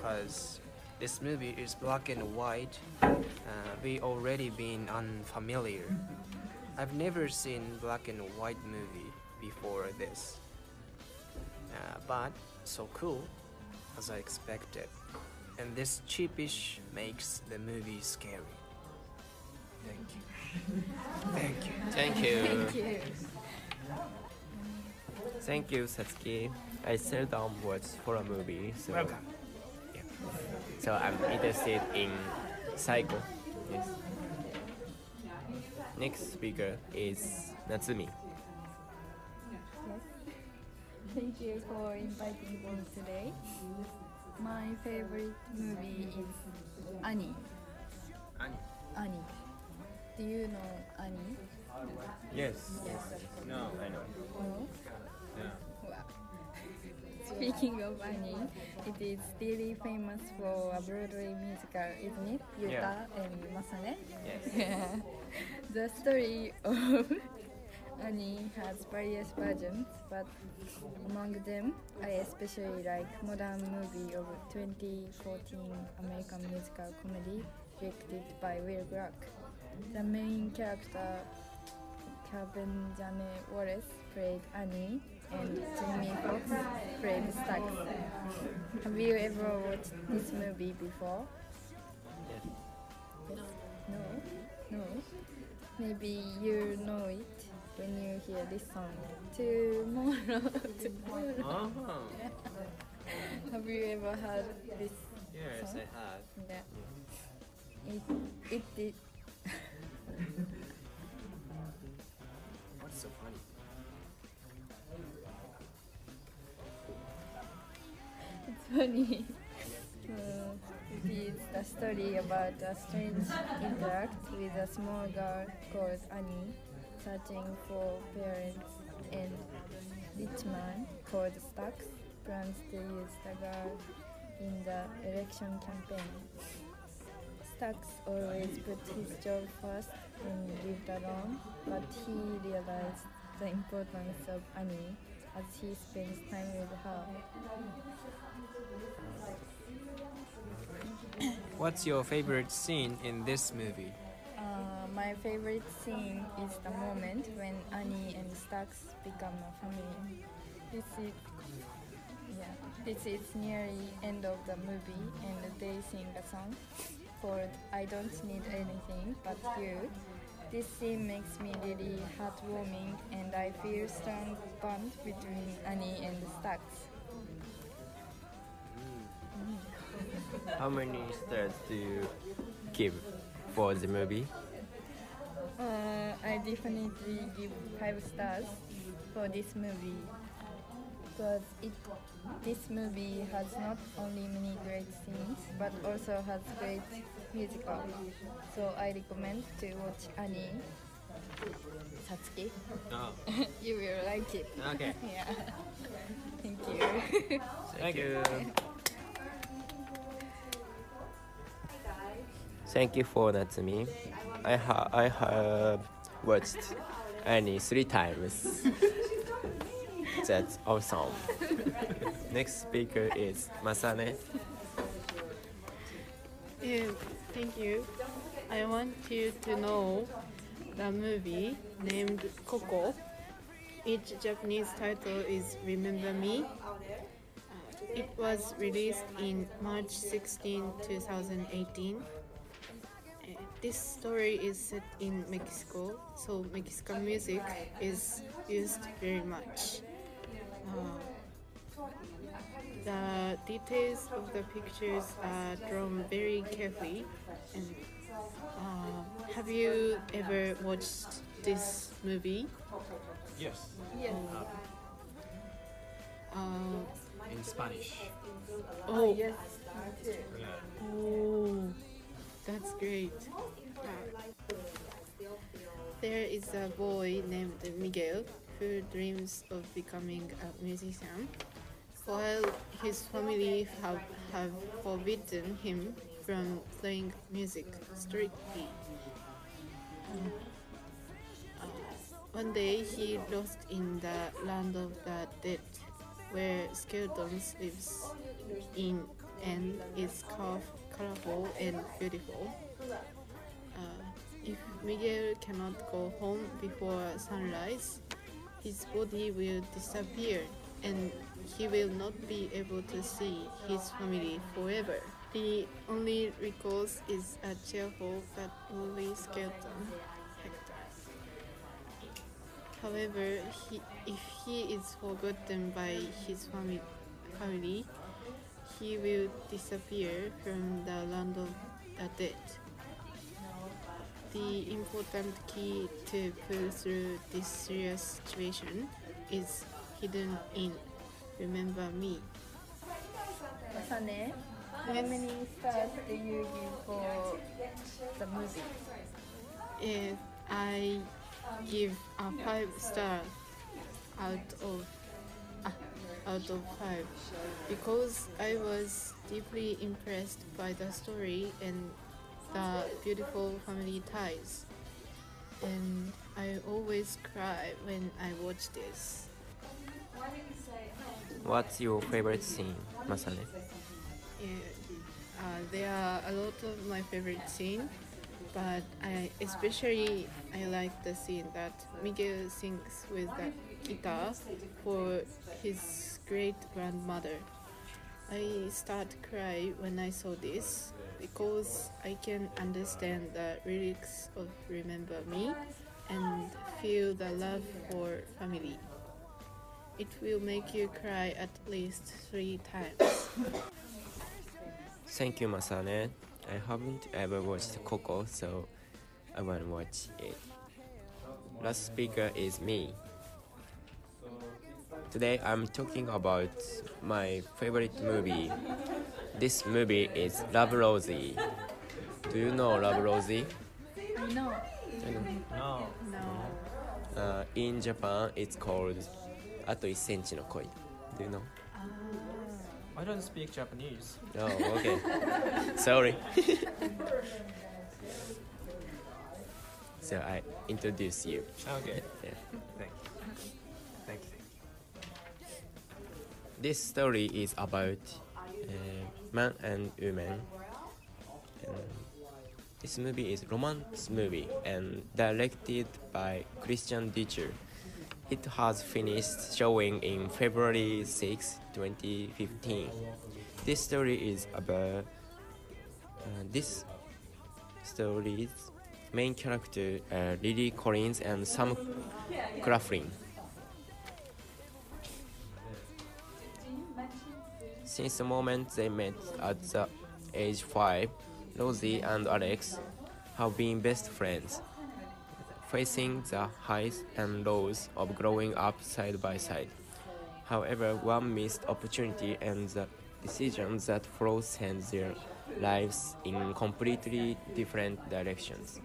cause this movie is black and white. Uh, we already been unfamiliar. I've never seen black and white movie before this, uh, but so cool as I expected. And this cheapish makes the movie scary. Thank you. Thank you. Thank you. Thank you. Thank you, Satsuki. I seldom watch horror movie, so Welcome. Yeah. So I'm interested in Psycho. Yes. Next speaker is Natsumi. Yes. Thank you for inviting me today. My favorite movie is Annie. Annie. Annie. Do you know Annie? Yes. Yes. No, I know. No? Yeah. Wow. Speaking of Annie, it is really famous for a Broadway musical, isn't it? Yuta Yeah. and Masane? Yes. Yeah. The story of Annie has various versions, but among them, I especially like modern movie of 2014 American musical comedy directed by Will Gluck. The main character, Kevin Jane Wallace, played Annie, and Jamie Foxx played Stacks. Have you ever watched this movie before? Yes. Yes? No? No? Maybe you know it when you hear this song. Tomorrow, tomorrow. Uh-huh. Have you ever heard this Yes, song? I have. Yeah. It, it did. What's so funny? It's funny. Uh, it is the story about a strange interact with a small girl called Annie searching for parents and rich man called Stacks plans to use the girl in the election campaign. Stacks always put his job first and lived alone, but he realized the importance of Annie as he spends time with her. What's your favorite scene in this movie? Uh, my favorite scene is the moment when Annie and Stacks become a family. This is yeah, this is nearly end of the movie, and they sing a song called "I Don't Need Anything But You." This scene makes me really heartwarming, and I feel strong bond between Annie and Stacks. How many stars do you give for the movie? Uh, I definitely give five stars for this movie because it this movie has not only many great scenes but also has great musical. So I recommend to watch Annie. Satsuki. Oh. you will like it. Okay. yeah. Thank you. Thank you. Thank you for Natsumi. I, ha- I have watched Annie three times. That's awesome. Next speaker is Masane. Yeah, thank you. I want you to know the movie named Coco. Each Japanese title is Remember Me. Uh, it was released in March 16, 2018. Uh, This story is set in Mexico, so Mexican music is used very much. Uh, the details of the pictures are drawn very carefully. And uh, have you ever watched this movie? Yes. Yes. Uh, In Spanish. oh, yes, me. Oh, that's great. There is a boy named Miguel who dreams of becoming a musician, while his family have, have forbidden him from playing music strictly. Uh, one day he lost in the land of the dead, where skeletons lives in and is color- colorful and beautiful. Uh, if Miguel cannot go home before sunrise, his body will disappear and he will not be able to see his family forever. The only recourse is a cheerful but woolly skeleton, Hector. However, he, if he is forgotten by his fami- family, he will disappear from the land of the dead. The important key to pull through this serious situation is hidden in Remember Me. Masane, how many stars do you give for the movie? Eh, I give a five star out of ah, out of five because I was deeply impressed by the story and the beautiful family ties. And I always cry when I watch this. What's your favorite scene, Masane? Yeah, uh, there are a lot of my favorite scene, but I especially I like the scene that Miguel sings with the guitar for his great grandmother. I start cry when I saw this because I can understand the lyrics of Remember Me and feel the love for family. It will make you cry at least three times. Thank you, Masane. I haven't ever watched Coco, so I want to watch it. Last speaker is me. Today I'm talking about my favorite movie. This movie is Love Rosie. Do you know Love Rosie? No. No. No. Uh, in Japan, it's called あと1センチの恋 Do you know? I don't speak Japanese. Oh, okay. Sorry. so I introduce you. Okay. yeah. Thank you. Thank you. This story is about uh, man and woman. Um, this movie is romance movie and directed by Christian Ditter. It has finished showing in February 6, 2015. This story is about uh, this story's main character uh, Lily Collins and Sam Claflin. Since the moment they met at the age 5, Rosie and Alex have been best friends, facing the highs and lows of growing up side by side. However, one missed opportunity and the decisions that follow send their lives in completely different directions.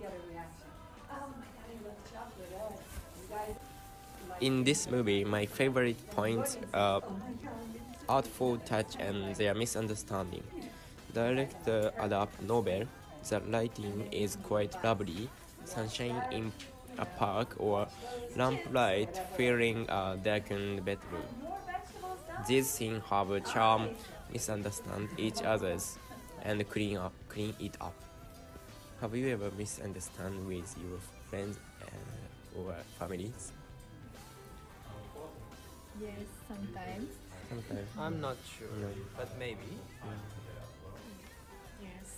In this movie, my favorite points are uh, artful touch and their misunderstanding. Director adapt novel, the writing is quite lovely, sunshine in a park or lamplight filling a darkened bedroom. These things have a charm, misunderstand each other's, and clean up, clean it up. Have you ever misunderstand with your friends uh, or families? Yes, sometimes. Sometimes. I'm not sure, No. but maybe. Yes.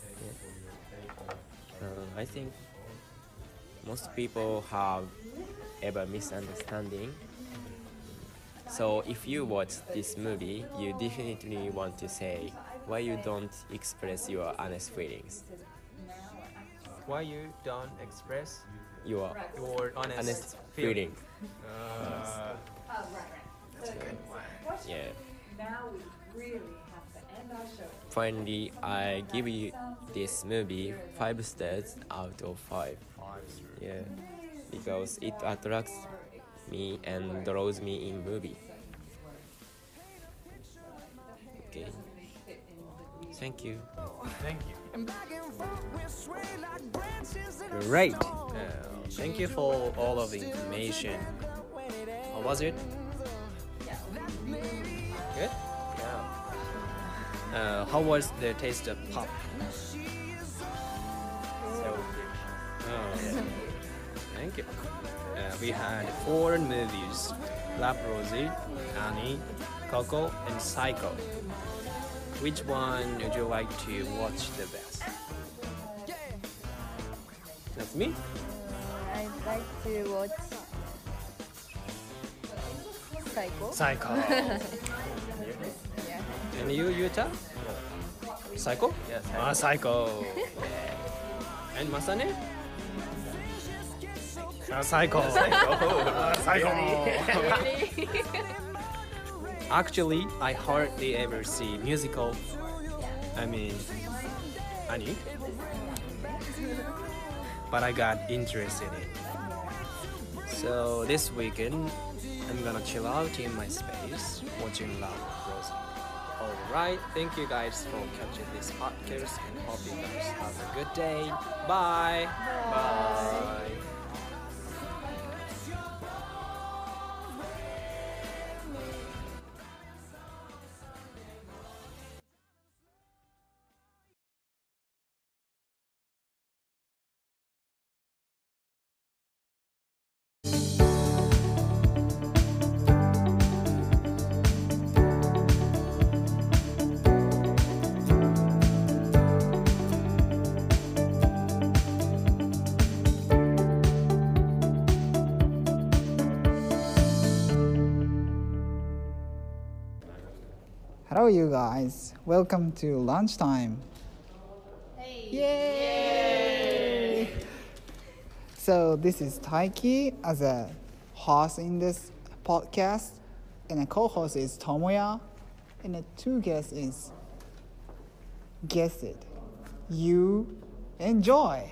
Uh, I think most people have ever misunderstanding. So if you watch this movie, you definitely want to say why you don't express your honest feelings. Why you don't express Your your honest, honest feeling? feeling. Uh, That's good. Yeah. Now we really have to end our show. Finally, I give you this movie five stars out of five. Yeah, because it attracts me and draws me in movie. Okay. Thank you. Thank you. And back and forth we sway like branches in a Great. Uh, thank you for all of the information. How was it? Good. Yeah. Uh, how was the taste of pop? So good. Oh, thank you. Uh, we had four movies: Love Rosie, Annie, Coco, and Psycho. Which one would you like to watch the best? That's me. I'd like to watch Psycho. Psycho. yeah. And you, Yuta? Psycho? Yes. Ah, Psycho. and Masane? Psycho. Psycho. Actually, I hardly ever see musical. I mean, Annie. But I got interested in it. So this weekend, I'm gonna chill out in my space watching Love Rosie. Alright, thank you guys for catching this podcast and hope you guys have a good day. Bye. Bye. Hello, you guys. Welcome to lunchtime. Yay! So this is Taiki as a host in this podcast, and a co-host is Tomoya, and the two guests is guess it, you enjoy.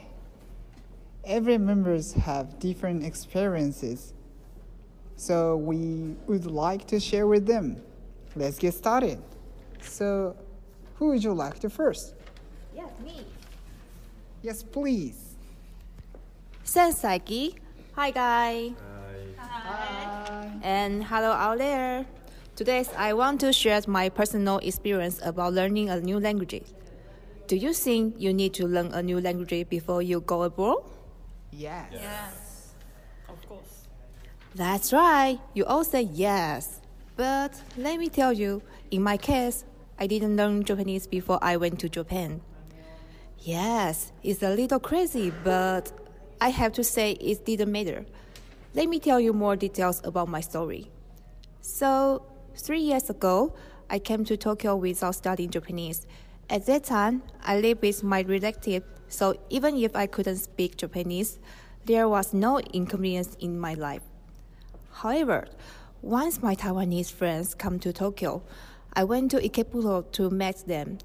Every members have different experiences, so we would like to share with them. Let's get started. So, who would you like to first? Yes, me. Yes, please. Sensei. Hi, guys. Hi. Hi. And hello out there. Today, I want to share my personal experience about learning a new language. Do you think you need to learn a new language before you go abroad? Yes. Yes. Of course. That's right. You all say yes. But let me tell you, in my case, I didn't learn Japanese before I went to Japan. Yes, it's a little crazy, but I have to say it didn't matter. Let me tell you more details about my story. So, three years ago, I came to Tokyo without studying Japanese. At that time, I lived with my relative, so even if I couldn't speak Japanese, there was no inconvenience in my life. However, once my Taiwanese friends come to Tokyo, I went to Ikebukuro to meet them.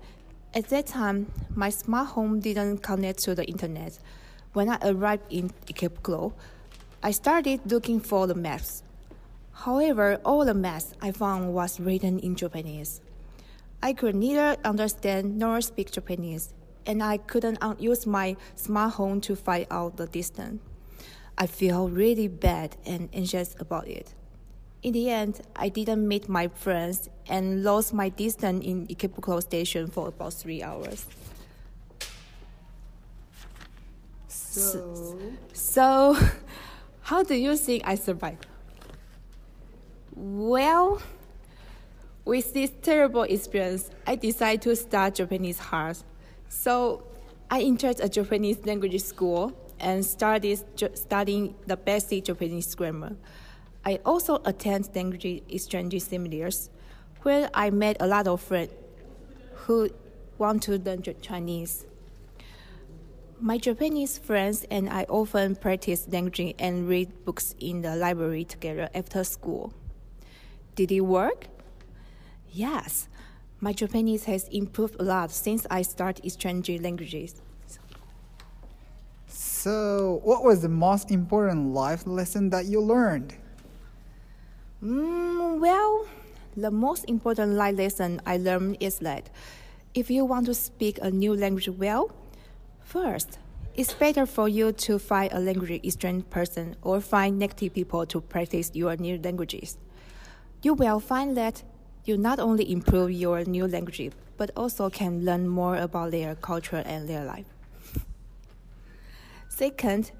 At that time, my smart home didn't connect to the internet. When I arrived in Ikebukuro, I started looking for the maps. However, all the maps I found was written in Japanese. I could neither understand nor speak Japanese, and I couldn't use my smart home to find out the distance. I feel really bad and anxious about it. In the end, I didn't meet my friends and lost my distance in Ikebukuro station for about three hours. So, So, how do you think I survived? Well, with this terrible experience, I decided to start Japanese hard. So I entered a Japanese language school and started studying the basic Japanese grammar. I also attend language exchange seminars where I met a lot of friends who want to learn Chinese. My Japanese friends and I often practice language and read books in the library together after school. Did it work? Yes. My Japanese has improved a lot since I started exchanging languages. So, what was the most important life lesson that you learned? Mm, well, the most important life lesson I learned is that if you want to speak a new language well, first, it's better for you to find a language exchange person or find native people to practice your new languages. You will find that you not only improve your new language, but also can learn more about their culture and their life. Second,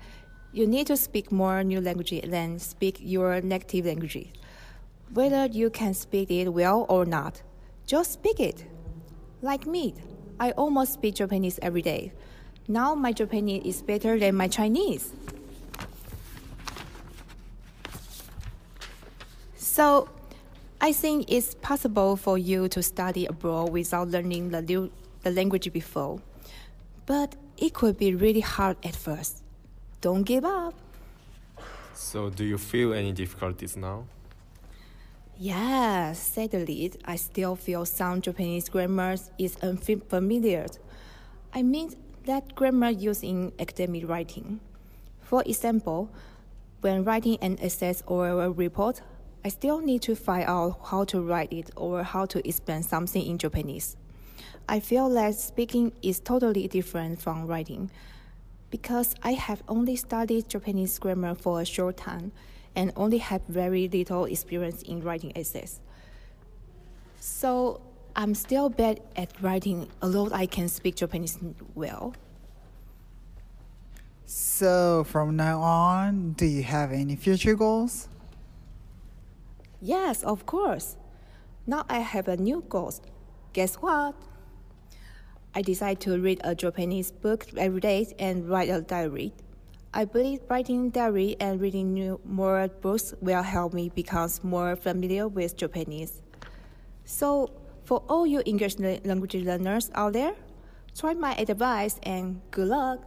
you need to speak more new language than speak your native language. Whether you can speak it well or not, just speak it. Like me, I almost speak Japanese every day. Now my Japanese is better than my Chinese. So, I think it's possible for you to study abroad without learning the, new, the language before. But it could be really hard at first. Don't give up. So, do you feel any difficulties now? Yes, sadly, I still feel some Japanese grammar is unfamiliar. I mean that grammar used in academic writing. For example, when writing an essay or a report, I still need to find out how to write it or how to explain something in Japanese. I feel that speaking is totally different from writing because I have only studied Japanese grammar for a short time and only have very little experience in writing essays. So I'm still bad at writing, although I can speak Japanese well. So, from now on, do you have any future goals? Yes, of course. Now I have a new goal. Guess what? I decided to read a Japanese book every day and write a diary. I believe writing diary and reading new, more books will help me become more familiar with Japanese. So, for all you English language learners out there, try my advice and good luck.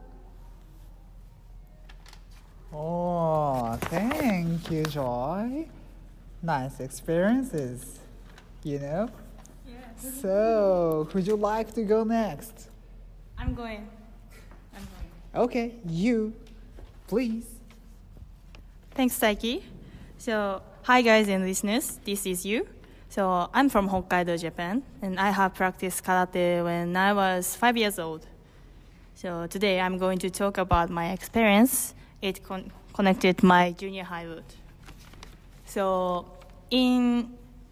Oh, thank you, Joy. Nice experiences, you know? Yes. So, would you like to go next? I'm going. I'm going. Okay, Yu, please. Thanks, Taiki. So, hi guys and listeners, this is Yu. So, I'm from Hokkaido, Japan, and I have practiced karate when I was five years old. So, today I'm going to talk about my experience. It con- connected my junior high route. So, in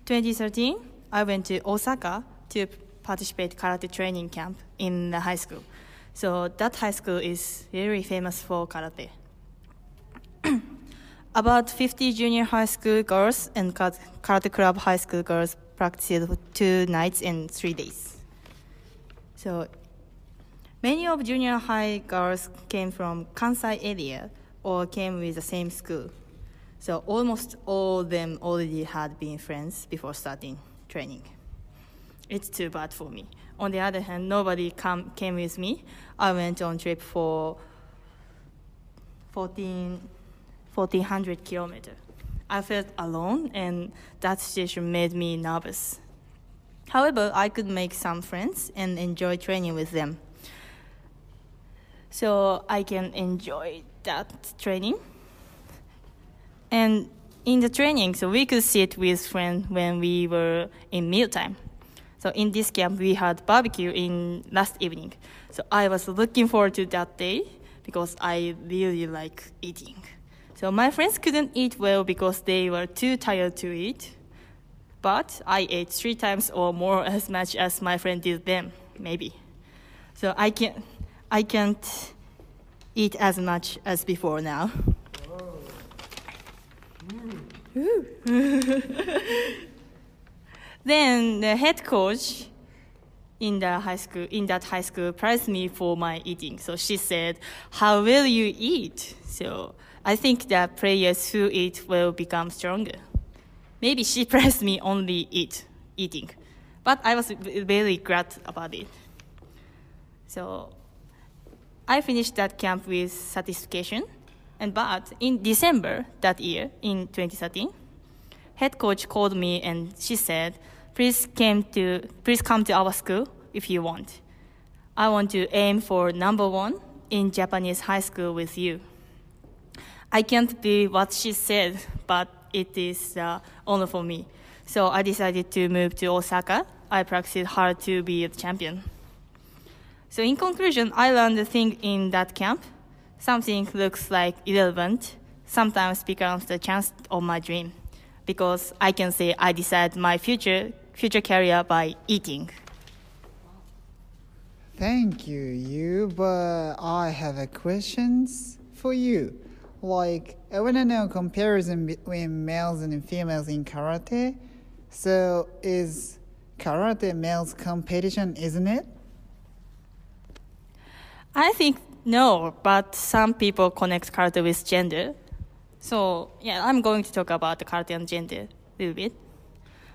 2013, I went to Osaka to participate karate training camp in the high school. So that high school is very famous for karate. About 50 junior high school girls and karate club high school girls practiced two nights and three days. So many of junior high girls came from Kansai area or came with the same school. So almost all of them already had been friends before starting training. It's too bad for me. On the other hand, nobody come, came with me. I went on trip for 14, 1400 kilometers. I felt alone, and that situation made me nervous. However, I could make some friends and enjoy training with them. So I can enjoy that training. And in the training, so we could sit with friends when we were in mealtime. So in this camp, we had barbecue in last evening. So I was looking forward to that day because I really like eating. So my friends couldn't eat well because they were too tired to eat. But I ate three times or more as much as my friend did them, maybe. So I can I can't eat as much as before now. then the head coach in the high school in that high school praised me for my eating. So she said, "How will you eat?" So I think that players who eat will become stronger. Maybe she praised me only eat eating, but I was very glad about it. So I finished that camp with satisfaction. And but in December that year, in 2013, head coach called me and she said, "Please came to please come to our school if you want. I want to aim for number one in Japanese high school with you." I can't be what she said, but it is uh, honor for me. So I decided to move to Osaka. I practiced hard to be a champion. So in conclusion, I learned a thing in that camp. Something looks like irrelevant sometimes becomes the chance of my dream because I can say I decide my future future career by eating. Thank you, Yu. But I have a questions for you. Like I wanna know comparison between males and females in karate. So is karate males competition, isn't it? I think no, but some people connect karate with gender. So yeah, I'm going to talk about the karate and gender a little bit.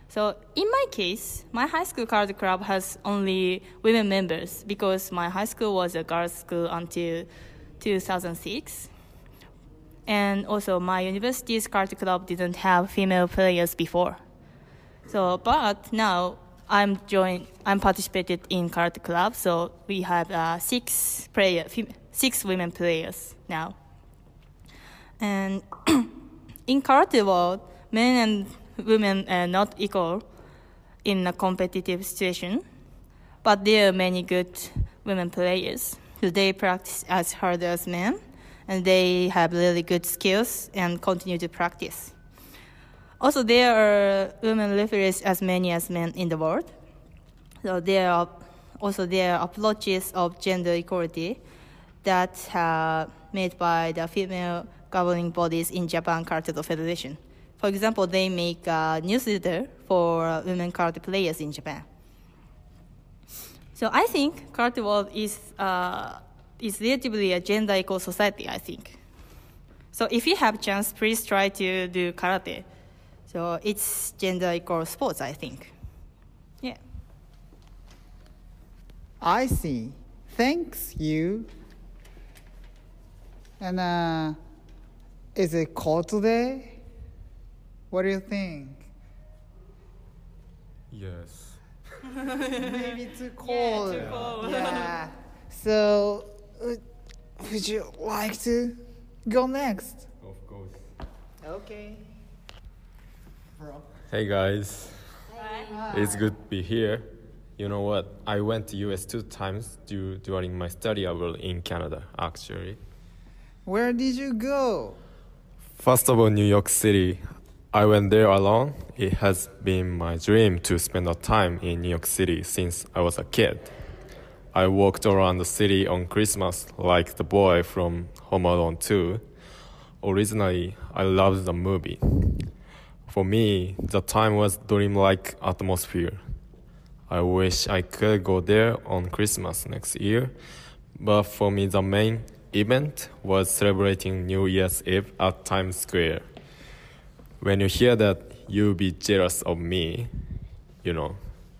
So in my case, my high school karate club has only women members because my high school was a girls' school until 2006. And also my university's karate club didn't have female players before. So, but now I'm joined. I'm participated in karate club. So we have uh, six player, six women players now. And in karate world, men and women are not equal in a competitive situation, but there are many good women players who they practice as hard as men, and they have really good skills and continue to practice. Also, there are women referees as many as men in the world. So there are also there are approaches of gender equality that are made by the female governing bodies in Japan Karate Federation. For example, they make a newsletter for women karate players in Japan. So I think karate world is uh, is relatively a gender equal society. I think. So if you have chance, please try to do karate. So it's gender equal sports. I think. Yeah. I see. Thanks, Yu. And uh, is it cold today? What do you think? Yes. Maybe too cold. Yeah, too cold. Yeah. So, Uh, would you like to go next? Of course. Okay. Bro. Hey guys. Hi. It's good to be here. You know what? I went to US two times due, during my study abroad in Canada, actually. Where did you go? First of all, New York City. I went there alone. It has been my dream to spend a time in New York City since I was a kid. I walked around the city on Christmas like the boy from Home Alone 2. Originally, I loved the movie. For me, the time was dreamlike atmosphere. I wish I could go there on Christmas next year, but for me, the main event was celebrating New Year's Eve at Times Square. When you hear that, you'll be jealous of me, you know.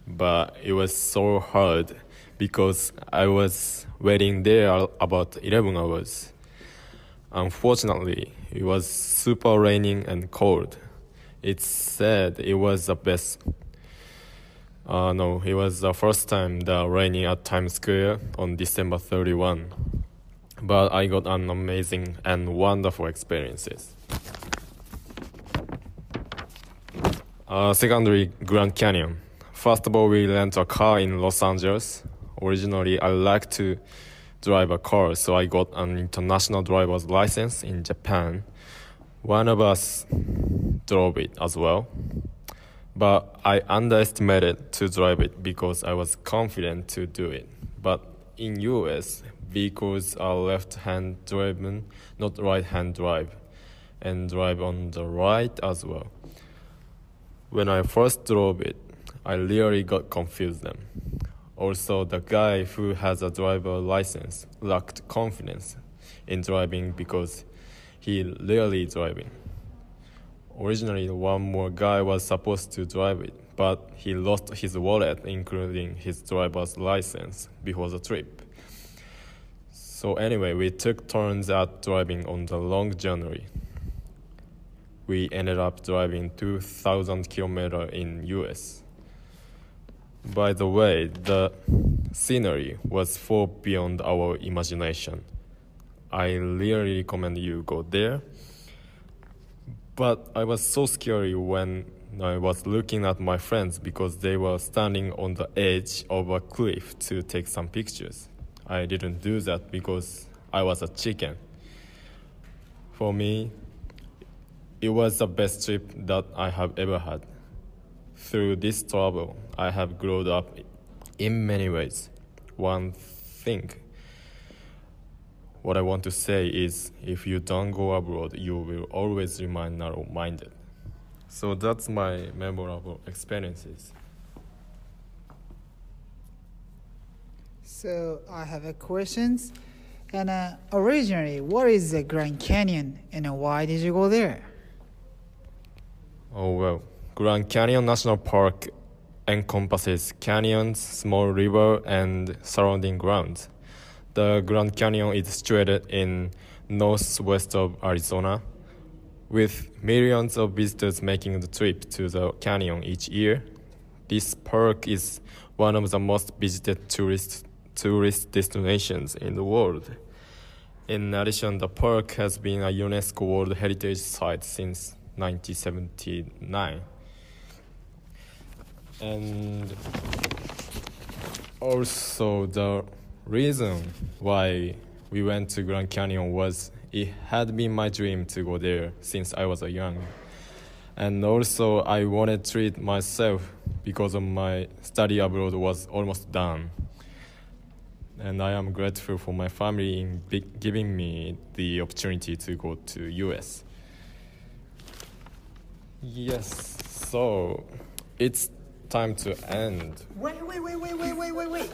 But it was so hard because I was waiting there about 11 hours. Unfortunately, it was super raining and cold. It said it was the best. Uh, no, it was the first time the raining at Times Square on December 31 but I got an amazing and wonderful experiences. Uh, secondary, Grand Canyon. First of all, we rent a car in Los Angeles. Originally, I like to drive a car, so I got an international driver's license in Japan. One of us drove it as well, but I underestimated to drive it because I was confident to do it. But in US, vehicles are left-hand driven, not right-hand drive. and drive on the right as well. When I first drove it, I really got confused then. Also, the guy who has a driver license lacked confidence in driving because he rarely driving. Originally, one more guy was supposed to drive it, but he lost his wallet, including his driver's license, before the trip. So anyway, we took turns at driving on the long journey. We ended up driving 2,000 kilometers in US. By the way, the scenery was far beyond our imagination. I really recommend you go there. But I was so scary when I was looking at my friends because they were standing on the edge of a cliff to take some pictures. I didn't do that because I was a chicken. For me, it was the best trip that I have ever had. Through this trouble, I have grown up in many ways. One thing what I want to say is if you don't go abroad, you will always remain narrow minded. So that's my memorable experiences. So I have a questions. And uh, originally, what is the Grand Canyon and why did you go there? Oh well, Grand Canyon National Park encompasses canyons, small river, and surrounding grounds. The Grand Canyon is situated in northwest of Arizona, with millions of visitors making the trip to the canyon each year. This park is one of the most visited tourist tourist destinations in the world. In addition, the park has been a UNESCO World Heritage Site since 1979. And also, the reason why we went to Grand Canyon was it had been my dream to go there since I was a young. And also, I wanted to treat myself because of my study abroad was almost done and I am grateful for my family in giving me the opportunity to go to US. Yes, so it's time to end. Wait, wait, wait, wait, wait, wait, wait, wait.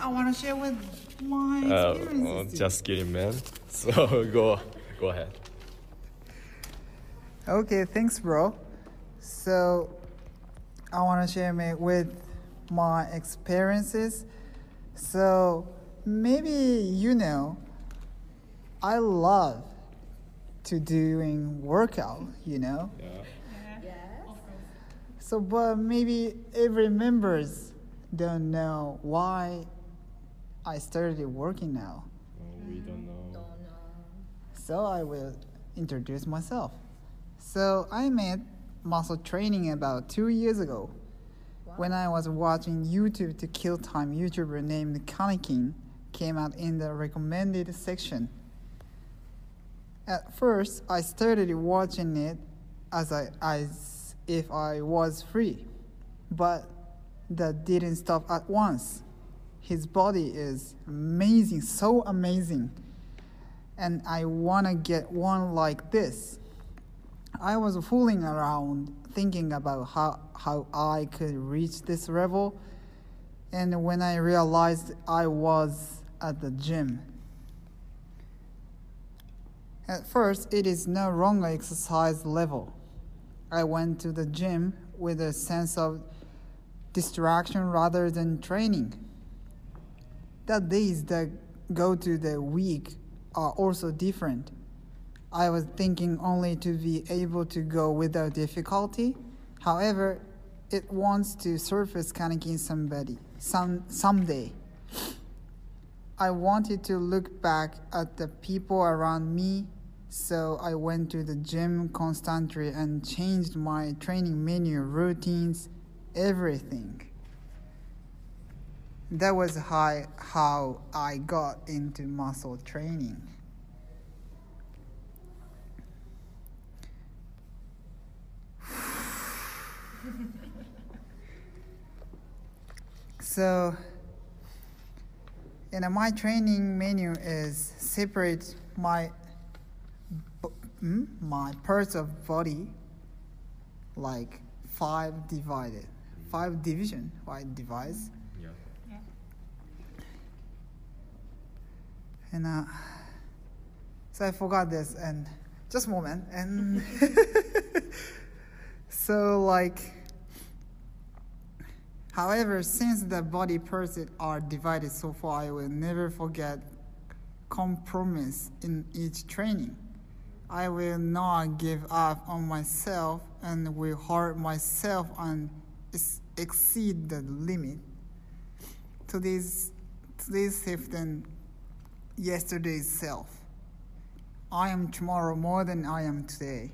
I want to share with my Uh, experiences. well, just kidding, man. So go, go ahead. Okay, thanks, bro. So, I want to share me with my experiences. So, maybe you know, I love to doing workout. You know. So, but maybe every members don't know why I started working now. we mm, don't know. So I will introduce myself. So I met muscle training about two years ago when I was watching YouTube to kill time YouTuber named Kanekin came out in the recommended section. At first, I started watching it as I as if I was free, but that didn't stop at once. His body is amazing, so amazing and I want to get one like this. I was fooling around thinking about how, how I could reach this level, and when I realized I was at the gym. At first, it is no longer exercise level. I went to the gym with a sense of distraction rather than training. The days that go to the week are also different. I was thinking only to be able to go without difficulty. However, it wants to surface Kaneki somebody some someday. I wanted to look back at the people around me, so I went to the gym constantly and changed my training menu, routines, everything. That was how, how I got into muscle training. So, you know, my training menu is separate my b- mm, my parts of body like five divided, five division, right? Divides. Yeah. And uh, so I forgot this and just a moment and so like however since the body parts are divided so far I will never forget compromise in each training. I will not give up on myself and will hurt myself and exceed the limit. Today's today's self than yesterday's self. I am tomorrow more than I am today.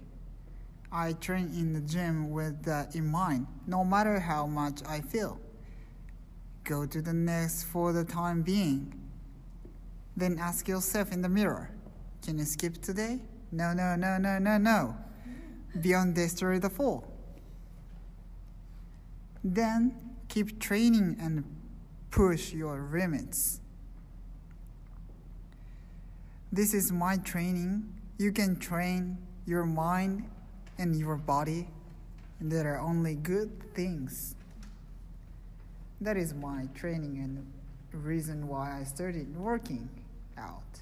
I train in the gym with that in mind, no matter how much I feel. Go to the next for the time being. Then ask yourself in the mirror Can you skip today? No, no, no, no, no, no. Beyond destroy the fall. Then keep training and push your limits. This is my training. You can train your mind and your body, and there are only good things. That is my training and reason why I started working out.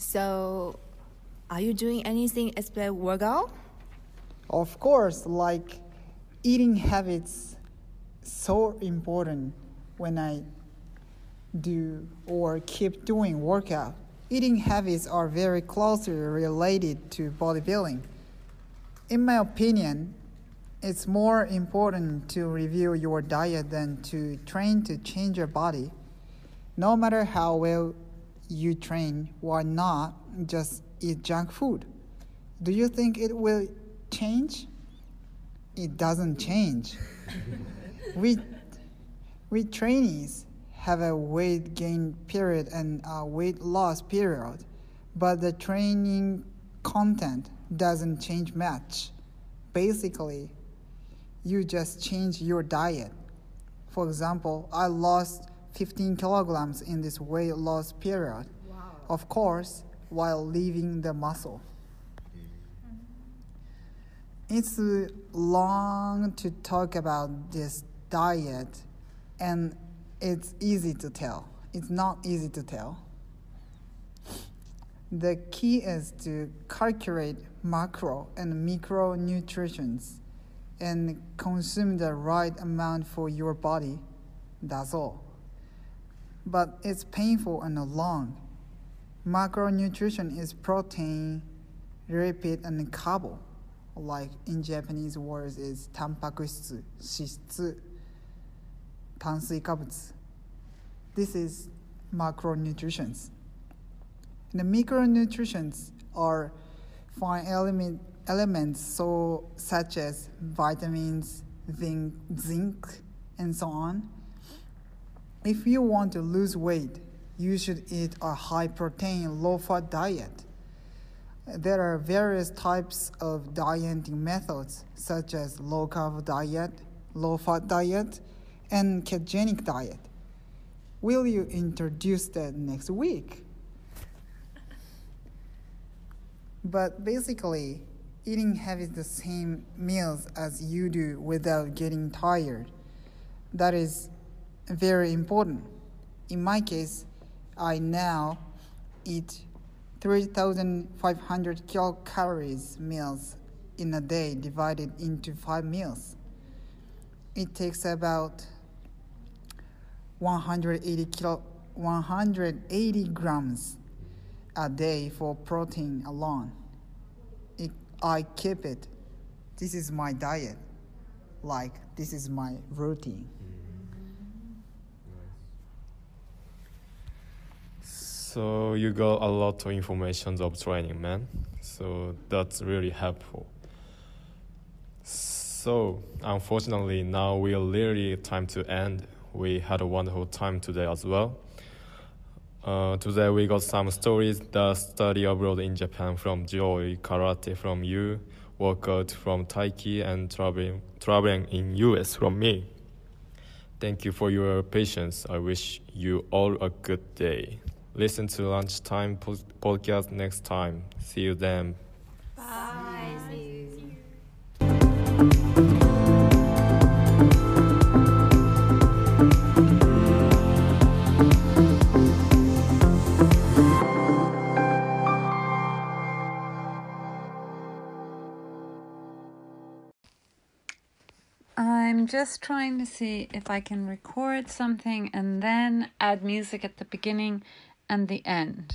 So, are you doing anything except workout? Of course, like eating habits so important when I do or keep doing workout. Eating habits are very closely related to bodybuilding. In my opinion, it's more important to review your diet than to train to change your body. No matter how well you train or not, just eat junk food. Do you think it will change? It doesn't change. we, we trainees have a weight gain period and a weight loss period, but the training content doesn't change much. Basically, you just change your diet. For example, I lost 15 kilograms in this weight loss period. Of course, while leaving the muscle. It's long to talk about this diet, and it's easy to tell. It's not easy to tell. The key is to calculate macro and micronutrients and consume the right amount for your body. That's all But it's painful and long. Macronutrition is protein, lipid, and carbo. Like in Japanese words is タンパク質、脂質、炭水化物. This is macronutrients. The micronutrients are fine element, elements so such as vitamins, zinc, zinc, and so on. If you want to lose weight, you should eat a high protein, low fat diet. There are various types of dieting methods, such as low carb diet, low fat diet, and ketogenic diet. Will you introduce that next week? But basically, eating having the same meals as you do without getting tired. That is very important. In my case, I now eat 3,500 kilocalories meals in a day divided into five meals. It takes about 180 kilo, 180 grams a day for protein alone. It, I keep it. This is my diet. Like this is my routine. So you got a lot of information of training, man. So that's really helpful. So unfortunately, now we are really time to end. We had a wonderful time today as well. Uh, today we got some stories that study abroad in Japan from Joy, karate from Yu, workout from Taiki, and traveling traveling in US from me. Thank you for your patience. I wish you all a good day. Listen to Lunchtime podcast next time. See you then. Bye. See you. I'm just trying to see if I can record something and then add music at the beginning and the end.